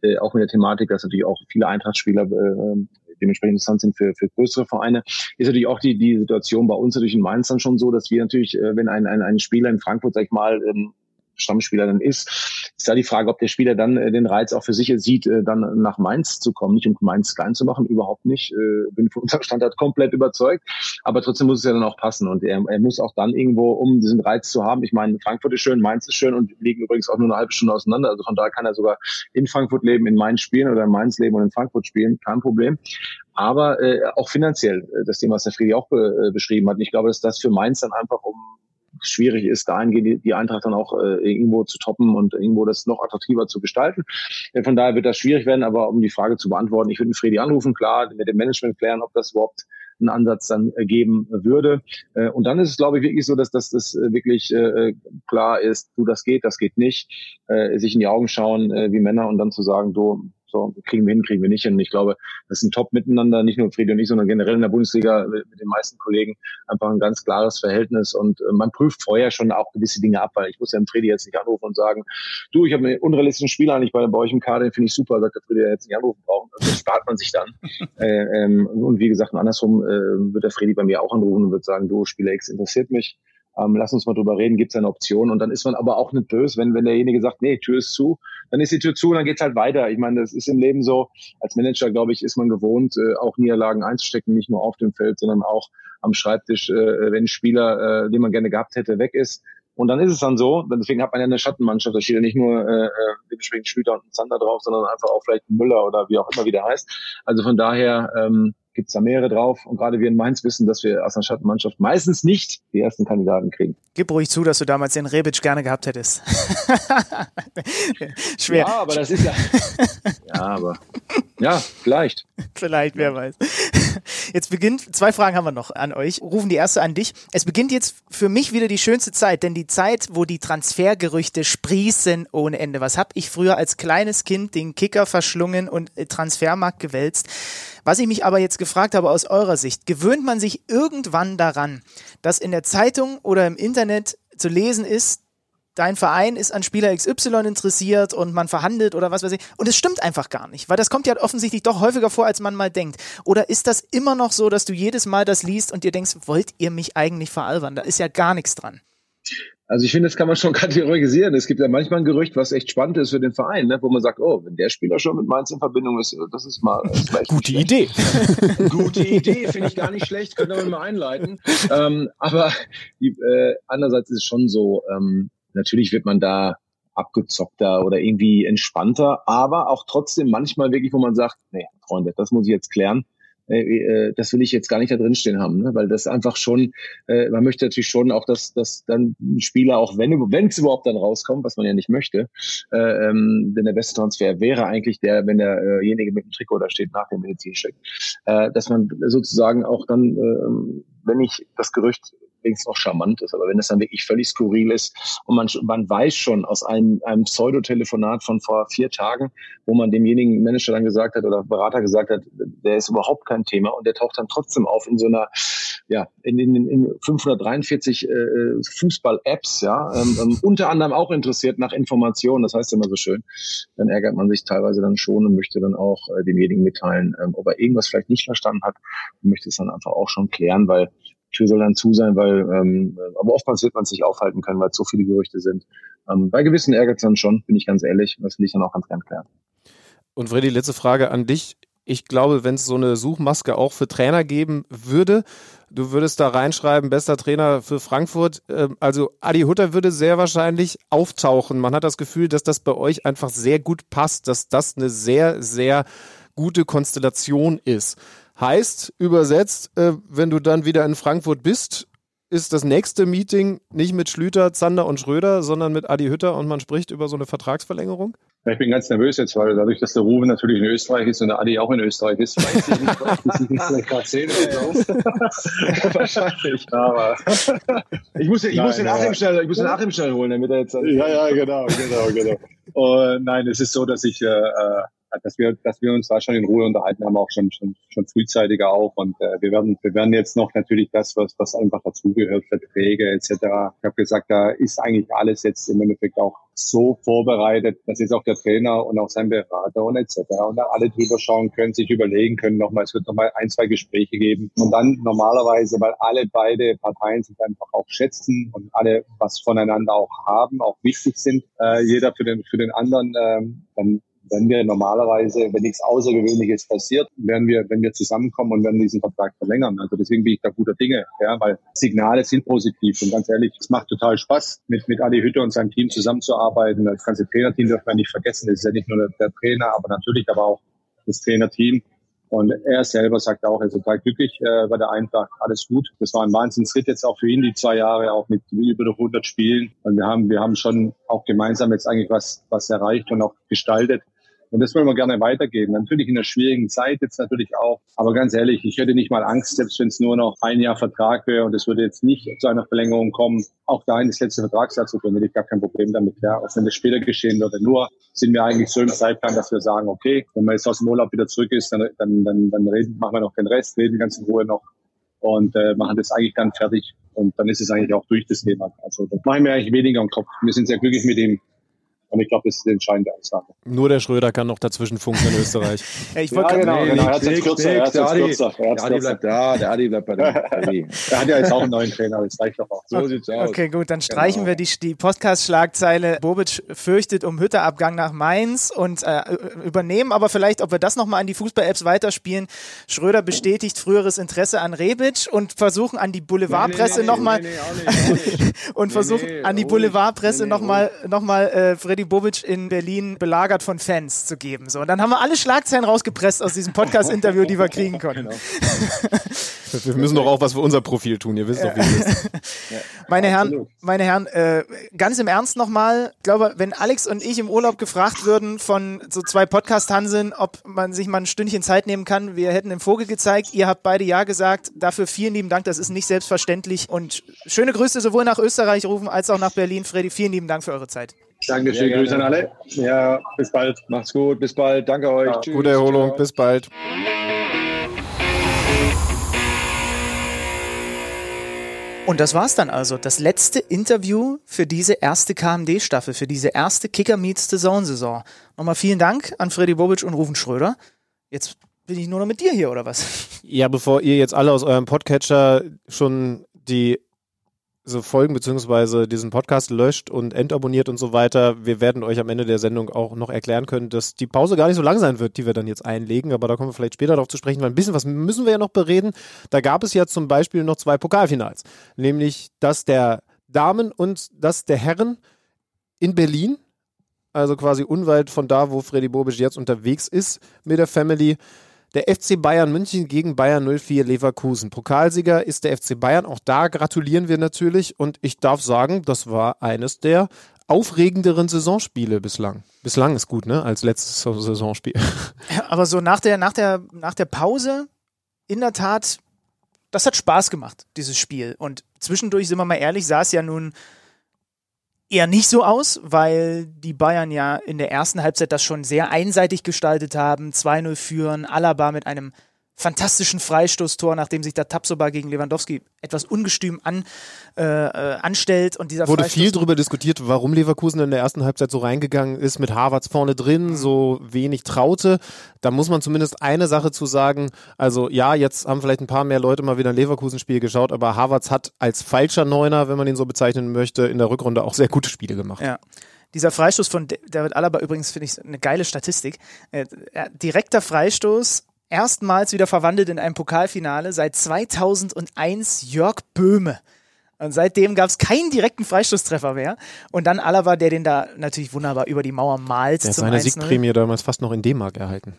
[SPEAKER 2] äh, auch mit der Thematik, dass natürlich auch viele Eintrachtspieler äh, dementsprechend interessant sind für, für größere Vereine, ist natürlich auch die, die Situation bei uns natürlich in Mainz dann schon so, dass wir natürlich, äh, wenn ein, ein, ein Spieler in Frankfurt, sag ich mal, ähm, Stammspieler dann ist. Ist da die Frage, ob der Spieler dann äh, den Reiz auch für sich sieht, äh, dann nach Mainz zu kommen, nicht um Mainz klein zu machen, überhaupt nicht. Äh, bin von unserem Standard komplett überzeugt, aber trotzdem muss es ja dann auch passen und er, er muss auch dann irgendwo, um diesen Reiz zu haben, ich meine, Frankfurt ist schön, Mainz ist schön und liegen übrigens auch nur eine halbe Stunde auseinander, also von daher kann er sogar in Frankfurt leben, in Mainz spielen oder in Mainz leben und in Frankfurt spielen, kein Problem. Aber äh, auch finanziell, äh, das Thema, was der Friedi auch be, äh, beschrieben hat. Ich glaube, dass das für Mainz dann einfach um schwierig ist, dahingehend die, Eintracht dann auch äh, irgendwo zu toppen und irgendwo das noch attraktiver zu gestalten. Äh, von daher wird das schwierig werden, aber um die Frage zu beantworten, ich würde mit Fredi anrufen, klar, mit dem Management klären, ob das überhaupt einen Ansatz dann äh, geben würde. Äh, und dann ist es, glaube ich, wirklich so, dass, das äh, wirklich klar ist, du, das geht, das geht nicht, sich in die Augen schauen wie Männer und dann zu sagen, du, so, kriegen wir hin, kriegen wir nicht hin. Und ich glaube, das ist ein Top-Miteinander, nicht nur Friedi und ich, sondern generell in der Bundesliga mit, mit, den meisten Kollegen einfach ein ganz klares Verhältnis. Und äh, man prüft vorher schon auch gewisse Dinge ab, weil ich muss ja im Friedi jetzt nicht anrufen und sagen, du, ich habe einen unrealistischen Spieler eigentlich bei, bei euch im Kader, den finde ich super, sagt der Friedi jetzt nicht anrufen brauchen. Also das spart man sich dann. äh, ähm, und wie gesagt, andersrum äh, wird der Friedi bei mir auch anrufen und wird sagen, du, Spieler X interessiert mich ähm, lass uns mal drüber reden, gibt es eine Option? Und dann ist man aber auch nicht böse, wenn, wenn derjenige sagt, nee, Tür ist zu, dann ist die Tür zu und dann geht's halt weiter. Ich meine, das ist im Leben so, als Manager, glaube ich, ist man gewohnt, äh, auch Niederlagen einzustecken, nicht nur auf dem Feld, sondern auch am Schreibtisch, äh, wenn ein Spieler, äh, den man gerne gehabt hätte, weg ist. Und dann ist es dann so, deswegen hat man ja eine Schattenmannschaft, da steht ja nicht nur äh, äh dementsprechend Schlüter und Zander drauf, sondern einfach auch vielleicht Müller oder wie auch immer wie der heißt. Also von daher ähm, gibt es da mehrere drauf. Und gerade wir in Mainz wissen, dass wir aus einer Schattenmannschaft meistens nicht die ersten Kandidaten kriegen.
[SPEAKER 5] Gib ruhig zu, dass du damals den Rebic gerne gehabt hättest.
[SPEAKER 2] Schwer. Ja, aber das ist ja. ja, aber. Ja, vielleicht.
[SPEAKER 5] vielleicht, wer weiß. Jetzt beginnt, zwei Fragen haben wir noch an euch. Rufen die erste an dich. Es beginnt jetzt für mich wieder die schönste Zeit, denn die Zeit, wo die Transfergerüchte sprießen ohne Ende. Was habe ich früher als kleines Kind den Kicker verschlungen und Transfermarkt gewälzt? Was ich mich aber jetzt gefragt habe aus eurer Sicht, gewöhnt man sich irgendwann daran, dass in der Zeitung oder im Internet zu lesen ist, dein Verein ist an Spieler XY interessiert und man verhandelt oder was weiß ich. Und es stimmt einfach gar nicht, weil das kommt ja offensichtlich doch häufiger vor, als man mal denkt. Oder ist das immer noch so, dass du jedes Mal das liest und dir denkst, wollt ihr mich eigentlich veralbern? Da ist ja gar nichts dran.
[SPEAKER 2] Also ich finde, das kann man schon kategorisieren. Es gibt ja manchmal ein Gerücht, was echt spannend ist für den Verein, ne? wo man sagt, oh, wenn der Spieler schon mit Mainz in Verbindung ist, das ist mal
[SPEAKER 5] das gute Idee.
[SPEAKER 2] gute Idee, finde ich gar nicht schlecht, können wir mal einleiten. ähm, aber die, äh, andererseits ist es schon so, ähm, natürlich wird man da abgezockter oder irgendwie entspannter, aber auch trotzdem manchmal wirklich, wo man sagt, nee, Freunde, das muss ich jetzt klären. Äh, äh, das will ich jetzt gar nicht da drin stehen haben, ne? weil das einfach schon, äh, man möchte natürlich schon auch, dass, dass dann ein Spieler, auch wenn wenn es überhaupt dann rauskommt, was man ja nicht möchte, äh, ähm, denn der beste Transfer wäre eigentlich der, wenn derjenige mit dem Trikot da steht nach dem Medizincheck, äh, dass man sozusagen auch dann, äh, wenn ich das Gerücht wenigstens noch charmant ist. Aber wenn es dann wirklich völlig skurril ist und man, man weiß schon aus einem, einem Pseudotelefonat von vor vier Tagen, wo man demjenigen Manager dann gesagt hat oder Berater gesagt hat, der ist überhaupt kein Thema und der taucht dann trotzdem auf in so einer, ja, in, in, in 543 äh, Fußball-Apps, ja, ähm, ähm, unter anderem auch interessiert nach Informationen, das heißt immer so schön, dann ärgert man sich teilweise dann schon und möchte dann auch äh, demjenigen mitteilen, ähm, ob er irgendwas vielleicht nicht verstanden hat und möchte es dann einfach auch schon klären, weil Tür soll dann zu sein, weil, ähm, aber oftmals wird man es nicht aufhalten können, weil es so viele Gerüchte sind. Ähm, bei gewissen ärgert es dann schon, bin ich ganz ehrlich. Das will ich dann auch ganz gern klären.
[SPEAKER 1] Und Freddy, letzte Frage an dich. Ich glaube, wenn es so eine Suchmaske auch für Trainer geben würde, du würdest da reinschreiben, bester Trainer für Frankfurt. Ähm, also Adi Hutter würde sehr wahrscheinlich auftauchen. Man hat das Gefühl, dass das bei euch einfach sehr gut passt, dass das eine sehr, sehr gute Konstellation ist. Heißt, übersetzt, äh, wenn du dann wieder in Frankfurt bist, ist das nächste Meeting nicht mit Schlüter, Zander und Schröder, sondern mit Adi Hütter und man spricht über so eine Vertragsverlängerung?
[SPEAKER 3] Ich bin ganz nervös jetzt, weil dadurch, dass der Ruben natürlich in Österreich ist und der Adi auch in Österreich ist, weiß ich nicht, ob ich nicht vielleicht gerade sehen
[SPEAKER 2] Wahrscheinlich. Aber ich muss, ich nein, muss den Achim schnell, ich muss den Achim schnell holen, damit er jetzt.
[SPEAKER 3] Ja, ja, genau, genau, genau. Und nein, es ist so, dass ich äh, äh dass wir, dass wir uns da schon in Ruhe unterhalten haben, auch schon, schon, schon frühzeitiger auch. Und äh, wir werden, wir werden jetzt noch natürlich das, was, was einfach dazugehört, Verträge etc. Ich habe gesagt, da ist eigentlich alles jetzt im Endeffekt auch so vorbereitet, dass jetzt auch der Trainer und auch sein Berater und etc. und da alle drüber schauen können, sich überlegen können nochmal, es wird nochmal ein, zwei Gespräche geben und dann normalerweise, weil alle beide Parteien sich einfach auch schätzen und alle was voneinander auch haben, auch wichtig sind, äh, jeder für den, für den anderen, ähm, dann wenn wir normalerweise, wenn nichts Außergewöhnliches passiert, werden wir, wenn wir zusammenkommen und werden diesen Vertrag verlängern. Also deswegen bin ich da guter Dinge, ja, weil Signale sind positiv und ganz ehrlich, es macht total Spaß, mit, mit Adi Hütte und seinem Team zusammenzuarbeiten. Das ganze Trainerteam dürfen wir nicht vergessen. Das ist ja nicht nur der, der Trainer, aber natürlich aber auch das Trainerteam. Und er selber sagt auch, er ist total glücklich äh, bei der Eintracht, alles gut. Das war ein Wahnsinnsritt jetzt auch für ihn, die zwei Jahre, auch mit über 100 Spielen. Und wir haben, wir haben schon auch gemeinsam jetzt eigentlich was, was erreicht und auch gestaltet. Und das wollen wir gerne weitergeben. Natürlich in einer schwierigen Zeit jetzt natürlich auch. Aber ganz ehrlich, ich hätte nicht mal Angst, selbst wenn es nur noch ein Jahr Vertrag wäre und es würde jetzt nicht zu einer Verlängerung kommen, auch da in das letzte Vertragsjahr zu bringen, hätte ich gar kein Problem damit. Ja, auch wenn das später geschehen würde. Nur sind wir eigentlich so im Zeitplan, dass wir sagen, okay, wenn man jetzt aus dem Urlaub wieder zurück ist, dann, dann, dann, dann reden, machen wir noch den Rest, reden ganz in Ruhe noch und äh, machen das eigentlich dann fertig. Und dann ist es eigentlich auch durch das Thema. Also das machen wir eigentlich weniger im Kopf. Wir sind sehr glücklich mit ihm
[SPEAKER 2] Und ich glaube, das ist die entscheidende Aussage.
[SPEAKER 1] Nur der Schröder kann noch dazwischen funken in Österreich.
[SPEAKER 5] Ja, ich
[SPEAKER 2] Ja,
[SPEAKER 5] wollte
[SPEAKER 2] genau,
[SPEAKER 6] Nee,
[SPEAKER 2] genau. Er hat's jetzt kürzer, er
[SPEAKER 6] der Adi-
[SPEAKER 2] kürzer. Er
[SPEAKER 6] Der Adi bleibt da, der Adi bleibt bei dem Adi.
[SPEAKER 2] Er hat ja jetzt auch einen neuen Trainer, das reicht doch auch.
[SPEAKER 6] So sieht's aus.
[SPEAKER 5] Okay, gut, dann streichen
[SPEAKER 6] Genau.
[SPEAKER 5] wir die, die Podcast-Schlagzeile. Bobic fürchtet um Hütterabgang nach Mainz und äh, übernehmen aber vielleicht, ob wir das nochmal an die Fußball-Apps weiterspielen. Schröder bestätigt früheres Interesse an Rebic und versuchen an die Boulevardpresse
[SPEAKER 6] Nee, nee,
[SPEAKER 5] nochmal
[SPEAKER 6] nee,
[SPEAKER 5] und versuchen an die. Boulevardpresse nochmal noch mal, äh, Freddy Bobic in Berlin belagert von Fans zu geben. So, und dann haben wir alle Schlagzeilen rausgepresst aus diesem Podcast-Interview, die wir kriegen konnten.
[SPEAKER 6] Genau.
[SPEAKER 1] Wir müssen doch auch was für unser Profil tun. Ihr wisst doch, wie es ist.
[SPEAKER 5] Meine Herren, meine Herren, äh, ganz im Ernst nochmal, ich glaube, wenn Alex und ich im Urlaub gefragt würden von so zwei Podcast-Hanseln, ob man sich mal ein Stündchen Zeit nehmen kann, wir hätten den Vogel gezeigt, ihr habt beide Ja gesagt, dafür vielen lieben Dank, das ist nicht selbstverständlich und schöne Grüße sowohl nach Österreich rufen als auch nach Berlin. Freddy, vielen lieben Dank für eure Zeit.
[SPEAKER 2] Dankeschön, Grüße an alle. Ja, bis bald.
[SPEAKER 6] Macht's gut, bis bald. Danke euch.
[SPEAKER 2] Ja,
[SPEAKER 6] Tschüss.
[SPEAKER 1] Gute Erholung.
[SPEAKER 6] Ciao.
[SPEAKER 1] Bis bald.
[SPEAKER 5] Und das war's dann also. Das letzte Interview für diese erste KMD-Staffel, für diese erste Kicker Meets the Zone-Saison. Nochmal vielen Dank an Freddy Bobic und Rufen Schröder. Jetzt bin ich nur noch mit dir hier, oder was?
[SPEAKER 1] Ja, bevor ihr jetzt alle aus eurem Podcatcher schon die so Folgen beziehungsweise diesen Podcast löscht und entabonniert und so weiter, wir werden euch am Ende der Sendung auch noch erklären können, dass die Pause gar nicht so lang sein wird, die wir dann jetzt einlegen, aber da kommen wir vielleicht später darauf zu sprechen, weil ein bisschen was müssen wir ja noch bereden. Da gab es ja zum Beispiel noch zwei Pokalfinals, nämlich das der Damen und das der Herren in Berlin, also quasi unweit von da, wo Freddy Bobic jetzt unterwegs ist mit der Family. Der FC Bayern München gegen Bayern 04 Leverkusen. Pokalsieger ist der FC Bayern. Auch da gratulieren wir natürlich. Und ich darf sagen, das war eines der aufregenderen Saisonspiele bislang. Bislang ist gut, ne? Als letztes Saisonspiel.
[SPEAKER 5] Aber so nach der, nach der, nach der Pause, in der Tat, das hat Spaß gemacht, dieses Spiel. Und zwischendurch, sind wir mal ehrlich, es ja nun eher nicht so aus, weil die Bayern ja in der ersten Halbzeit das schon sehr einseitig gestaltet haben, 2-0 führen, Alaba mit einem fantastischen Freistoßtor, nachdem sich der Tapsoba gegen Lewandowski etwas ungestüm an, äh, äh, anstellt und dieser
[SPEAKER 1] Wurde
[SPEAKER 5] Freistoß
[SPEAKER 1] viel darüber diskutiert, warum Leverkusen in der ersten Halbzeit so reingegangen ist, mit Harvards vorne drin, so wenig traute. Da muss man zumindest eine Sache zu sagen. Also ja, jetzt haben vielleicht ein paar mehr Leute mal wieder ein Leverkusen-Spiel geschaut, aber Harvards hat als falscher Neuner, wenn man ihn so bezeichnen möchte, in der Rückrunde auch sehr gute Spiele gemacht.
[SPEAKER 5] Ja. Dieser Freistoß von David Alaba übrigens finde ich eine geile Statistik. Äh, direkter Freistoß, erstmals wieder verwandelt in einem Pokalfinale seit 2001 Jörg Böhme. Und seitdem gab es keinen direkten Freistoßtreffer mehr. Und dann Alaba, der den da natürlich wunderbar über die Mauer malt
[SPEAKER 1] Der hat seine
[SPEAKER 5] 1-0.
[SPEAKER 1] Siegprämie damals fast noch in D-Mark erhalten.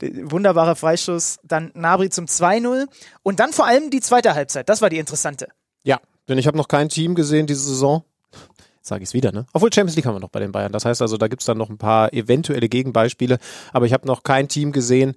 [SPEAKER 5] Wunderbarer Freistoß. Dann Nabri zum 2-0. Und dann vor allem die zweite Halbzeit. Das war die interessante.
[SPEAKER 1] Ja, denn ich habe noch kein Team gesehen diese Saison. Sage ich es wieder, ne? Obwohl Champions League haben wir noch bei den Bayern. Das heißt also, da gibt's dann noch ein paar eventuelle Gegenbeispiele. Aber ich habe noch kein Team gesehen,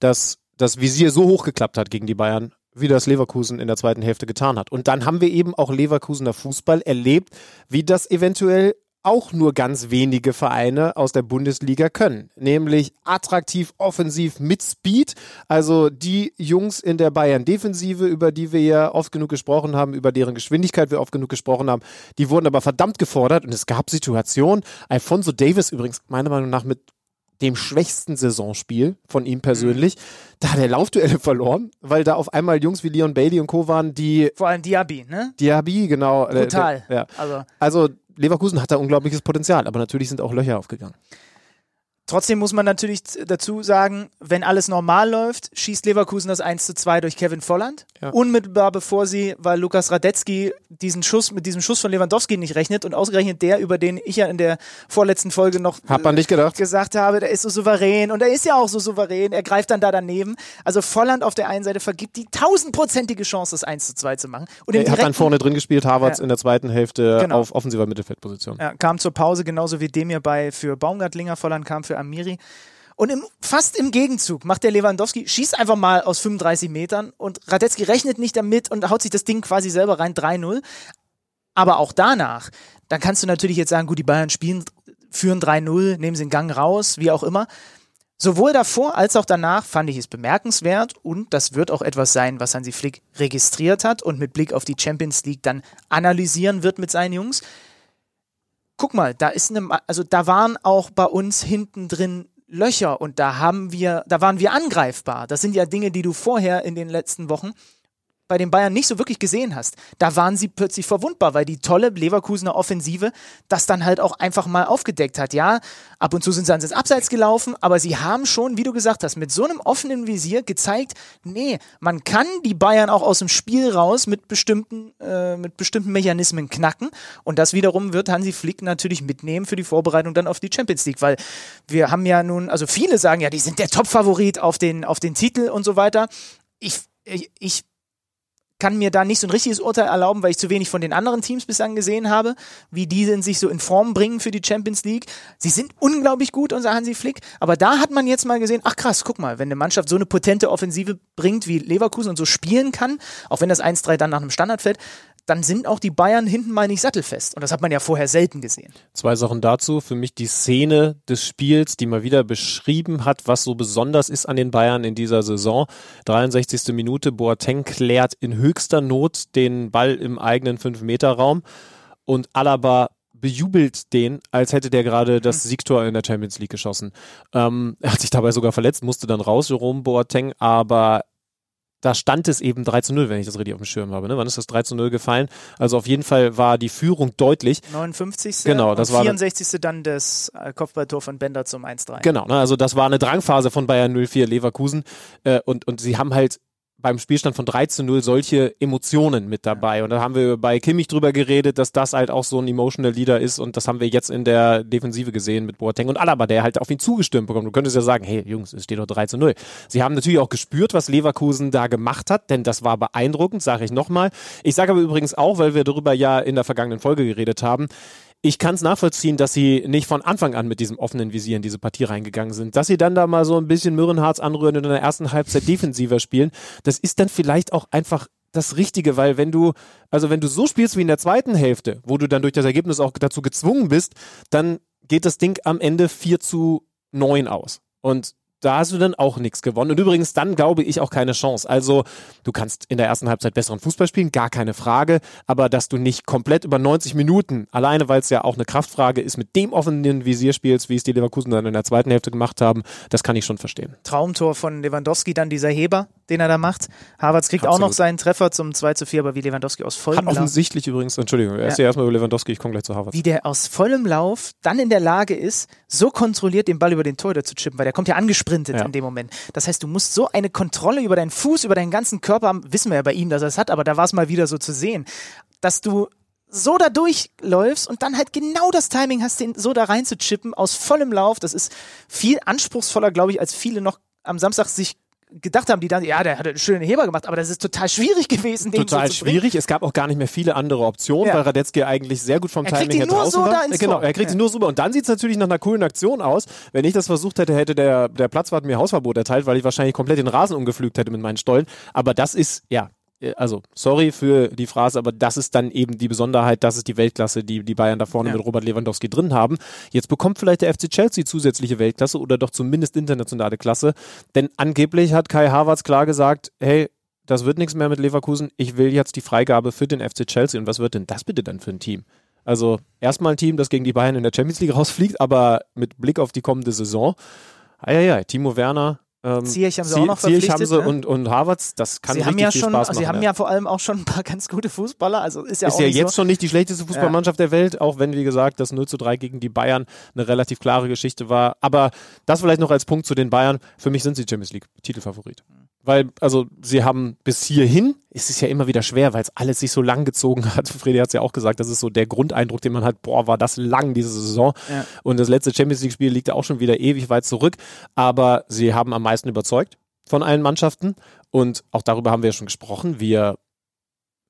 [SPEAKER 1] das das Visier so hochgeklappt hat gegen die Bayern, wie das Leverkusen in der zweiten Hälfte getan hat. Und dann haben wir eben auch Leverkusener Fußball erlebt, wie das eventuell auch nur ganz wenige Vereine aus der Bundesliga können. Nämlich attraktiv, offensiv mit Speed. Also die Jungs in der Bayern-Defensive, über die wir ja oft genug gesprochen haben, über deren Geschwindigkeit wir oft genug gesprochen haben, die wurden aber verdammt gefordert und es gab Situationen. Alfonso Davis übrigens meiner Meinung nach mit dem schwächsten Saisonspiel von ihm persönlich. Da hat er Laufduelle verloren, weil da auf einmal Jungs wie Leon Bailey und Co. waren, die
[SPEAKER 5] Vor allem Diaby, ne?
[SPEAKER 1] Diaby, genau. äh,
[SPEAKER 5] Brutal.
[SPEAKER 1] der- ja.
[SPEAKER 5] Also
[SPEAKER 1] Also Leverkusen hat da unglaubliches Potenzial, aber natürlich sind auch Löcher aufgegangen.
[SPEAKER 5] Trotzdem muss man natürlich dazu sagen, wenn alles normal läuft, schießt Leverkusen das 1 zu 2 durch Kevin Volland.
[SPEAKER 1] Ja.
[SPEAKER 5] Unmittelbar bevor sie, weil Lukas Radetzky diesen Schuss mit diesem Schuss von Lewandowski nicht rechnet und ausgerechnet der, über den ich ja in der vorletzten Folge noch
[SPEAKER 1] Hat man nicht gedacht?
[SPEAKER 5] gesagt habe, der ist so souverän und er ist ja auch so souverän, er greift dann da daneben. Also Volland auf der einen Seite vergibt die tausendprozentige Chance, das 1 zu 2 zu machen. Und
[SPEAKER 1] Er hat dann vorne drin gespielt, Harvards
[SPEAKER 5] Ja.
[SPEAKER 1] in der zweiten Hälfte
[SPEAKER 5] Genau.
[SPEAKER 1] auf offensiver Mittelfeldposition.
[SPEAKER 5] Ja, kam zur Pause, genauso wie Demir bei für Baumgartlinger, Volland kam für Amiri. Und im, fast im Gegenzug macht der Lewandowski, schießt einfach mal aus 35 Metern und Radetzky rechnet nicht damit und haut sich das Ding quasi selber rein, 3-0. Aber auch danach, dann kannst du natürlich jetzt sagen, gut, die Bayern spielen, führen 3-0, nehmen sie den Gang raus, wie auch immer. Sowohl davor als auch danach fand ich es bemerkenswert und das wird auch etwas sein, was Hansi Flick registriert hat und mit Blick auf die Champions League dann analysieren wird mit seinen Jungs guck mal, da ist eine, also da waren auch bei uns hinten drin Löcher und da haben wir, da waren wir angreifbar. Das sind ja Dinge, die du vorher in den letzten Wochen bei den Bayern nicht so wirklich gesehen hast. Da waren sie plötzlich verwundbar, weil die tolle Leverkusener Offensive das dann halt auch einfach mal aufgedeckt hat. Ja, ab und zu sind sie ans Abseits gelaufen, aber sie haben schon, wie du gesagt hast, mit so einem offenen Visier gezeigt, nee, man kann die Bayern auch aus dem Spiel raus mit bestimmten, äh, mit bestimmten Mechanismen knacken. Und das wiederum wird Hansi Flick natürlich mitnehmen für die Vorbereitung dann auf die Champions League, weil wir haben ja nun, also viele sagen ja, die sind der Top-Favorit auf den, auf den Titel und so weiter. Ich, ich, ich kann mir da nicht so ein richtiges Urteil erlauben, weil ich zu wenig von den anderen Teams bislang gesehen habe, wie die denn sich so in Form bringen für die Champions League. Sie sind unglaublich gut, unser Hansi Flick, aber da hat man jetzt mal gesehen, ach krass, guck mal, wenn eine Mannschaft so eine potente Offensive bringt wie Leverkusen und so spielen kann, auch wenn das 1-3 dann nach einem Standard fällt, dann sind auch die Bayern hinten mal nicht sattelfest. Und das hat man ja vorher selten gesehen.
[SPEAKER 1] Zwei Sachen dazu. Für mich die Szene des Spiels, die mal wieder beschrieben hat, was so besonders ist an den Bayern in dieser Saison. 63. Minute, Boateng klärt in höchster Not den Ball im eigenen 5-Meter-Raum und Alaba bejubelt den, als hätte der gerade das Siegtor in der Champions League geschossen. Ähm, er hat sich dabei sogar verletzt, musste dann raus, Jerome Boateng, aber da stand es eben 3 zu 0, wenn ich das richtig auf dem Schirm habe. Ne? Wann ist das 3 zu 0 gefallen? Also auf jeden Fall war die Führung deutlich.
[SPEAKER 5] 59.
[SPEAKER 1] Genau, das war dann-
[SPEAKER 5] 64. dann das äh, Kopfballtor von Bender zum 1-3.
[SPEAKER 1] Genau, ne? also das war eine Drangphase von Bayern 04 Leverkusen äh, und, und sie haben halt beim Spielstand von 3 zu 0 solche Emotionen mit dabei. Und da haben wir bei Kimmich drüber geredet, dass das halt auch so ein emotional Leader ist und das haben wir jetzt in der Defensive gesehen mit Boateng und Alaba, der halt auf ihn zugestimmt bekommt. Du könntest ja sagen, hey Jungs, es steht doch 3 zu 0. Sie haben natürlich auch gespürt, was Leverkusen da gemacht hat, denn das war beeindruckend, sage ich nochmal. Ich sage aber übrigens auch, weil wir darüber ja in der vergangenen Folge geredet haben, ich kann es nachvollziehen, dass sie nicht von Anfang an mit diesem offenen Visier in diese Partie reingegangen sind. Dass sie dann da mal so ein bisschen Mürrenharz anrühren und in der ersten Halbzeit defensiver spielen, das ist dann vielleicht auch einfach das Richtige, weil wenn du, also wenn du so spielst wie in der zweiten Hälfte, wo du dann durch das Ergebnis auch dazu gezwungen bist, dann geht das Ding am Ende 4 zu 9 aus. Und da hast du dann auch nichts gewonnen. Und übrigens, dann glaube ich auch keine Chance. Also, du kannst in der ersten Halbzeit besseren Fußball spielen, gar keine Frage. Aber dass du nicht komplett über 90 Minuten, alleine weil es ja auch eine Kraftfrage ist, mit dem offenen Visier spielst, wie es die Leverkusen dann in der zweiten Hälfte gemacht haben, das kann ich schon verstehen.
[SPEAKER 5] Traumtor von Lewandowski, dann dieser Heber, den er da macht. Havertz kriegt auch
[SPEAKER 1] Absolut.
[SPEAKER 5] noch seinen Treffer zum 2 zu 4, aber wie Lewandowski aus
[SPEAKER 1] Hat
[SPEAKER 5] vollem Lauf,
[SPEAKER 1] offensichtlich übrigens, Entschuldigung, erst ja. erstmal über Lewandowski, ich komme gleich zu Harvard.
[SPEAKER 5] wie der aus vollem Lauf dann in der Lage ist, so kontrolliert den Ball über den Torhüter zu chippen, weil der kommt ja angesprintet
[SPEAKER 1] Ja.
[SPEAKER 5] in dem Moment. Das heißt, du musst so eine Kontrolle über deinen Fuß, über deinen ganzen Körper haben, wissen wir ja bei ihm, dass er es hat, aber da war es mal wieder so zu sehen, dass du so da durchläufst und dann halt genau das Timing hast, den so da rein zu chippen aus vollem Lauf. Das ist viel anspruchsvoller, glaube ich, als viele noch am Samstag sich gedacht haben, die dann, ja, der hat einen schönen Heber gemacht, aber das ist total schwierig gewesen, den
[SPEAKER 1] Total
[SPEAKER 5] so
[SPEAKER 1] schwierig. Es gab auch gar nicht mehr viele andere Optionen,
[SPEAKER 5] Ja.
[SPEAKER 1] weil Radetzky eigentlich sehr gut vom
[SPEAKER 5] Er kriegt
[SPEAKER 1] Timing her
[SPEAKER 5] nur
[SPEAKER 1] draußen
[SPEAKER 5] so
[SPEAKER 1] war.
[SPEAKER 5] da ins
[SPEAKER 1] genau, er kriegt
[SPEAKER 5] Ja.
[SPEAKER 1] ihn nur super. Und dann sieht es natürlich nach einer coolen Aktion aus. Wenn ich das versucht hätte, hätte der, der Platzwart mir Hausverbot erteilt, weil ich wahrscheinlich komplett den Rasen umgepflügt hätte mit meinen Stollen. Aber das ist, ja, also sorry für die Phrase, aber das ist dann eben die Besonderheit, das ist die Weltklasse, die die Bayern da vorne
[SPEAKER 5] Ja.
[SPEAKER 1] mit Robert Lewandowski drin haben. Jetzt bekommt vielleicht der FC Chelsea zusätzliche Weltklasse oder doch zumindest internationale Klasse, denn angeblich hat Kai Havertz klar gesagt, hey, das wird nichts mehr mit Leverkusen, ich will jetzt die Freigabe für den FC Chelsea und was wird denn das bitte dann für ein Team? Also erstmal ein Team, das gegen die Bayern in der Champions League rausfliegt, aber mit Blick auf die kommende Saison, ja, Timo Werner, ähm,
[SPEAKER 5] Ziyech haben sie
[SPEAKER 1] Zie-
[SPEAKER 5] auch noch
[SPEAKER 1] Ziyech haben
[SPEAKER 5] verpflichtet,
[SPEAKER 1] sie
[SPEAKER 5] ne?
[SPEAKER 1] und, und Havertz, das kann
[SPEAKER 5] sie haben
[SPEAKER 1] richtig
[SPEAKER 5] ja
[SPEAKER 1] viel
[SPEAKER 5] schon,
[SPEAKER 1] Spaß machen.
[SPEAKER 5] sie haben ja vor allem auch schon ein paar ganz gute Fußballer, also ist ja
[SPEAKER 1] ist
[SPEAKER 5] auch
[SPEAKER 1] ja jetzt
[SPEAKER 5] so.
[SPEAKER 1] schon nicht die schlechteste Fußballmannschaft der Welt, auch wenn, wie gesagt, das 0 zu 3 gegen die Bayern eine relativ klare Geschichte war. Aber das vielleicht noch als Punkt zu den Bayern. Für mich sind sie Champions League Titelfavorit. Weil, also, sie haben bis hierhin, es ist ja immer wieder schwer, weil es alles sich so lang gezogen hat. Fredi hat es ja auch gesagt, das ist so der Grundeindruck, den man hat, boah, war das lang diese Saison.
[SPEAKER 5] Ja.
[SPEAKER 1] Und das letzte Champions League-Spiel liegt ja auch schon wieder ewig weit zurück. Aber sie haben am meisten überzeugt von allen Mannschaften. Und auch darüber haben wir ja schon gesprochen. Wir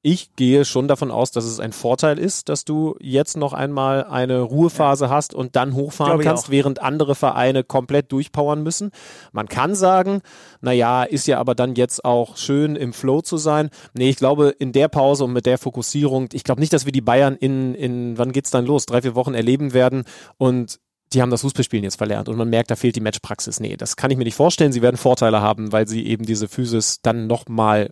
[SPEAKER 1] ich gehe schon davon aus, dass es ein Vorteil ist, dass du jetzt noch einmal eine Ruhephase hast und dann hochfahren kannst, während andere Vereine komplett durchpowern müssen. Man kann sagen, naja, ist ja aber dann jetzt auch schön im Flow zu sein. Nee, ich glaube, in der Pause und mit der Fokussierung, ich glaube nicht, dass wir die Bayern in, in wann geht's dann los? Drei, vier Wochen erleben werden und die haben das Fußballspielen jetzt verlernt und man merkt, da fehlt die Matchpraxis. Nee, das kann ich mir nicht vorstellen. Sie werden Vorteile haben, weil sie eben diese Physis dann nochmal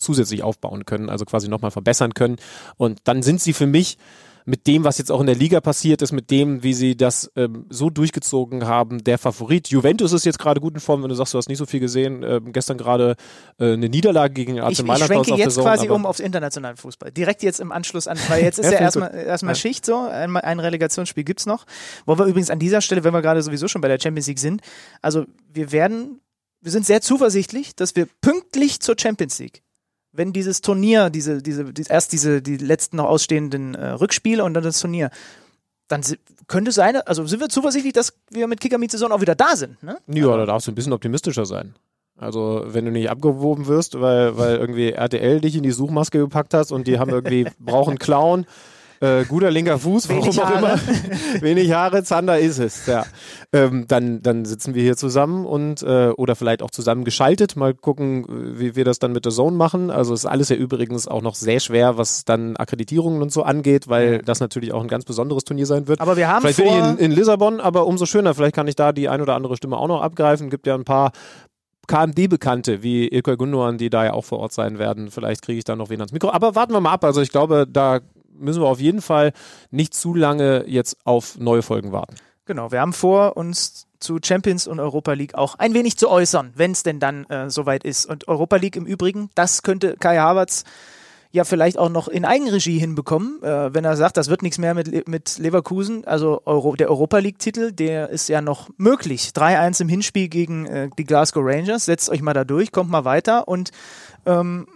[SPEAKER 1] zusätzlich aufbauen können, also quasi nochmal verbessern können. Und dann sind sie für mich mit dem, was jetzt auch in der Liga passiert ist, mit dem, wie sie das ähm, so durchgezogen haben, der Favorit. Juventus ist jetzt gerade gut in Form, wenn du sagst, du hast nicht so viel gesehen. Ähm, gestern gerade äh, eine Niederlage gegen AC
[SPEAKER 5] Ich, ich
[SPEAKER 1] Mailand
[SPEAKER 5] schwenke jetzt
[SPEAKER 1] der
[SPEAKER 5] quasi um aufs internationale Fußball. Direkt jetzt im Anschluss an, weil jetzt ist
[SPEAKER 1] Ja,
[SPEAKER 5] erstmal, erstmal
[SPEAKER 1] Ja.
[SPEAKER 5] Schicht so. Ein, ein Relegationsspiel gibt's noch. Wo wir übrigens an dieser Stelle, wenn wir gerade sowieso schon bei der Champions League sind, also wir werden, wir sind sehr zuversichtlich, dass wir pünktlich zur Champions League wenn dieses Turnier, diese, diese, die, erst diese, die letzten noch ausstehenden äh, Rückspiele und dann das Turnier, dann könnte sein, also sind wir zuversichtlich, dass wir mit Kicker Meet Saison auch wieder da sind, ne?
[SPEAKER 1] Ja, da darfst du ein bisschen optimistischer sein. Also, wenn du nicht abgewoben wirst, weil, weil irgendwie RTL dich in die Suchmaske gepackt hast und die haben irgendwie, brauchen Clown, äh, guter linker Fuß, warum
[SPEAKER 5] Wenig
[SPEAKER 1] auch
[SPEAKER 5] Haare.
[SPEAKER 1] immer. Wenig Haare, Zander ist es, ja. Ähm, dann, dann sitzen wir hier zusammen und, äh, oder vielleicht auch zusammen geschaltet, mal gucken, wie wir das dann mit der Zone machen. Also, ist alles ja übrigens auch noch sehr schwer, was dann Akkreditierungen und so angeht, weil das natürlich auch ein ganz besonderes Turnier sein wird.
[SPEAKER 5] Aber wir haben
[SPEAKER 1] Vielleicht bin ich
[SPEAKER 5] vor,
[SPEAKER 1] in, in Lissabon, aber umso schöner. Vielleicht kann ich da die ein oder andere Stimme auch noch abgreifen. Gibt ja ein paar KMD-Bekannte wie Ilkay Gundogan, die da ja auch vor Ort sein werden. Vielleicht kriege ich da noch wen ans Mikro. Aber warten wir mal ab. Also ich glaube, da müssen wir auf jeden Fall nicht zu lange jetzt auf neue Folgen warten.
[SPEAKER 5] Genau, wir haben vor, uns zu Champions und Europa League auch ein wenig zu äußern, wenn es denn dann äh, soweit ist. Und Europa League im Übrigen, das könnte Kai Havertz ja vielleicht auch noch in Eigenregie hinbekommen, äh, wenn er sagt, das wird nichts mehr mit, mit Leverkusen. Also Euro der Europa League-Titel, der ist ja noch möglich. 3-1 im Hinspiel gegen äh, die Glasgow Rangers. Setzt euch mal da durch, kommt mal weiter und ähm,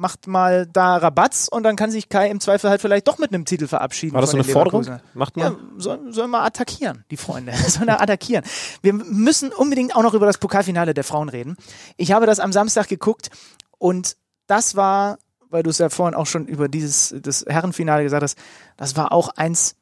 [SPEAKER 5] macht mal da Rabatz und dann kann sich Kai im Zweifel halt vielleicht doch mit einem Titel verabschieden.
[SPEAKER 1] War das so eine Forderung? Macht
[SPEAKER 5] Ja,
[SPEAKER 1] mal.
[SPEAKER 5] sollen soll mal attackieren, die Freunde. sollen da attackieren. Wir müssen unbedingt auch noch über das Pokalfinale der Frauen reden. Ich habe das am Samstag geguckt und das war, weil du es ja vorhin auch schon über dieses das Herrenfinale gesagt hast, das war auch eins.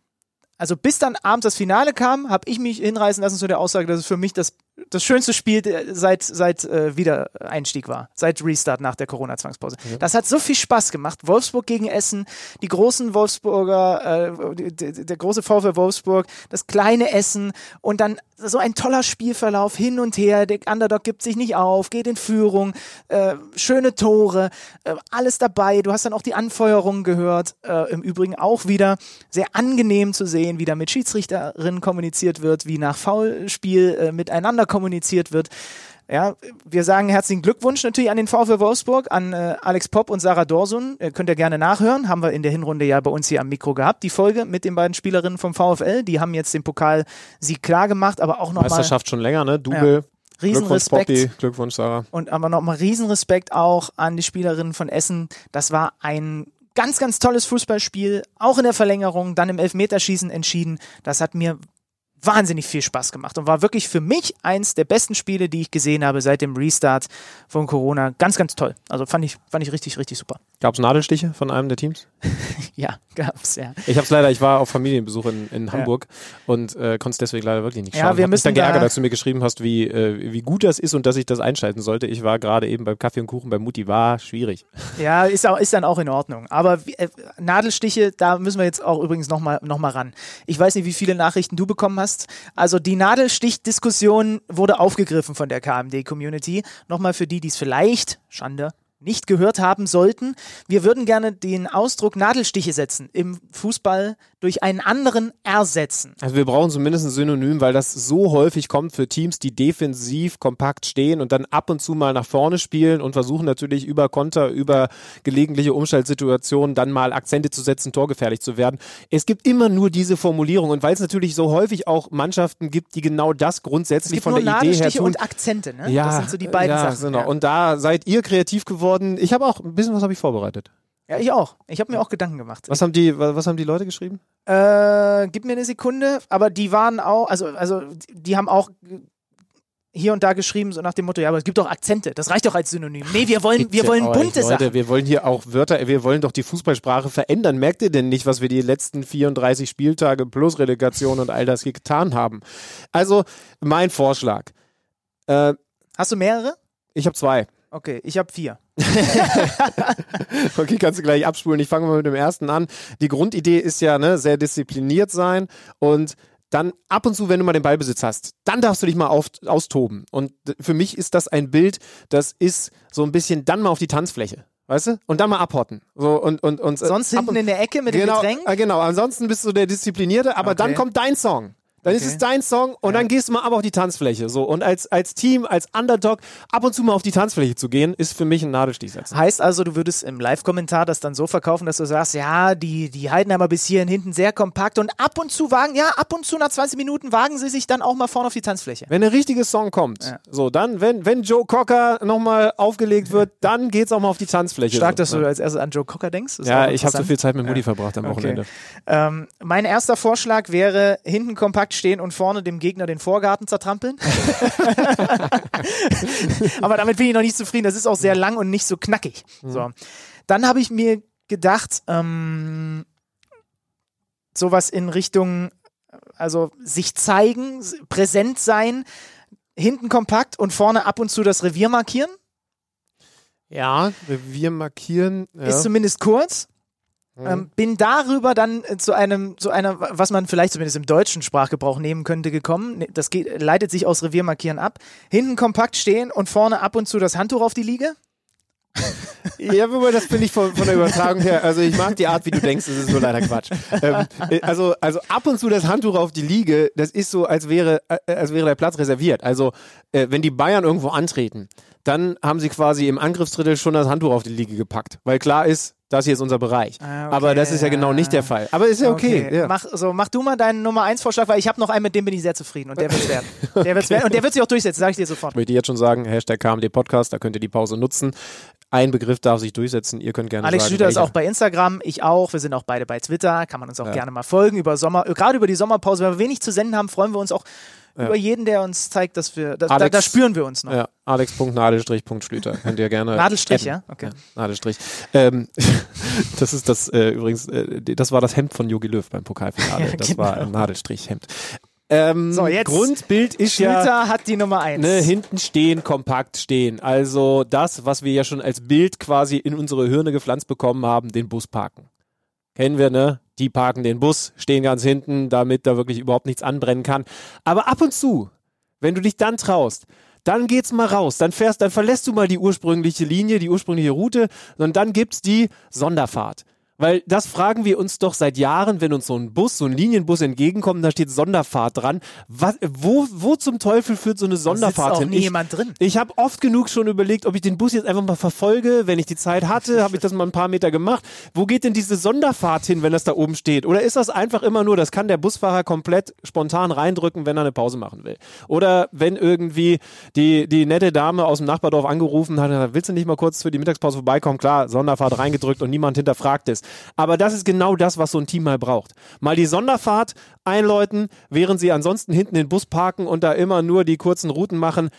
[SPEAKER 5] Also bis dann abends das Finale kam, habe ich mich hinreißen lassen zu der Aussage, dass es für mich das, das schönste Spiel der- seit, seit äh, Wiedereinstieg war, seit Restart nach der Corona-Zwangspause. Das hat so viel Spaß gemacht. Wolfsburg gegen Essen, die großen Wolfsburger, äh, der große VfL Wolfsburg, das kleine Essen und dann so ein toller Spielverlauf hin und her. Der Underdog gibt sich nicht auf, geht in Führung, äh, schöne Tore, äh, alles dabei. Du hast dann auch die Anfeuerungen gehört. Äh, Im Übrigen auch wieder sehr angenehm zu sehen, wie da mit Schiedsrichterinnen kommuniziert wird, wie nach Foulspiel äh, miteinander kommuniziert wird. Ja, wir sagen herzlichen Glückwunsch natürlich an den VfL Wolfsburg, an äh, Alex Popp und Sarah Dorsun. Äh, könnt ihr gerne nachhören. Haben wir in der Hinrunde ja bei uns hier am Mikro gehabt. Die Folge mit den beiden Spielerinnen vom VfL. Die haben jetzt den Pokalsieg klar gemacht, aber auch nochmal
[SPEAKER 1] Meisterschaft schon länger, ne? Double. Glückwunsch,
[SPEAKER 5] Riesenrespekt.
[SPEAKER 1] Poppy. Glückwunsch, Sarah.
[SPEAKER 5] Und aber nochmal Riesenrespekt auch an die Spielerinnen von Essen. Das war ein ganz, ganz tolles Fußballspiel, auch in der Verlängerung, dann im Elfmeterschießen entschieden. Das hat mir wahnsinnig viel Spaß gemacht und war wirklich für mich eins der besten Spiele, die ich gesehen habe seit dem Restart von Corona. Ganz, ganz toll. Also fand ich, fand ich richtig, richtig super.
[SPEAKER 1] Gab es Nadelstiche von einem der Teams?
[SPEAKER 5] Ja, gab's, ja.
[SPEAKER 1] Ich hab's leider, ich war auf Familienbesuch in, in Hamburg und äh, konnte es deswegen leider wirklich nicht
[SPEAKER 5] Ja,
[SPEAKER 1] schauen.
[SPEAKER 5] wir
[SPEAKER 1] Hab mich
[SPEAKER 5] müssen
[SPEAKER 1] dann geärgert,
[SPEAKER 5] da-
[SPEAKER 1] als du mir geschrieben hast, wie, äh, wie gut das ist und dass ich das einschalten sollte. Ich war gerade eben beim Kaffee und Kuchen bei Mutti, war schwierig.
[SPEAKER 5] Ja, ist, auch, ist dann auch in Ordnung. Aber äh, Nadelstiche, da müssen wir jetzt auch übrigens nochmal noch mal ran. Ich weiß nicht, wie viele Nachrichten du bekommen hast. Also die Nadelstich-Diskussion wurde aufgegriffen von der KMD-Community. Nochmal für die, die es vielleicht, Schande, nicht gehört haben sollten. Wir würden gerne den Ausdruck Nadelstiche setzen im Fußball durch einen anderen ersetzen.
[SPEAKER 1] Also wir brauchen zumindest ein Synonym, weil das so häufig kommt für Teams, die defensiv kompakt stehen und dann ab und zu mal nach vorne spielen und versuchen natürlich über Konter, über gelegentliche Umschaltsituationen dann mal Akzente zu setzen, torgefährlich zu werden. Es gibt immer nur diese Formulierung und weil es natürlich so häufig auch Mannschaften gibt, die genau das grundsätzlich von
[SPEAKER 5] nur
[SPEAKER 1] der Idee her
[SPEAKER 5] Nadelstiche
[SPEAKER 1] tun.
[SPEAKER 5] und Akzente, ne?
[SPEAKER 1] ja,
[SPEAKER 5] das sind so die beiden
[SPEAKER 1] ja,
[SPEAKER 5] Sachen.
[SPEAKER 1] Genau.
[SPEAKER 5] Ja.
[SPEAKER 1] Und da seid ihr kreativ geworden. Ich habe auch ein bisschen was habe ich vorbereitet.
[SPEAKER 5] ja, ich auch. Ich habe mir auch Gedanken gemacht.
[SPEAKER 1] Was haben die, was haben die Leute geschrieben?
[SPEAKER 5] Äh, gib mir eine Sekunde, aber die waren auch, also, also die haben auch hier und da geschrieben, so nach dem Motto, ja, aber es gibt doch Akzente, das reicht doch als Synonym. Nee, wir wollen, wir wollen
[SPEAKER 1] euch,
[SPEAKER 5] bunte
[SPEAKER 1] Leute,
[SPEAKER 5] Sachen.
[SPEAKER 1] Wir wollen hier auch Wörter, wir wollen doch die Fußballsprache verändern. Merkt ihr denn nicht, was wir die letzten 34 Spieltage plus Relegation und all das hier getan haben? Also, mein Vorschlag. Äh,
[SPEAKER 5] Hast du mehrere?
[SPEAKER 1] ich habe zwei.
[SPEAKER 5] Okay, ich habe vier.
[SPEAKER 1] Okay, kannst du gleich abspulen. Ich fange mal mit dem ersten an. Die Grundidee ist ja, ne, sehr diszipliniert sein und dann ab und zu, wenn du mal den Ballbesitz hast, dann darfst du dich mal auf, austoben. Und für mich ist das ein Bild, das ist so ein bisschen dann mal auf die Tanzfläche. Weißt du? Und dann mal abhotten. So, und, und, und,
[SPEAKER 5] Sonst
[SPEAKER 1] ab
[SPEAKER 5] hinten
[SPEAKER 1] und,
[SPEAKER 5] in der Ecke mit
[SPEAKER 1] genau,
[SPEAKER 5] dem Getränk.
[SPEAKER 1] äh, Genau, ansonsten bist du der Disziplinierte, aber dann
[SPEAKER 5] Okay.
[SPEAKER 1] kommt dein Song. Dann ist
[SPEAKER 5] Okay.
[SPEAKER 1] es dein Song und dann gehst du mal ab auf die Tanzfläche. So. Und als, als Team, als Underdog, ab und zu mal auf die Tanzfläche zu gehen, ist für mich ein Nadelstich setzen.
[SPEAKER 5] Heißt also, du würdest im Live-Kommentar das dann so verkaufen, dass du sagst, ja, die, die Heidenheimer bis hierhin hinten sehr kompakt und ab und zu wagen, ja, ab und zu nach 20 Minuten wagen sie sich dann auch mal vorne auf die Tanzfläche.
[SPEAKER 1] Wenn der richtige Song kommt, so, dann, wenn, wenn Joe Cocker nochmal aufgelegt wird, dann geht's auch mal auf die Tanzfläche.
[SPEAKER 5] Stark,
[SPEAKER 1] so.
[SPEAKER 5] dass du als erstes an Joe Cocker denkst. Ist
[SPEAKER 1] Ja, ich habe so viel Zeit mit Mutti verbracht am Wochenende.
[SPEAKER 5] Ähm, mein erster Vorschlag wäre, hinten kompakt stehen und vorne dem Gegner den Vorgarten zertrampeln. Aber damit bin ich noch nicht zufrieden. Das ist auch sehr lang und nicht so knackig. So. Dann habe ich mir gedacht, ähm, sowas in Richtung, also sich zeigen, präsent sein, hinten kompakt und vorne ab und zu das Revier markieren.
[SPEAKER 1] Ja, Revier markieren. Ja.
[SPEAKER 5] Ist zumindest kurz. Ähm, bin darüber dann äh, zu einem, zu einer, was man vielleicht zumindest im deutschen Sprachgebrauch nehmen könnte, gekommen. Ne, Das geht, leitet sich aus Reviermarkieren ab. Hinten kompakt stehen und vorne ab und zu das Handtuch auf die Liege.
[SPEAKER 1] Ja, wobei das finde ich von, von der Übertragung her, also ich mag die Art, wie du denkst, das ist nur leider Quatsch. Ähm, äh, also, also ab und zu das Handtuch auf die Liege, das ist so, als wäre, äh, als wäre der Platz reserviert. Also, äh, wenn die Bayern irgendwo antreten, dann haben sie quasi im Angriffsdrittel schon das Handtuch auf die Liege gepackt, weil klar ist, das hier ist unser Bereich.
[SPEAKER 5] Ah, okay,
[SPEAKER 1] Aber das ist ja genau nicht der Fall. Aber ist ja okay. ja.
[SPEAKER 5] Mach, so, mach du mal deinen Nummer 1 Vorschlag, weil ich habe noch einen, mit dem bin ich sehr zufrieden und der wird's werden. Der wird's werden und der wird sich auch durchsetzen, sage ich dir sofort.
[SPEAKER 1] Ich möchte jetzt schon sagen, Hashtag KMD Podcast, da könnt ihr die Pause nutzen. Ein Begriff darf sich durchsetzen, ihr könnt gerne
[SPEAKER 5] Alex
[SPEAKER 1] sagen.
[SPEAKER 5] Schlüter ist auch bei Instagram, ich auch. Wir sind auch beide bei Twitter. Kann man uns auch gerne mal folgen über Sommer, äh, gerade über die Sommerpause. Wenn wir wenig zu senden haben, freuen wir uns auch über jeden, der uns zeigt, dass wir, das, da,
[SPEAKER 1] Alex-
[SPEAKER 5] da spüren wir uns noch.
[SPEAKER 1] Ja, alex.nadelstrich.schlüter. Könnt ihr gerne.
[SPEAKER 5] Nadelstrich,
[SPEAKER 1] adden.
[SPEAKER 5] ja? Okay.
[SPEAKER 1] Ja, Nadelstrich. Ähm, das ist das, äh, übrigens, äh, das war das Hemd von Jogi Löw beim Pokalfinale.
[SPEAKER 5] Ja,
[SPEAKER 1] das
[SPEAKER 5] genau.
[SPEAKER 1] war ein Nadelstrichhemd. Ähm,
[SPEAKER 5] So, jetzt
[SPEAKER 1] Grundbild ist ja
[SPEAKER 5] Schlüter hat die Nummer 1.
[SPEAKER 1] ne, hinten stehen, kompakt stehen. Also das, was wir ja schon als Bild quasi in unsere Hirne gepflanzt bekommen haben, den Bus parken. Kennen wir, ne? Die parken den Bus, stehen ganz hinten, damit da wirklich überhaupt nichts anbrennen kann. Aber ab und zu, wenn du dich dann traust, dann geht's mal raus, dann fährst, dann verlässt du mal die ursprüngliche Linie, die ursprüngliche Route, und dann gibt's die Sonderfahrt. Weil das fragen wir uns doch seit Jahren, wenn uns so ein Bus, so ein Linienbus entgegenkommt, da steht Sonderfahrt dran. Was, wo, wo zum Teufel führt so eine Sonderfahrt
[SPEAKER 5] auch
[SPEAKER 1] hin?
[SPEAKER 5] nie
[SPEAKER 1] Ich-
[SPEAKER 5] jemand drin.
[SPEAKER 1] ich habe oft genug schon überlegt, ob ich den Bus jetzt einfach mal verfolge, wenn ich die Zeit hatte, habe ich das mal ein paar Meter gemacht. Wo geht denn diese Sonderfahrt hin, wenn das da oben steht? Oder ist das einfach immer nur, das kann der Busfahrer komplett spontan reindrücken, wenn er eine Pause machen will? Oder wenn irgendwie die, die nette Dame aus dem Nachbardorf angerufen hat, hat, willst du nicht mal kurz für die Mittagspause vorbeikommen? Klar, Sonderfahrt reingedrückt und niemand hinterfragt es. Aber das ist genau das, was so ein Team mal braucht. Mal die Sonderfahrt einläuten, während sie ansonsten hinten den Bus parken und da immer nur die kurzen Routen machen,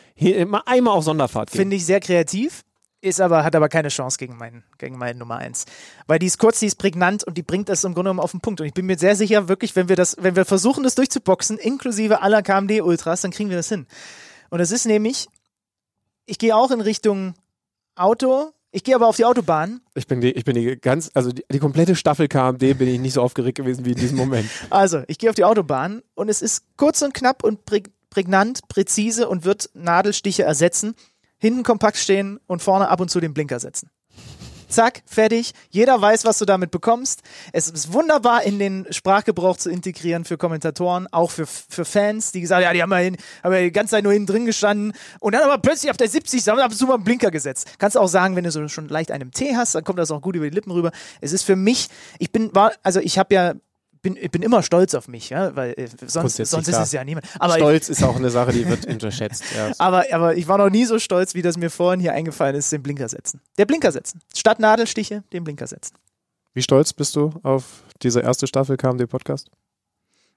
[SPEAKER 1] mal einmal auf Sonderfahrt gehen.
[SPEAKER 5] Finde ich sehr kreativ. Ist aber, hat aber keine Chance gegen meinen, gegen meinen Nummer 1. Weil die ist kurz, die ist prägnant und die bringt das im Grunde genommen auf den Punkt. Und ich bin mir sehr sicher, wirklich, wenn wir das, wenn wir versuchen, das durchzuboxen, inklusive aller KMD-Ultras, dann kriegen wir das hin. Und es ist nämlich, ich gehe auch in Richtung Auto, ich gehe aber auf die Autobahn.
[SPEAKER 1] Ich bin die, ich bin die ganz, also die, die komplette Staffel KMD bin ich nicht so aufgeregt gewesen wie in diesem Moment.
[SPEAKER 5] Also, ich gehe auf die Autobahn und es ist kurz und knapp und präg prägnant, präzise und wird Nadelstiche ersetzen. Hinten kompakt stehen und vorne ab und zu den Blinker setzen. Zack, fertig. Jeder weiß, was du damit bekommst. Es ist wunderbar in den Sprachgebrauch zu integrieren für Kommentatoren, auch für, für Fans, die gesagt haben, ja, die haben ja, hin, haben ja die ganze Zeit nur hinten drin gestanden und dann aber plötzlich auf der 70 haben ab und mal einen Blinker gesetzt. Kannst auch sagen, wenn du so schon leicht einen Tee hast, dann kommt das auch gut über die Lippen rüber. Es ist für mich, ich bin, war, also ich habe ja bin, ich bin immer stolz auf mich, ja, weil äh, sonst, sonst ist es ja niemand. Aber ich,
[SPEAKER 1] Stolz ist auch eine Sache, die wird unterschätzt. Ja.
[SPEAKER 5] aber, aber ich war noch nie so stolz, wie das mir vorhin hier eingefallen ist, den Blinker setzen. Der Blinker setzen. Statt Nadelstiche, den Blinker setzen.
[SPEAKER 1] Wie stolz bist du auf diese erste Staffel KMD Podcast?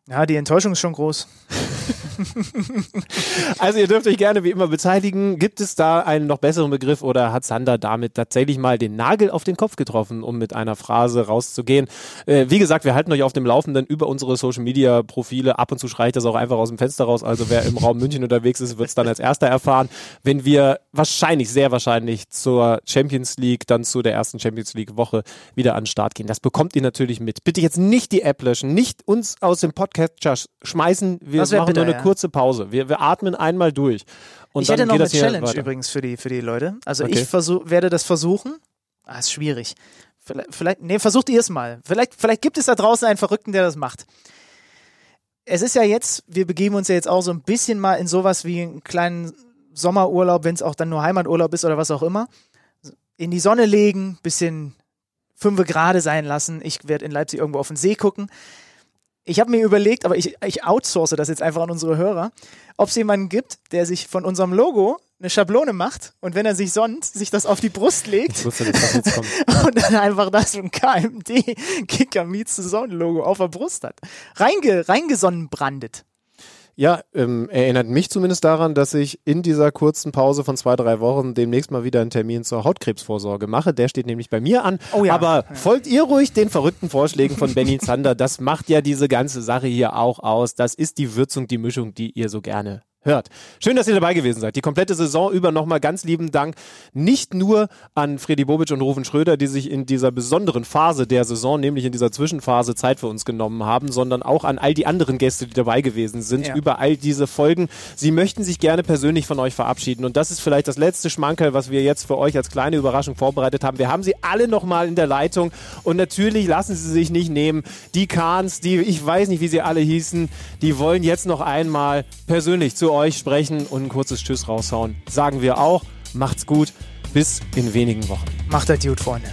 [SPEAKER 5] Ja, die Enttäuschung ist schon groß.
[SPEAKER 1] Also ihr dürft euch gerne wie immer beteiligen. Gibt es da einen noch besseren Begriff oder hat Sander damit tatsächlich mal den Nagel auf den Kopf getroffen, um mit einer Phrase rauszugehen? Äh, wie gesagt, wir halten euch auf dem Laufenden über unsere Social Media Profile. Ab und zu schreie ich das auch einfach aus dem Fenster raus. Also wer im Raum München unterwegs ist, wird es dann als erster erfahren, wenn wir wahrscheinlich, sehr wahrscheinlich zur Champions League, dann zu der ersten Champions League Woche wieder an den Start gehen. Das bekommt ihr natürlich mit. Bitte jetzt nicht die App löschen, nicht uns aus dem Podcast sch- schmeißen. Wir machen
[SPEAKER 5] bitter,
[SPEAKER 1] nur eine
[SPEAKER 5] ja.
[SPEAKER 1] kurze Pause. Wir, wir atmen einmal durch. Und
[SPEAKER 5] ich hätte noch eine Challenge
[SPEAKER 1] weiter.
[SPEAKER 5] übrigens für die, für die Leute. Also
[SPEAKER 1] Okay.
[SPEAKER 5] ich versuch, werde das versuchen. Ah, ist schwierig. Vielleicht, vielleicht nee, versucht ihr es mal. Vielleicht, vielleicht gibt es da draußen einen Verrückten, der das macht. Es ist ja jetzt, wir begeben uns ja jetzt auch so ein bisschen mal in sowas wie einen kleinen Sommerurlaub, wenn es auch dann nur Heimaturlaub ist oder was auch immer. In die Sonne legen, bisschen fünfe gerade sein lassen. Ich werde in Leipzig irgendwo auf den See gucken. Ich habe mir überlegt, aber ich, ich outsource das jetzt einfach an unsere Hörer, ob es jemanden gibt, der sich von unserem Logo eine Schablone macht und wenn er sich sonnt, sich das auf die Brust legt
[SPEAKER 1] wusste,
[SPEAKER 5] und dann einfach das ein KMD Kicker Meets the Zone Logo auf der Brust hat. Reinge, reingesonnenbrandet.
[SPEAKER 1] Ja, ähm, erinnert mich zumindest daran, dass ich in dieser kurzen Pause von zwei, drei Wochen demnächst mal wieder einen Termin zur Hautkrebsvorsorge mache. Der steht nämlich bei mir an.
[SPEAKER 5] Oh ja.
[SPEAKER 1] Aber folgt ihr ruhig den verrückten Vorschlägen von Benny Zander. Das macht ja diese ganze Sache hier auch aus. Das ist die Würzung, die Mischung, die ihr so gerne hört. Schön, dass ihr dabei gewesen seid. Die komplette Saison über nochmal ganz lieben Dank nicht nur an Freddy Bobic und Rufen Schröder, die sich in dieser besonderen Phase der Saison, nämlich in dieser Zwischenphase Zeit für uns genommen haben, sondern auch an all die anderen Gäste, die dabei gewesen sind,
[SPEAKER 5] Ja.
[SPEAKER 1] über all diese Folgen. Sie möchten sich gerne persönlich von euch verabschieden und das ist vielleicht das letzte Schmankerl, was wir jetzt für euch als kleine Überraschung vorbereitet haben. Wir haben sie alle nochmal in der Leitung und natürlich lassen sie sich nicht nehmen. Die Kahns, die, ich weiß nicht, wie sie alle hießen, die wollen jetzt noch einmal persönlich zu euch sprechen und ein kurzes Tschüss raushauen. Sagen wir auch. Macht's gut. Bis in wenigen Wochen.
[SPEAKER 5] Macht das gut, Freunde.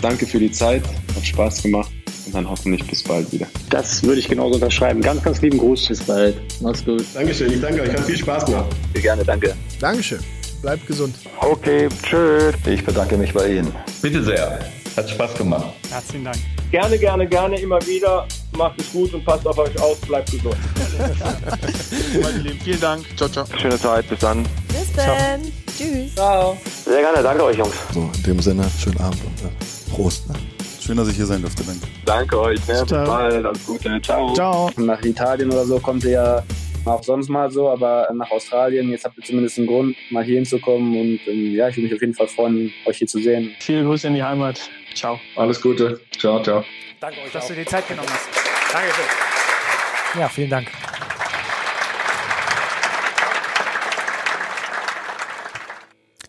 [SPEAKER 7] Danke für die Zeit, hat Spaß gemacht und dann hoffentlich bis bald wieder.
[SPEAKER 2] Das würde ich genauso unterschreiben. Ganz, ganz lieben Gruß.
[SPEAKER 8] Bis bald. Mach's gut.
[SPEAKER 6] Dankeschön, ich danke euch. Hat viel Spaß gemacht.
[SPEAKER 2] Gerne, danke.
[SPEAKER 9] Dankeschön. Bleibt gesund.
[SPEAKER 2] Okay, tschüss.
[SPEAKER 6] Ich bedanke mich bei Ihnen.
[SPEAKER 8] Bitte sehr. Hat Spaß gemacht.
[SPEAKER 5] Herzlichen Dank.
[SPEAKER 2] Gerne, gerne, gerne, immer wieder. Macht es gut und passt auf euch auf. Bleibt gesund.
[SPEAKER 9] Meine Lieben, vielen Dank. Ciao, ciao.
[SPEAKER 7] Schöne Zeit, bis dann.
[SPEAKER 10] Bis dann. Tschüss.
[SPEAKER 2] Ciao.
[SPEAKER 7] Sehr gerne, danke euch Jungs.
[SPEAKER 9] So, in dem Sinne, schönen Abend und äh, Prost. Ne? Schön, dass ich hier sein durfte. Danke.
[SPEAKER 7] Danke euch, ne? bis
[SPEAKER 5] Ciao.
[SPEAKER 7] bald, alles Gute, ciao.
[SPEAKER 5] Ciao.
[SPEAKER 6] Nach Italien oder so kommt ihr ja auch sonst mal so, aber nach Australien, jetzt habt ihr zumindest einen Grund, mal hier hinzukommen und ähm, ja, ich würde mich auf jeden Fall freuen, euch hier zu sehen.
[SPEAKER 2] Viele Grüße in die Heimat. Ciao.
[SPEAKER 3] Alles Gute. Ciao, ciao.
[SPEAKER 5] Danke euch, dass du dir die Zeit genommen hast. Dankeschön. Ja, vielen Dank.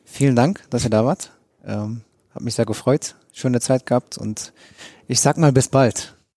[SPEAKER 11] Vielen Dank, dass ihr da wart. Ähm, hat mich sehr gefreut. Schöne Zeit gehabt und ich sag mal bis bald.